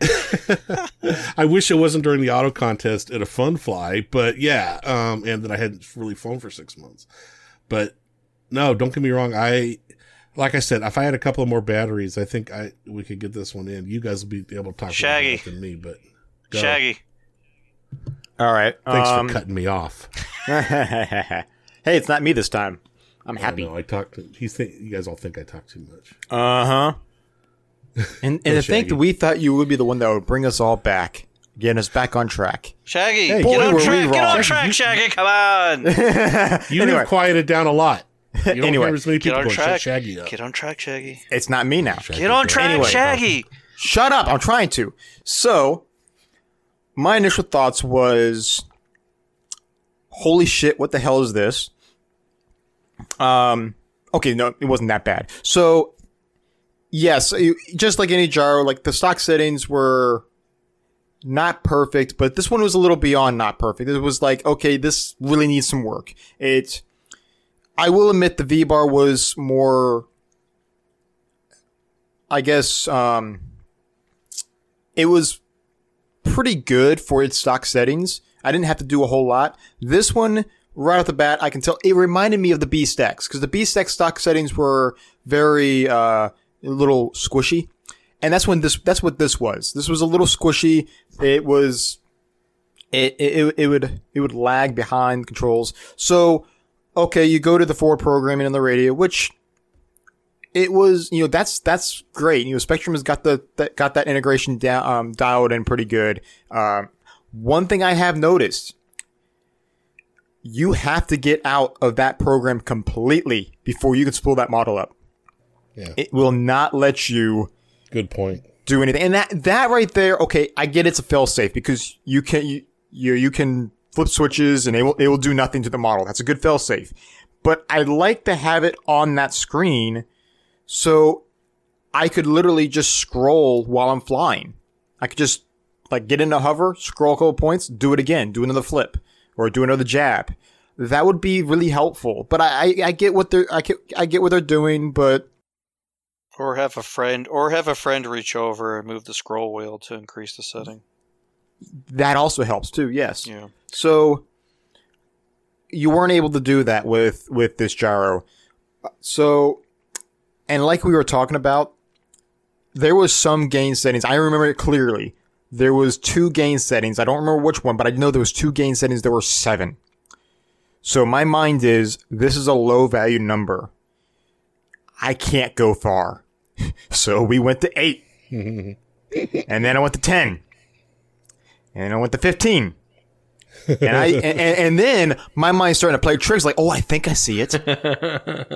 I, I wish it wasn't during the auto contest at a fun fly, but yeah, um, and that I hadn't really flown for six months. But no, don't get me wrong. I, like I said, if I had a couple of more batteries, I think I we could get this one in. You guys will be able to talk Shaggy. more than me, but go. Shaggy, All right. thanks um, for cutting me off. hey, it's not me this time. I'm I happy. know I talked. To, he's think you guys all think I talk too much. Uh huh. And and to think that we thought you would be the one that would bring us all back, getting us back on track. Shaggy, Hey, get boy, on were we track, get on track, Shaggy, come on, You Anyway. have quieted down a lot. You don't Anyway, hear as many get people on going, "Shut track, Shaggy up. get on track, Shaggy, It's not me now. get on track, Anyway. Shaggy. Shut up! I'm trying to. So, my initial thoughts was, "Holy shit! What the hell is this?" Um. Okay, no, it wasn't that bad. So, yes, just like any gyro, like the stock settings were not perfect, but this one was a little beyond not perfect. It was like, okay, this really needs some work. It. I will admit the VBar was more. I guess um, it was pretty good for its stock settings. I didn't have to do a whole lot. This one, right off the bat, I can tell it reminded me of the BeastX because the BeastX stock settings were very uh, a little squishy, and that's when this that's what this was. This was a little squishy. It was it it, it would it would lag behind the controls. So okay, you go to the forward programming on the radio, which it was you know that's that's great. You know, Spektrum has got the that, got that integration down um, dialed in pretty good. Um, one thing I have noticed, you have to get out of that program completely before you can spool that model up. Yeah. It will not let you Good point. do anything. And that that right there, okay, I get it's a fail safe because you can you, you you can flip switches and it will it will do nothing to the model. That's a good fail safe. But I like to have it on that screen so I could literally just scroll while I'm flying. I could just like get into hover, scroll a couple points, do it again, do another flip, or do another jab. That would be really helpful. But I, I, I get what they're I get, I get what they're doing, but Or have a friend, or have a friend reach over and move the scroll wheel to increase the mm. setting. that also helps too. Yes. Yeah. So you weren't able to do that with with this gyro. So and like we were talking about, there was some gain settings. I remember it clearly. There was two gain settings. I don't remember which one, but I know there was two gain settings. There were seven. So my mind is this is a low value number. I can't go far. so we went to eight. and then I went to ten. And I went to 15. And I and, and, and then my mind's starting to play tricks like, oh, I think I see it.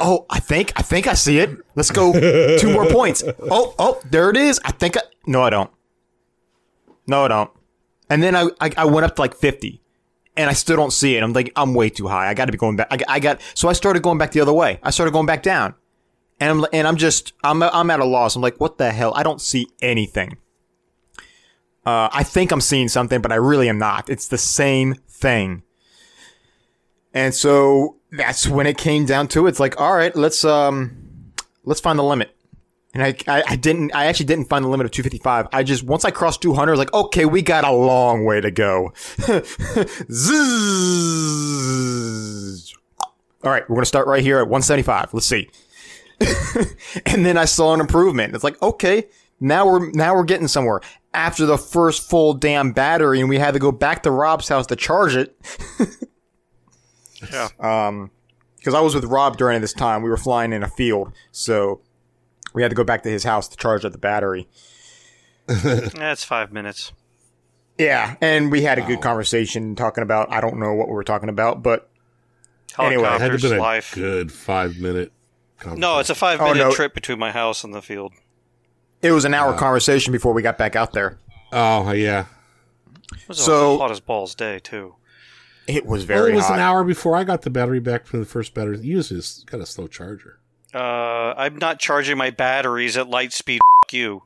oh, I think I think I see it. Let's go two more points. Oh, oh, there it is. I think I no, I don't. No, I don't. And then I I, I went up to like fifty, and I still don't see it. I'm like, I'm way too high. I got to be going back. I, I got so I started going back the other way. I started going back down, and I'm and I'm just I'm I'm at a loss. I'm like, what the hell? I don't see anything. Uh, I think I'm seeing something, but I really am not. It's the same thing. And so that's when it came down to it. It's like, all right, let's um, let's find the limit. And I, I, I didn't, I actually didn't find the limit of 255. I just once I crossed 200, I was like, okay, we got a long way to go. All right, we're gonna start right here at 175. Let's see. and then I saw an improvement. It's like, okay, now we're now we're getting somewhere. After the first full damn battery, and we had to go back to Rob's house to charge it. Yeah. Um, because I was with Rob during this time. We were flying in a field, so we had to go back to his house to charge up the battery. That's five minutes. Yeah, and we had a good conversation talking about I don't know what we were talking about, but Anyway, It had to Helicopters, have been a life. good five minute. No, it's a five minute no. trip between my house and the field. it was an hour conversation before we got back out there. Oh yeah. It was So- a hot as balls day too. It was Well, very it was hot. an hour before I got the battery back from the first battery. Usually it's got a slow charger. Uh, I'm not charging my batteries at light speed. F- you.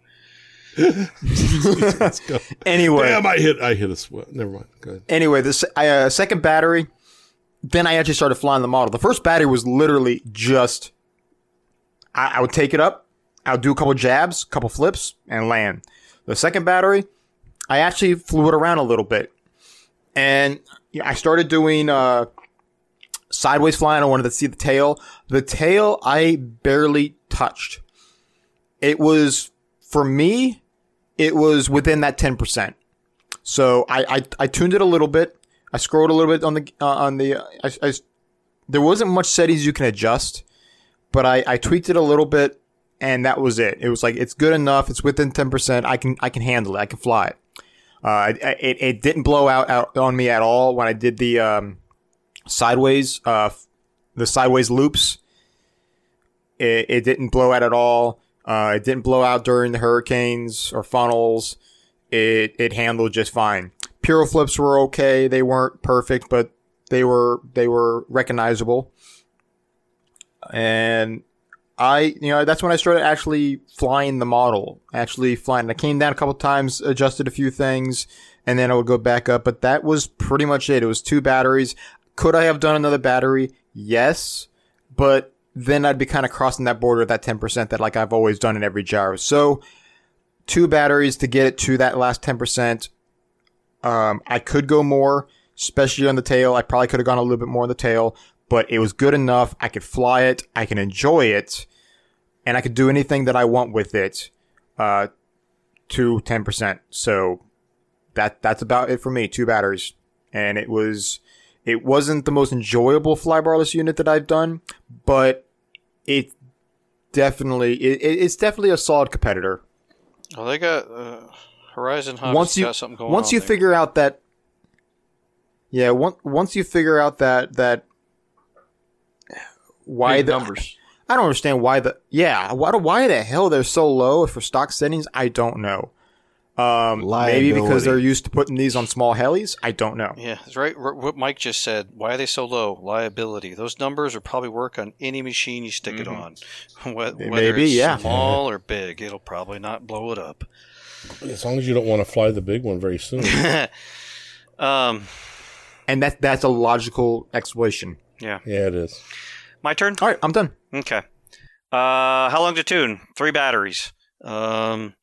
Let's go. Anyway, Damn, I hit. I hit a sweat. Never mind. Go ahead. anyway, this se- uh, second battery, then I actually started flying the model. The first battery was literally just, I, I would take it up, I would do a couple jabs, couple flips, and land. The second battery, I actually flew it around a little bit, and I started doing uh, sideways flying. I wanted to see the tail. The tail, I barely touched. It was for me, it was within that ten percent. So I, I I tuned it a little bit. I scrolled a little bit on the uh, on the. Uh, I, I, there wasn't much settings you can adjust, but I, I tweaked it a little bit, and that was it. It was like it's good enough. It's within ten percent. I can I can handle it. I can fly it. Uh, it, it didn't blow out, out on me at all when I did the um, sideways uh the sideways loops. It, it didn't blow out at all. Uh, it didn't blow out during the hurricanes or funnels. It it handled just fine. Piro flips were okay. They weren't perfect, but they were they were recognizable. And I, you know, that's when I started actually flying the model. Actually flying. I came down a couple times, adjusted a few things, and then I would go back up. But that was pretty much it. It was two batteries. Could I have done another battery? Yes, but then I'd be kind of crossing that border of that 10% that like I've always done in every gyro. So two batteries to get it to that last 10%. Um, I could go more, especially on the tail. I probably could have gone a little bit more on the tail, but it was good enough. I could fly it. I can enjoy it and I could do anything that I want with it, uh, to 10%. So that, that's about it for me. Two batteries. And it was, it wasn't the most enjoyable flybarless unit that I've done, but it definitely, it, it- it's definitely a solid competitor. Well, they got uh, Horizon Hobbies once you got something going once on you there. figure out that yeah once once you figure out that that why Big the numbers. I don't understand why the yeah why why the hell they're so low for stock settings I don't know um maybe because they're used to putting these on small helis I don't know Yeah, that's right. r- What Mike just said. Why are they so low? Liability. Those numbers will probably work on any machine you stick it on. Wh- Whether Maybe, it's yeah. small or big, it'll probably not blow it up. As long as you don't want to fly the big one very soon. Um, and that that's a logical explanation yeah. yeah, it is. My turn. all right I'm done Okay. Uh, how long to tune? Three batteries. Um,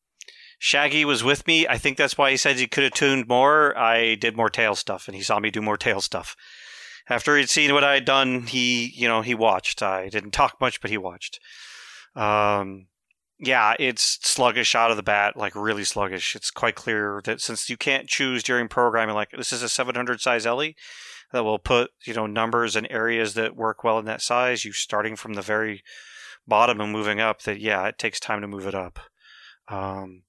Shaggy was with me. I think that's why he said he could have tuned more. I did more tail stuff, and he saw me do more tail stuff. After he'd seen what I had done, he, you know, he watched. I didn't talk much, but he watched. Um, yeah, it's sluggish out of the bat, like really sluggish. It's quite clear that since you can't choose during programming, like this is a 700 size heli, that will put you know numbers and areas that work well in that size. You starting from the very bottom and moving up. That yeah, it takes time to move it up. Um,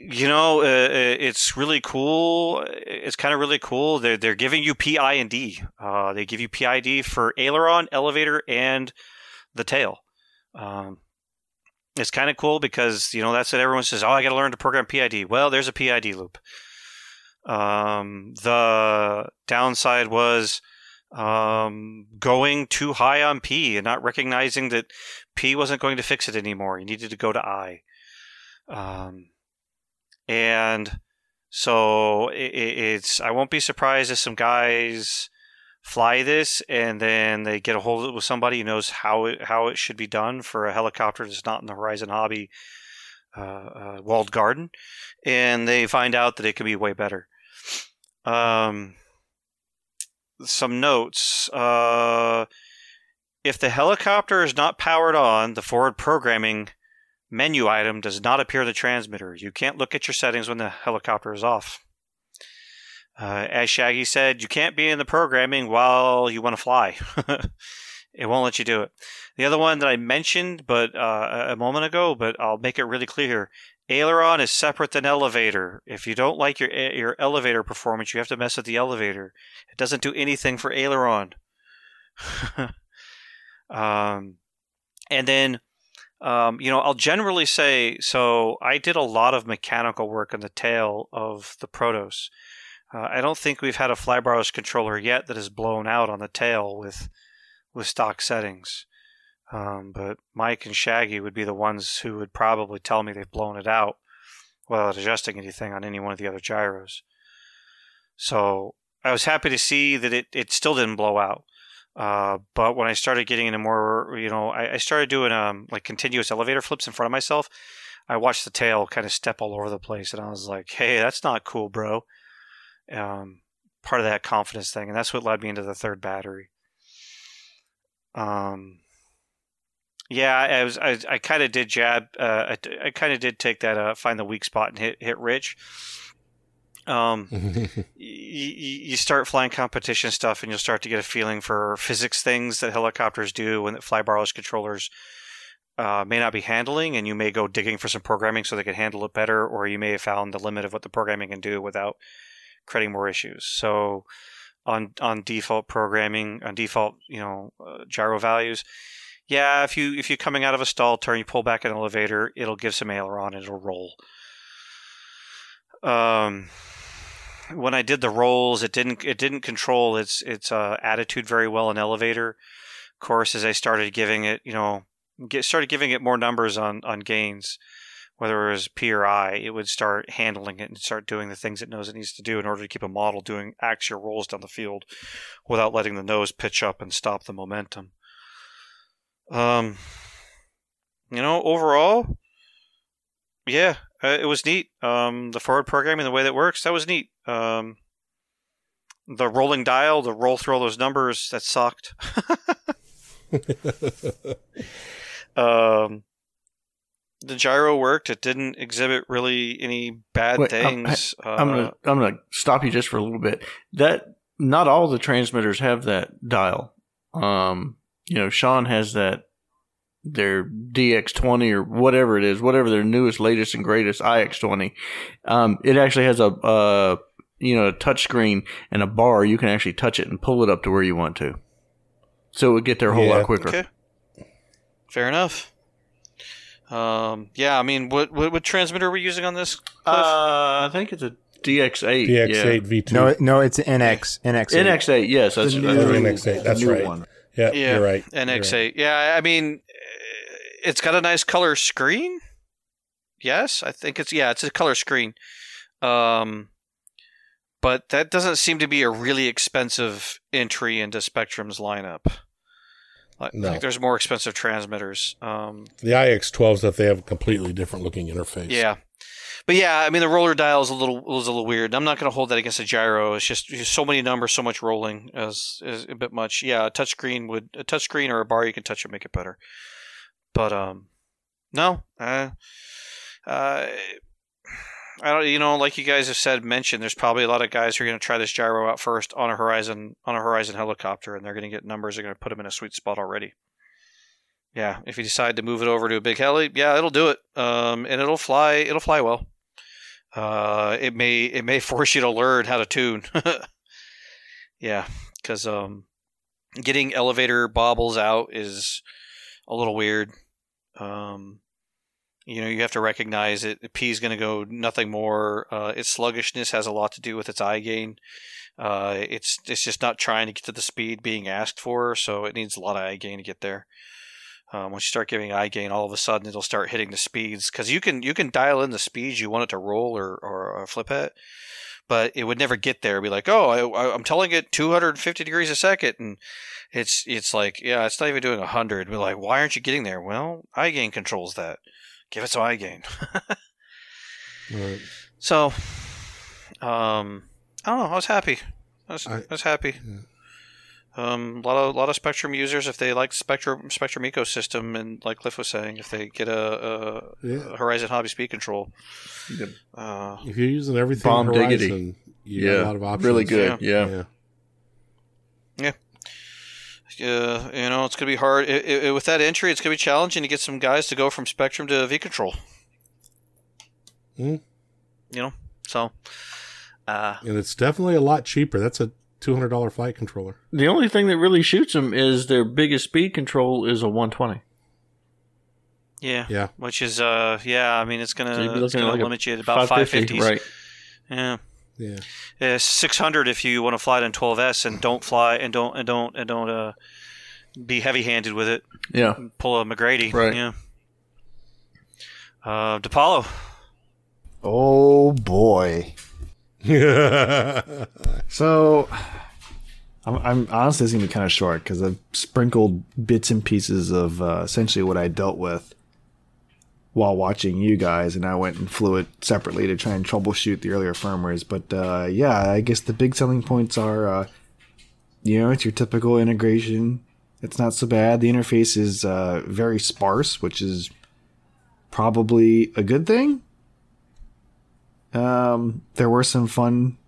you know, uh, it's really cool. It's kind of really cool. They're they're giving you PI and D. Uh, they give you PID for aileron, elevator, and the tail. Um, it's kind of cool because you know that's what everyone says. Oh, I got to learn to program PID. Well, there's a PID loop. Um, the downside was um, going too high on P and not recognizing that P wasn't going to fix it anymore. You needed to go to I. Um, and so it, it's I won't be surprised if some guys fly this and then they get a hold of it with somebody who knows how it, how it should be done for a helicopter that's not in the Horizon Hobby uh, uh, walled garden, and they find out that it can be way better. Um, some notes. Uh, if the helicopter is not powered on, the forward programming menu item does not appear in the transmitter. You can't look at your settings when the helicopter is off. Uh, as Shaggy said, you can't be in the programming while you want to fly. it won't let you do it. The other one that I mentioned, but uh, a moment ago, but I'll make it really clear: aileron is separate than elevator. If you don't like your your elevator performance, you have to mess with the elevator. It doesn't do anything for aileron. um, and then um, you know, I'll generally say so. I did a lot of mechanical work on the tail of the Protos. Uh, I don't think we've had a Flybarless controller yet that is blown out on the tail with with stock settings. Um, but Mike and Shaggy would be the ones who would probably tell me they've blown it out without adjusting anything on any one of the other gyros. So I was happy to see that it, it still didn't blow out. Uh, but when I started getting into more, you know, I, I, started doing um, like continuous elevator flips in front of myself. I watched the tail kind of step all over the place, and I was like, "Hey, that's not cool, bro." Um, part of that confidence thing, and that's what led me into the third battery. Um, yeah, I was, I, I kind of did jab, uh, I, I kind of did take that, uh, find the weak spot and hit hit Rich. Um, you, you start flying competition stuff, and you'll start to get a feeling for physics things that helicopters do and that Flybarless controllers uh, may not be handling, and you may go digging for some programming so they can handle it better, or you may have found the limit of what the programming can do without creating more issues. So, on on default programming, on default, you know, uh, gyro values, yeah, if you if you're coming out of a stall turn, you pull back an elevator, it'll give some aileron, and it'll roll. Um, when I did the rolls, it didn't it didn't control its its uh, attitude very well in elevator. Of course, as I started giving it, you know, get started giving it more numbers on on gains, whether it was P or I, it would start handling it and start doing the things it knows it needs to do in order to keep a model doing axial rolls down the field, without letting the nose pitch up and stop the momentum. Um, you know, overall, yeah, uh, it was neat. Um, the forward programming, the way that works, that was neat. Um, the rolling dial, the roll through all those numbers, that sucked. um, the gyro worked. It didn't exhibit really any bad Wait, things. I, am gonna uh, I'm gonna stop you just for a little bit. That not all the transmitters have that dial. Um, you know, Sean has that their DX20 or whatever it is, whatever their newest, latest, and greatest iX20. Um, it actually has a, uh, you know, a touch screen and a bar. You can actually touch it and pull it up to where you want to. So it would get there a whole yeah. lot quicker. Okay. Fair enough. Um, yeah, I mean, what, what, what transmitter are we using on this? Uh, I think it's a DX8. DX8 yeah. V2. No, no, it's NX. NX8. NX8. Yes, that's, the new, that's NX8. That's right. One. Yeah, yeah, you're right. NX8. You're right. Yeah, I mean, it's got a nice color screen. Yes, I think it's yeah, it's a color screen. Um, but that doesn't seem to be a really expensive entry into Spektrum's lineup. I no. think there's more expensive transmitters. Um, the iX12s that they have a completely different looking interface. Yeah, but yeah, I mean the roller dial is a little was a little weird. I'm not going to hold that against a gyro. It's just, just so many numbers, so much rolling is, is a bit much. Yeah, a touchscreen would a touchscreen or a bar you can touch would make it better. But um, no, uh, uh, I don't. You know, like you guys have said, mentioned. There's probably a lot of guys who are going to try this gyro out first on a Horizon on a Horizon helicopter, and they're going to get numbers. They're going to put them in a sweet spot already. Yeah, if you decide to move it over to a big heli, yeah, it'll do it. Um, and it'll fly. It'll fly well. Uh, it may it may force you to learn how to tune. yeah, because um, getting elevator bobbles out is a little weird. Um, you know, you have to recognize it. P is going to go nothing more. Uh, its sluggishness has a lot to do with its I gain. Uh, it's it's just not trying to get to the speed being asked for, so it needs a lot of I gain to get there. Um, once you start giving I gain, all of a sudden it'll start hitting the speeds because you can you can dial in the speeds you want it to roll or, or, or flip at, but it would never get there. It'd be like, oh, I, I'm telling it 250 degrees a second, and it's it's like, yeah, it's not even doing 100. We're like, why aren't you getting there? Well, I gain controls that. Give it some I gain. Right. So, um, I don't know. I was happy. I was, I- I, was happy. Um, a lot of lot of Spektrum users, if they like Spektrum Spektrum ecosystem, and like Cliff was saying, if they get a, a, Yeah. a Horizon Hobby Speed Control, Yep. uh, If you're using everything Bomb Horizon, diggity. you got Yeah, a lot of options. really good. Yeah. yeah. uh, you know, it's gonna be hard i i with that entry. It's gonna be challenging to get some guys to go from Spektrum to V Control. Hmm. You know, so uh, And it's definitely a lot cheaper. That's a two hundred dollar flight controller. The only thing that really shoots them is their biggest speed control is a 120. yeah, Yeah. which is uh, yeah. I mean, it's gonna, So you'd it's gonna like limit you at about five 550, fifties, right? Yeah. Yeah. Yeah, six hundred if you want to fly it in 12s and don't fly and don't and don't and don't uh, be heavy-handed with it. Yeah. Pull a McGrady. Right. Yeah. Uh, DiPaolo. Oh boy. So, I'm, I'm honestly is gonna be kind of short because I've sprinkled bits and pieces of uh, essentially what I dealt with while watching you guys, and I went and flew it separately to try and troubleshoot the earlier firmwares. But uh, yeah, I guess the big selling points are, uh, you know, it's your typical integration. It's not so bad. The interface is uh, very sparse, which is probably a good thing. Um, there were some fun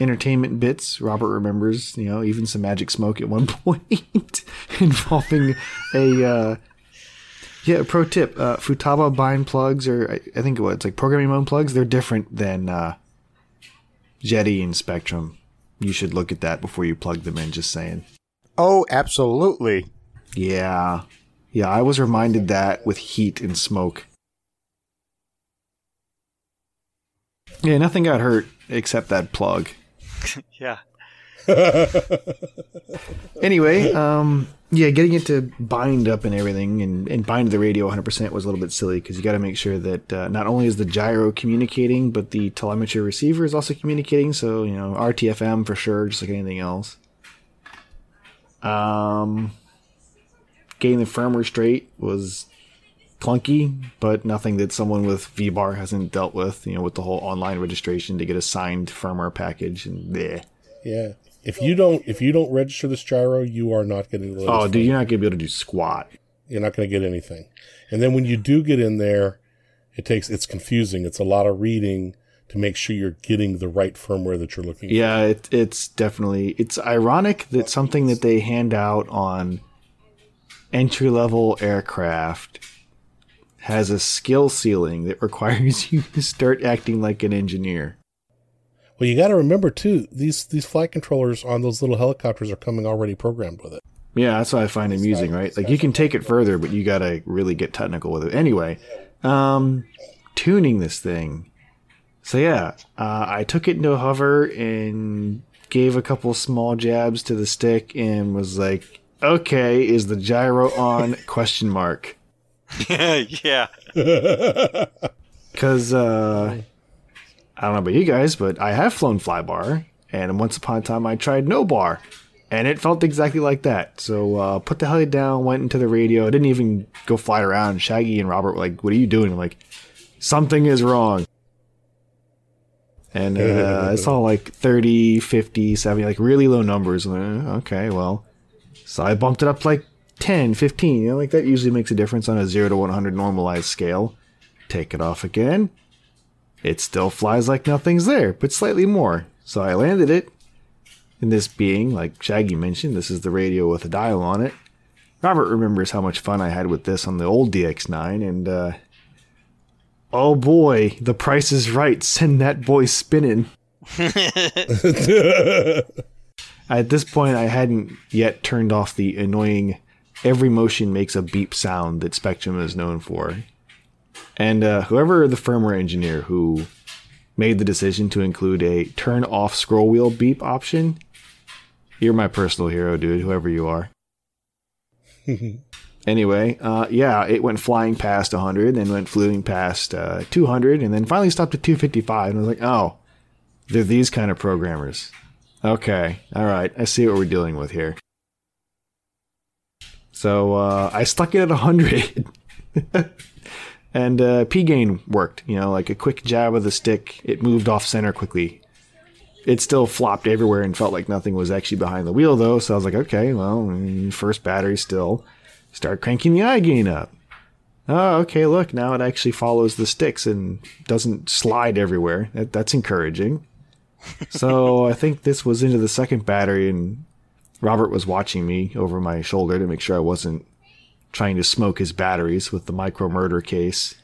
entertainment bits. Robert remembers, you know, even some magic smoke at one point involving a. Uh, yeah, pro tip: uh, Futaba bind plugs, or I, I think what it's like programming mode plugs. They're different than uh, Jeti and Spektrum. You should look at that before you plug them in. Just saying. Oh, absolutely. Yeah, yeah. I was reminded that with heat and smoke. Yeah, nothing got hurt except that plug. Yeah. anyway, um, yeah, getting it to bind up and everything and, and bind the radio 100% was a little bit silly because you got to make sure that uh, not only is the gyro communicating, but the telemetry receiver is also communicating. So, you know, RTFM for sure, just like anything else. Um, getting the firmware straight was clunky, but nothing that someone with VBAR hasn't dealt with, you know, with the whole online registration to get a signed firmware package and bleh. Yeah. If you don't if you don't register this gyro, you are not getting the Oh, dude, you're not going to be able to do squat. You're not going to get anything. And then when you do get in there, it takes it's confusing. It's a lot of reading to make sure you're getting the right firmware that you're looking Yeah, it, it's definitely it's ironic that something that they hand out on entry level aircraft has a skill ceiling that requires you to start acting like an engineer. Well, you got to remember too, these these flight controllers on those little helicopters are coming already programmed with it. Yeah, that's what I find amusing, right? Like you can take it further, but you gotta really get technical with it. Anyway, um, tuning this thing. So yeah, uh, I took it into a hover and gave a couple small jabs to the stick and was like, "Okay, is the gyro on?" question mark. yeah. Because uh, I don't know about you guys, but I have flown flybar, and once upon a time I tried no bar, and it felt exactly like that. So uh, put the heli down, went into the radio. I didn't even go fly around. Shaggy and Robert were like, "What are you doing?" I'm like, "Something is wrong." And uh, it's all like 30, 50, 70, like really low numbers. Like, "Eh, okay, well. So I bumped it up like 10, 15. You know, like that usually makes a difference on a 0 to 100 normalized scale. Take it off again. It still flies like nothing's there, but slightly more. So I landed it. And this being, like Shaggy mentioned, this is the radio with a dial on it. Robert remembers how much fun I had with this on the old DX9, and uh, oh boy, the price is right. Send that boy spinning. At this point, I hadn't yet turned off the annoying every motion makes a beep sound that Spektrum is known for. And uh, whoever the firmware engineer who made the decision to include a turn off scroll wheel beep option, you're my personal hero, dude, whoever you are. anyway, uh, yeah, it went flying past 100, then went flying past uh, 200, and then finally stopped at 255. And I was like, oh, they're these kind of programmers. Okay, all right, I see what we're dealing with here. So uh, I stuck it at 100. and uh, P gain worked. You know, like a quick jab of the stick, it moved off center quickly. It still flopped everywhere and felt like nothing was actually behind the wheel, though. So I was like, okay, well, mm, first battery still. Start cranking the I gain up. Oh, okay, look, now it actually follows the sticks and doesn't slide everywhere. That, that's encouraging. so I think this was into the second battery, and Robert was watching me over my shoulder to make sure I wasn't trying to smoke his batteries with the micro murder case.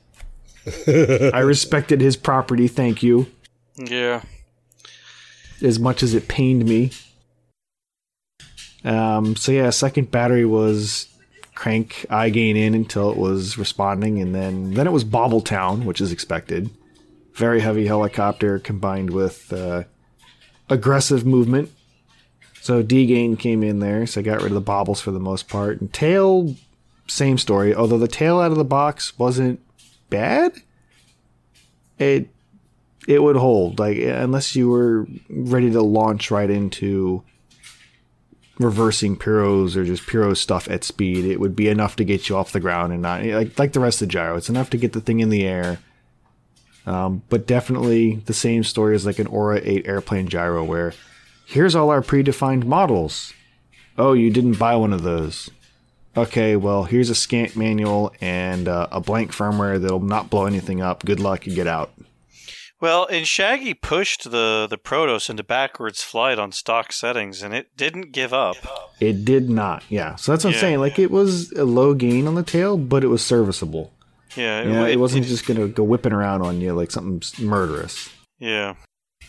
I respected his property, thank you, Yeah. as much as it pained me. Um, so yeah, second battery was crank I gain in until it was responding, and then then it was Bobble Town, which is expected. Very heavy helicopter combined with uh, aggressive movement. So D gain came in there, so I got rid of the bobbles for the most part. And tail, same story. Although the tail out of the box wasn't bad, it it would hold. Like unless you were ready to launch right into reversing Piros or just Piro stuff at speed, it would be enough to get you off the ground and not like like the rest of the gyro. It's enough to get the thing in the air. Um, but definitely the same story as like an Aura 8 airplane gyro, where here's all our predefined models. Oh, you didn't buy one of those. Okay, well, here's a scant manual and uh, a blank firmware that'll not blow anything up. Good luck, you get out. Well, and Shaggy pushed the, the Protos into backwards flight on stock settings, and it didn't give up. It did not, yeah. So that's what I'm saying. Like, it was a low gain on the tail, but it was serviceable. Yeah, Yeah, it, it- wasn't just gonna go whipping around on you like something murderous. Yeah.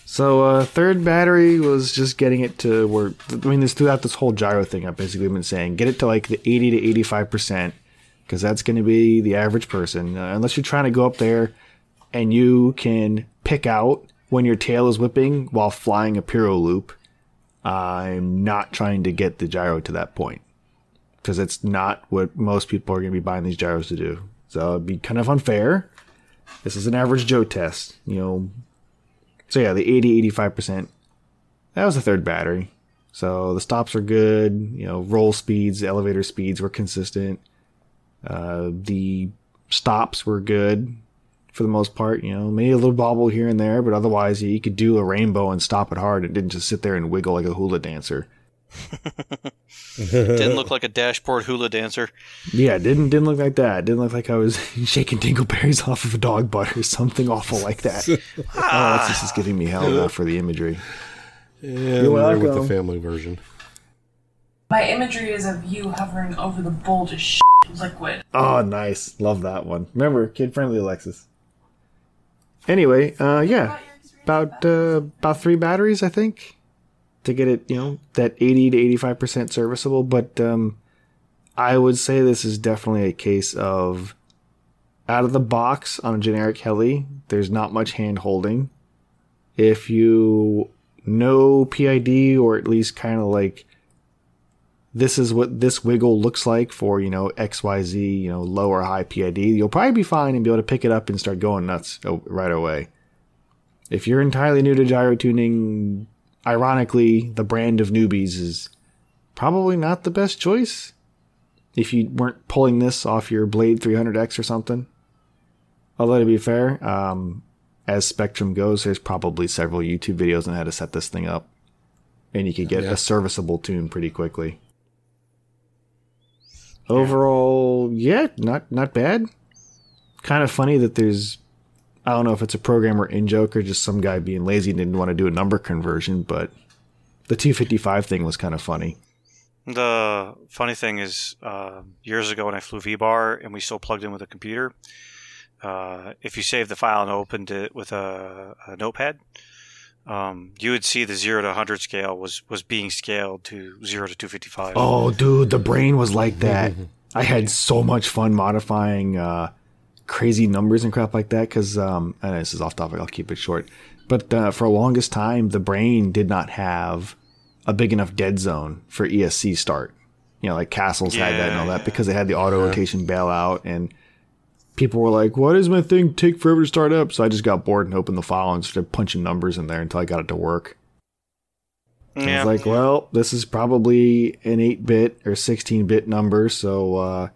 So uh, third battery was just getting it to where I mean, this throughout this whole gyro thing, I've basically been saying get it to like the eighty to eighty five percent because that's going to be the average person. Uh, unless you're trying to go up there and you can pick out when your tail is whipping while flying a piro loop. I'm not trying to get the gyro to that point because it's not what most people are going to be buying these gyros to do. So it'd be kind of unfair. This is an average Joe test, you know. So yeah, the 80 85%. That was the third battery. So the stops were good, you know, roll speeds, elevator speeds were consistent. Uh, the stops were good for the most part, you know, maybe a little bobble here and there, but otherwise you could do a rainbow and stop it hard. It didn't just sit there and wiggle like a hula dancer. Didn't look like a dashboard hula dancer. Yeah, it didn't didn't look like that. Didn't look like I was shaking dingleberries off of a dog butt or something awful like that. oh, this is giving me hell now for the imagery. Yeah, You're we're with the family version. My imagery is of you hovering over the bulge of shit liquid. Oh, nice. Love that one. Remember, kid friendly Alexis. Anyway, uh, yeah, about uh, about three batteries, I think, to get it, you know, that eighty to eighty five percent serviceable. But um, I would say this is definitely a case of out of the box on a generic heli. There's not much hand holding. If you know PID or at least kind of like this is what this wiggle looks like for you know XYZ, you know low or high PID, you'll probably be fine and be able to pick it up and start going nuts right away. If you're entirely new to gyro tuning, ironically, the brand of newbies is probably not the best choice. If you weren't pulling this off your Blade 300X or something, although to be fair, um, as Spektrum goes, there's probably several YouTube videos on how to set this thing up, and you could get Yeah. a serviceable tune pretty quickly. Overall, yeah, not not bad. Kind of funny that there's, I don't know if it's a programmer in joke or just some guy being lazy and didn't want to do a number conversion, but the 255 thing was kind of funny. The funny thing is, uh, years ago when I flew VBar and we still plugged in with a computer, uh, if you saved the file and opened it with a, a notepad, um, you would see the zero to 100 scale was was being scaled to zero to 255. Oh, dude, the brain was like that. I had so much fun modifying uh, crazy numbers and crap like that because um, this is off topic. I'll keep it short. But uh, for the longest time, the brain did not have a big enough dead zone for ESC start. You know, like castles had that and all that because they had the auto rotation bailout, and people were like, "Why does my thing take forever to start up?" So I just got bored and opened the file and started punching numbers in there until I got it to work. And I was like, well, this is probably an 8 bit or 16 bit number, so uh,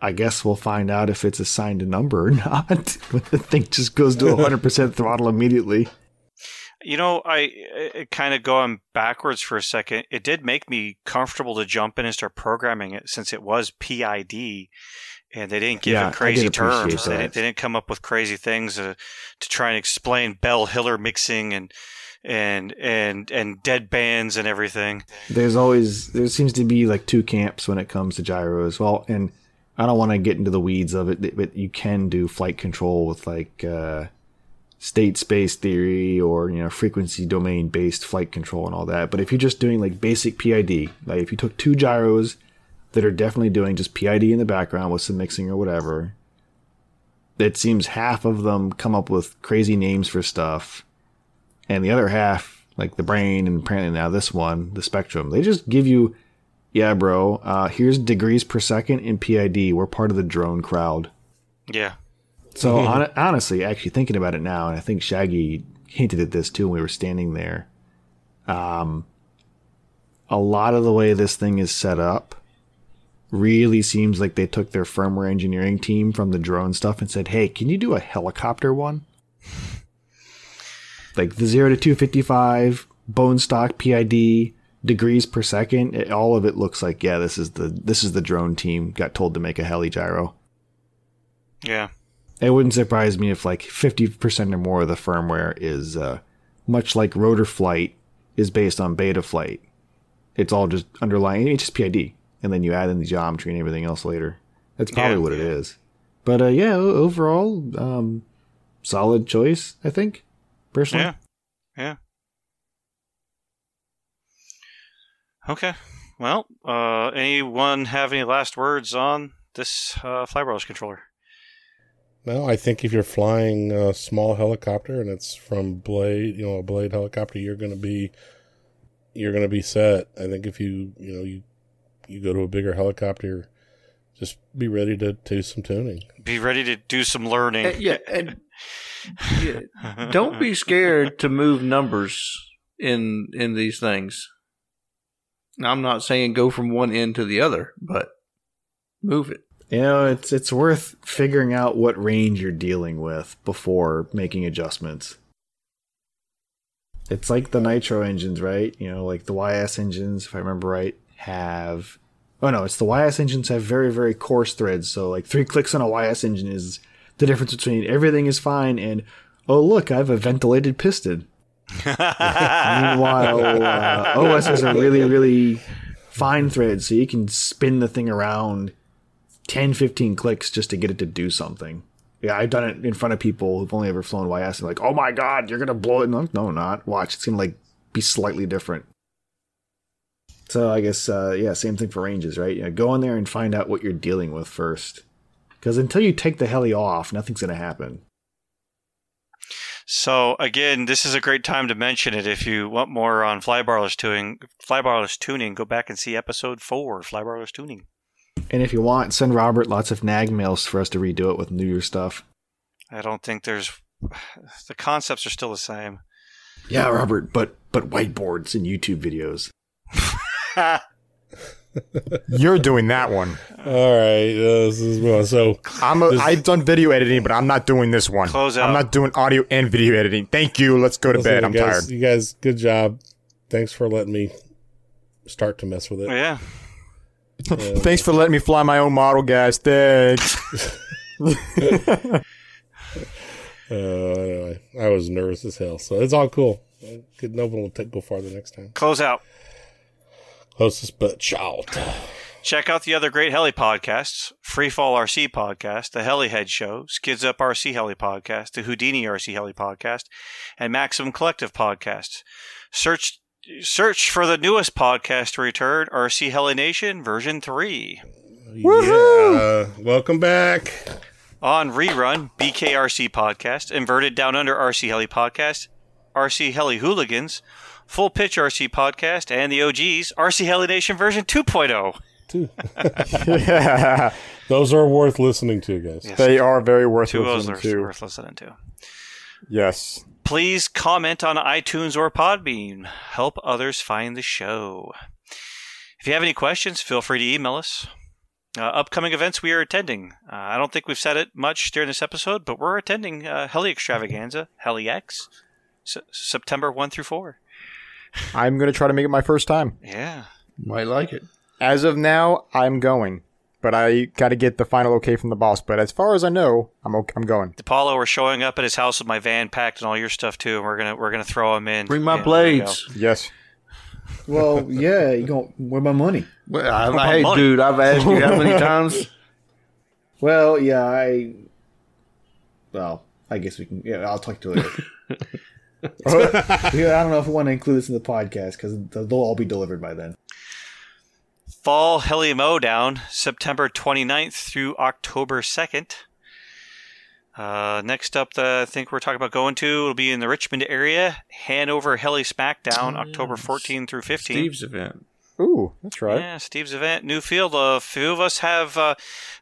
I guess we'll find out if it's assigned a number or not. when the thing just goes to 100% throttle immediately. You know, I kind of going backwards for a second. It did make me comfortable to jump in and start programming it since it was PID, and they didn't give Yeah, it crazy terms. They didn't, they didn't come up with crazy things uh, to try and explain Bell Hiller mixing and and and and dead bands and everything. There's always, there seems to be like two camps when it comes to gyros. As well, and I don't want to get into the weeds of it, but you can do flight control with like uh, state space theory or, you know, frequency domain based flight control and all that. But if you're just doing like basic PID, like if you took two gyros that are definitely doing just PID in the background with some mixing or whatever, it seems half of them come up with crazy names for stuff, and the other half, like the brain and apparently now this one, the Spektrum, they just give you, yeah, bro, uh, here's degrees per second in PID. We're part of the drone crowd. Yeah. So hon- honestly, actually thinking about it now, and I think Shaggy hinted at this too when we were standing there. Um, a lot of the way this thing is set up really seems like they took their firmware engineering team from the drone stuff and said, "Hey, can you do a helicopter one?" like the zero to two fifty five bone stock PID degrees per second. It, all of it looks like yeah, this is the this is the drone team got told to make a heli gyro. Yeah. It wouldn't surprise me if like 50% or more of the firmware is uh, much like Rotorflight is based on Betaflight. It's all just underlying, it's just PID. And then you add in the geometry and everything else later. That's probably Yeah. what it is. But uh, yeah, overall, um, solid choice, I think, personally. Yeah. Yeah. Okay. Well, uh, anyone have any last words on this uh, Flybrothers controller? No, I think if you're flying a small helicopter and it's from Blade, you know, a Blade helicopter, you're going to be you're going to be set. I think if you, you know, you you go to a bigger helicopter, just be ready to do some tuning. Be ready to do some learning. Uh, yeah, and yeah, don't be scared to move numbers in in these things. I'm not saying go from one end to the other, but move it. You know, it's it's worth figuring out what range you're dealing with before making adjustments. It's like the nitro engines, right? You know, like the YS engines, if I remember right, have oh no, it's the YS engines have very very coarse threads. So like three clicks on a YS engine is the difference between everything is fine and oh look, I have a ventilated piston. Meanwhile, uh, OS is a really really fine thread, so you can spin the thing around 10, 15 clicks just to get it to do something. Yeah, I've done it in front of people who've only ever flown YS and like, oh my god, you're gonna blow it. No, no, not. Watch, it's gonna like be slightly different. So I guess uh, yeah, same thing for ranges, right? Yeah, go in there and find out what you're dealing with first, because until you take the heli off, nothing's gonna happen. So again, this is a great time to mention it. If you want more on Flybarless tuning, Flybarless tuning, go back and see episode four, Flybarless tuning. And if you want, send Robert lots of nag mails for us to redo it with newer stuff. I don't think there's the concepts are still the same. Yeah, Robert, but but whiteboards and YouTube videos. You're doing that one. All right, uh, this is well. So I'm a, This- I've done video editing, but I'm not doing this one. Close out. I'm not doing audio and video editing. Thank you. Let's go to listen, bed. I'm you guys, tired. You guys, good job. Thanks for letting me start to mess with it. Oh yeah. Thanks for letting me fly my own model, guys. Thanks. Uh, anyway, I was nervous as hell, so it's all cool. Good, no one will take, go farther next time. Close out. Closest but child. Check out the other great heli podcasts Freefall RC podcast, the Helihead Show, Skids Up RC Heli podcast, the Houdini RC Heli podcast, and Maximum Collective podcast. Search search for the newest podcast to return, RC Heli Nation version 3. Yeah. Welcome back. On rerun, BKRC podcast, Inverted Down Under RC Heli podcast, RC Heli Hooligans, Full Pitch RC podcast, and the OGs, RC Heli Nation version oh. 2.0. yeah. Those are worth listening to, guys. They are very worth Two listening are to. worth listening to. Yes. Please comment on iTunes or Podbean. Help others find the show. If you have any questions, feel free to email us. Uh, upcoming events we are attending. Uh, I don't think we've said it much during this episode, but we're attending uh, Heli Extravaganza, Heli X, S- September 1 through 4. I'm going to try to make it my first time. Yeah. Might like it. As of now, I'm going. But I got to get the final okay from the boss. But as far as I know, I'm okay, I'm going. DiPaolo, we're showing up at his house with my van packed and all your stuff too, and we're gonna we're gonna throw him in. Bring my Yeah, there you blades. Yes. Well, yeah, you going where my money? Well, I, my hey, money. dude, I've asked you how many times. Well, yeah, I. Well, I guess we can. Yeah, I'll talk to you later. yeah, I don't know if we want to include this in the podcast because they'll all be delivered by then. Fall Heli Mowdown, September 29th through October 2nd. Uh, next up, the, I think we're talking about going to It'll be in the Richmond area. Hanover Heli Smackdown, October 14th through 15th. Steve's event. Ooh, that's right. Yeah, Steve's event, new field. A few of us have uh,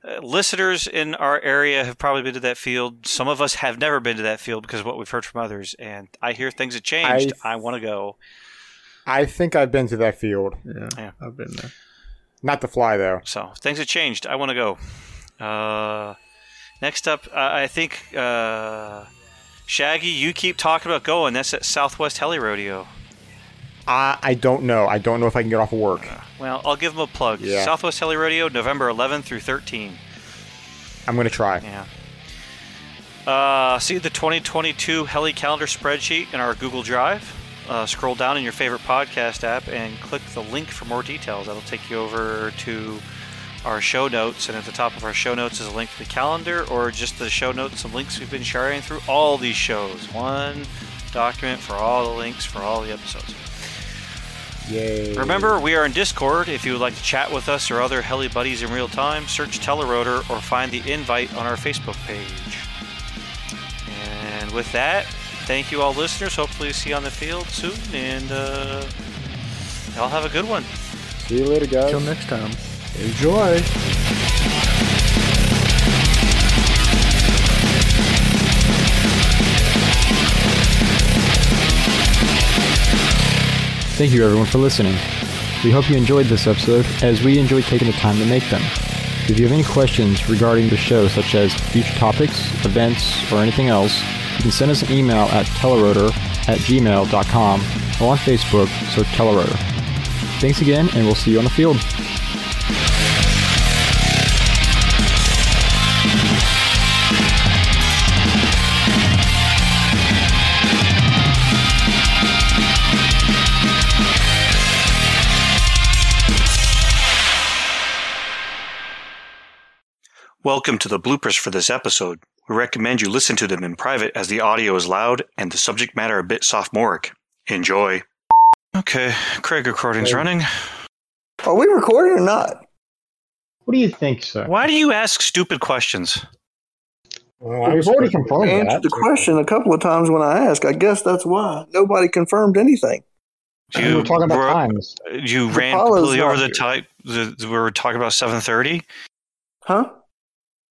uh, listeners in our area have probably been to that field. Some of us have never been to that field because of what we've heard from others. And I hear things have changed. I, want to go. I think I've been to that field. Yeah, Yeah. I've been there. Not the fly, though. So things have changed. I want to go. Uh, next up, uh, I think uh, Shaggy, you keep talking about going. That's at Southwest Heli Rodeo. I, I don't know. I don't know if I can get off of work. Well, I'll give them a plug. Yeah. Southwest Heli Rodeo, November 11 through 13. I'm going to try. Yeah. Uh, see the 2022 Heli calendar spreadsheet in our Google Drive. Uh, scroll down in your favorite podcast app and click the link for more details. That'll take you over to our show notes, and at the top of our show notes is a link to the calendar or just the show notes and links we've been sharing through all these shows. One document for all the links for all the episodes. Yay. Remember, we are in Discord. If you would like to chat with us or other Heli buddies in real time, search Telerotor or find the invite on our Facebook page. And with that, thank you all listeners. Hopefully, see you on the field soon, and uh, y'all have a good one. See you later, guys. Till next time. Enjoy. Thank you, everyone, for listening. We hope you enjoyed this episode, as we enjoyed taking the time to make them. If you have any questions regarding the show, such as future topics, events, or anything else, you can send us an email at telerotor at gmail.com or on Facebook, search Telerotor. Thanks again, and we'll see you on the field. Welcome to the bloopers for this episode. We recommend you listen to them in private as the audio is loud and the subject matter a bit sophomoric. Enjoy. Okay, Craig recording's running. Are we recording or not? What do you think, sir? Why do you ask stupid questions? Well, We've already confirmed answered the question a couple of times when I asked. I guess that's why nobody confirmed anything. we were talking about were- times. You ran Apollo's completely over not the type. The, we were talking about seven thirty. Huh?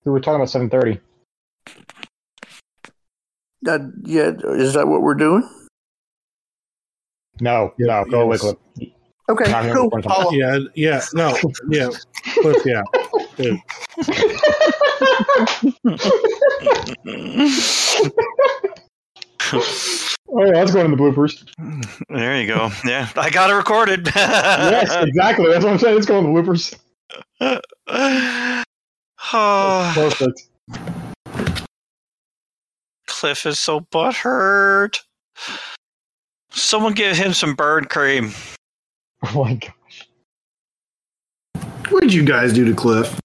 We were talking about 7.30. That, yeah, is that what we're doing? No, no, go away, yes. Clip. Okay, Not cool. recording Yeah, yeah, no, yeah, Cliff, yeah. Oh, yeah, let's go in the bloopers. There you go. Yeah, I got it recorded. yes, exactly. That's what I'm saying. Let's go in the bloopers. Oh, Perfect. Cliff is so butthurt. Someone give him some bird cream. Oh my gosh. What did you guys do to Cliff?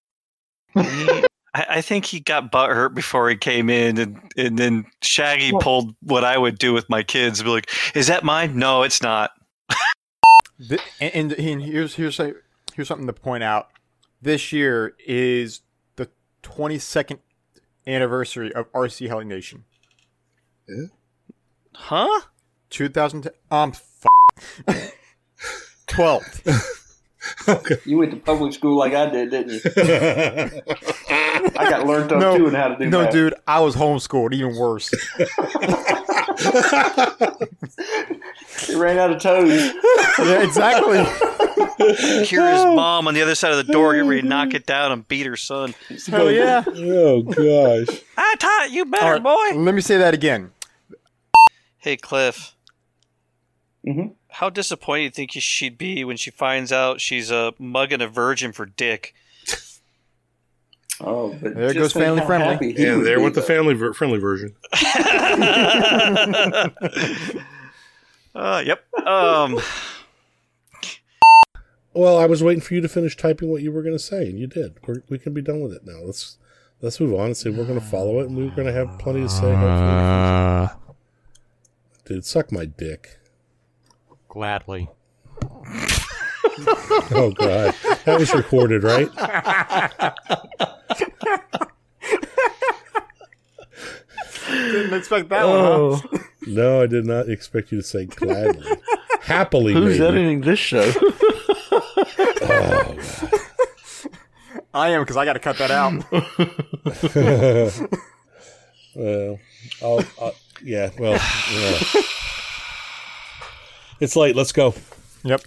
I, I think he got butthurt before he came in, and, and then Shaggy pulled what I would do with my kids. Be like, "Is that mine? No, it's not." Th- and, and, and here's here's a, here's something to point out. This year is the 22nd anniversary of RC Heli Nation. Huh? 2000 um f- 12. You went to public school like I did, didn't you? I got learned up No, too and how to do no, that. No, dude, I was homeschooled, even worse. He ran out of toes. yeah, exactly. Hear his mom on the other side of the door, get ready to knock it down and beat her son. Hell yeah. Oh gosh. I taught you better, All right, boy. Let me say that again. Hey, Cliff. Mhm. How disappointed do you think she'd be when she finds out she's a mugging a virgin for dick? Oh, but There just goes family friendly. happy Yeah, there be, went the though. family ver- friendly version. Uh, yep. Um, Well, I was waiting for you to finish typing what you were going to say, and you did. We're, we can be done with it now. Let's let's move on and say we're going to follow it, and we're going to have plenty to say. Hopefully. Dude, suck my dick. Gladly. Oh god, that was recorded, right? Didn't expect that one, huh? Oh. No, I did not expect you to say gladly, happily. Who's maybe. editing this show? Oh, I am because I got to cut that out. well, I'll, I'll, yeah. Well, yeah. it's late. Let's go. yep.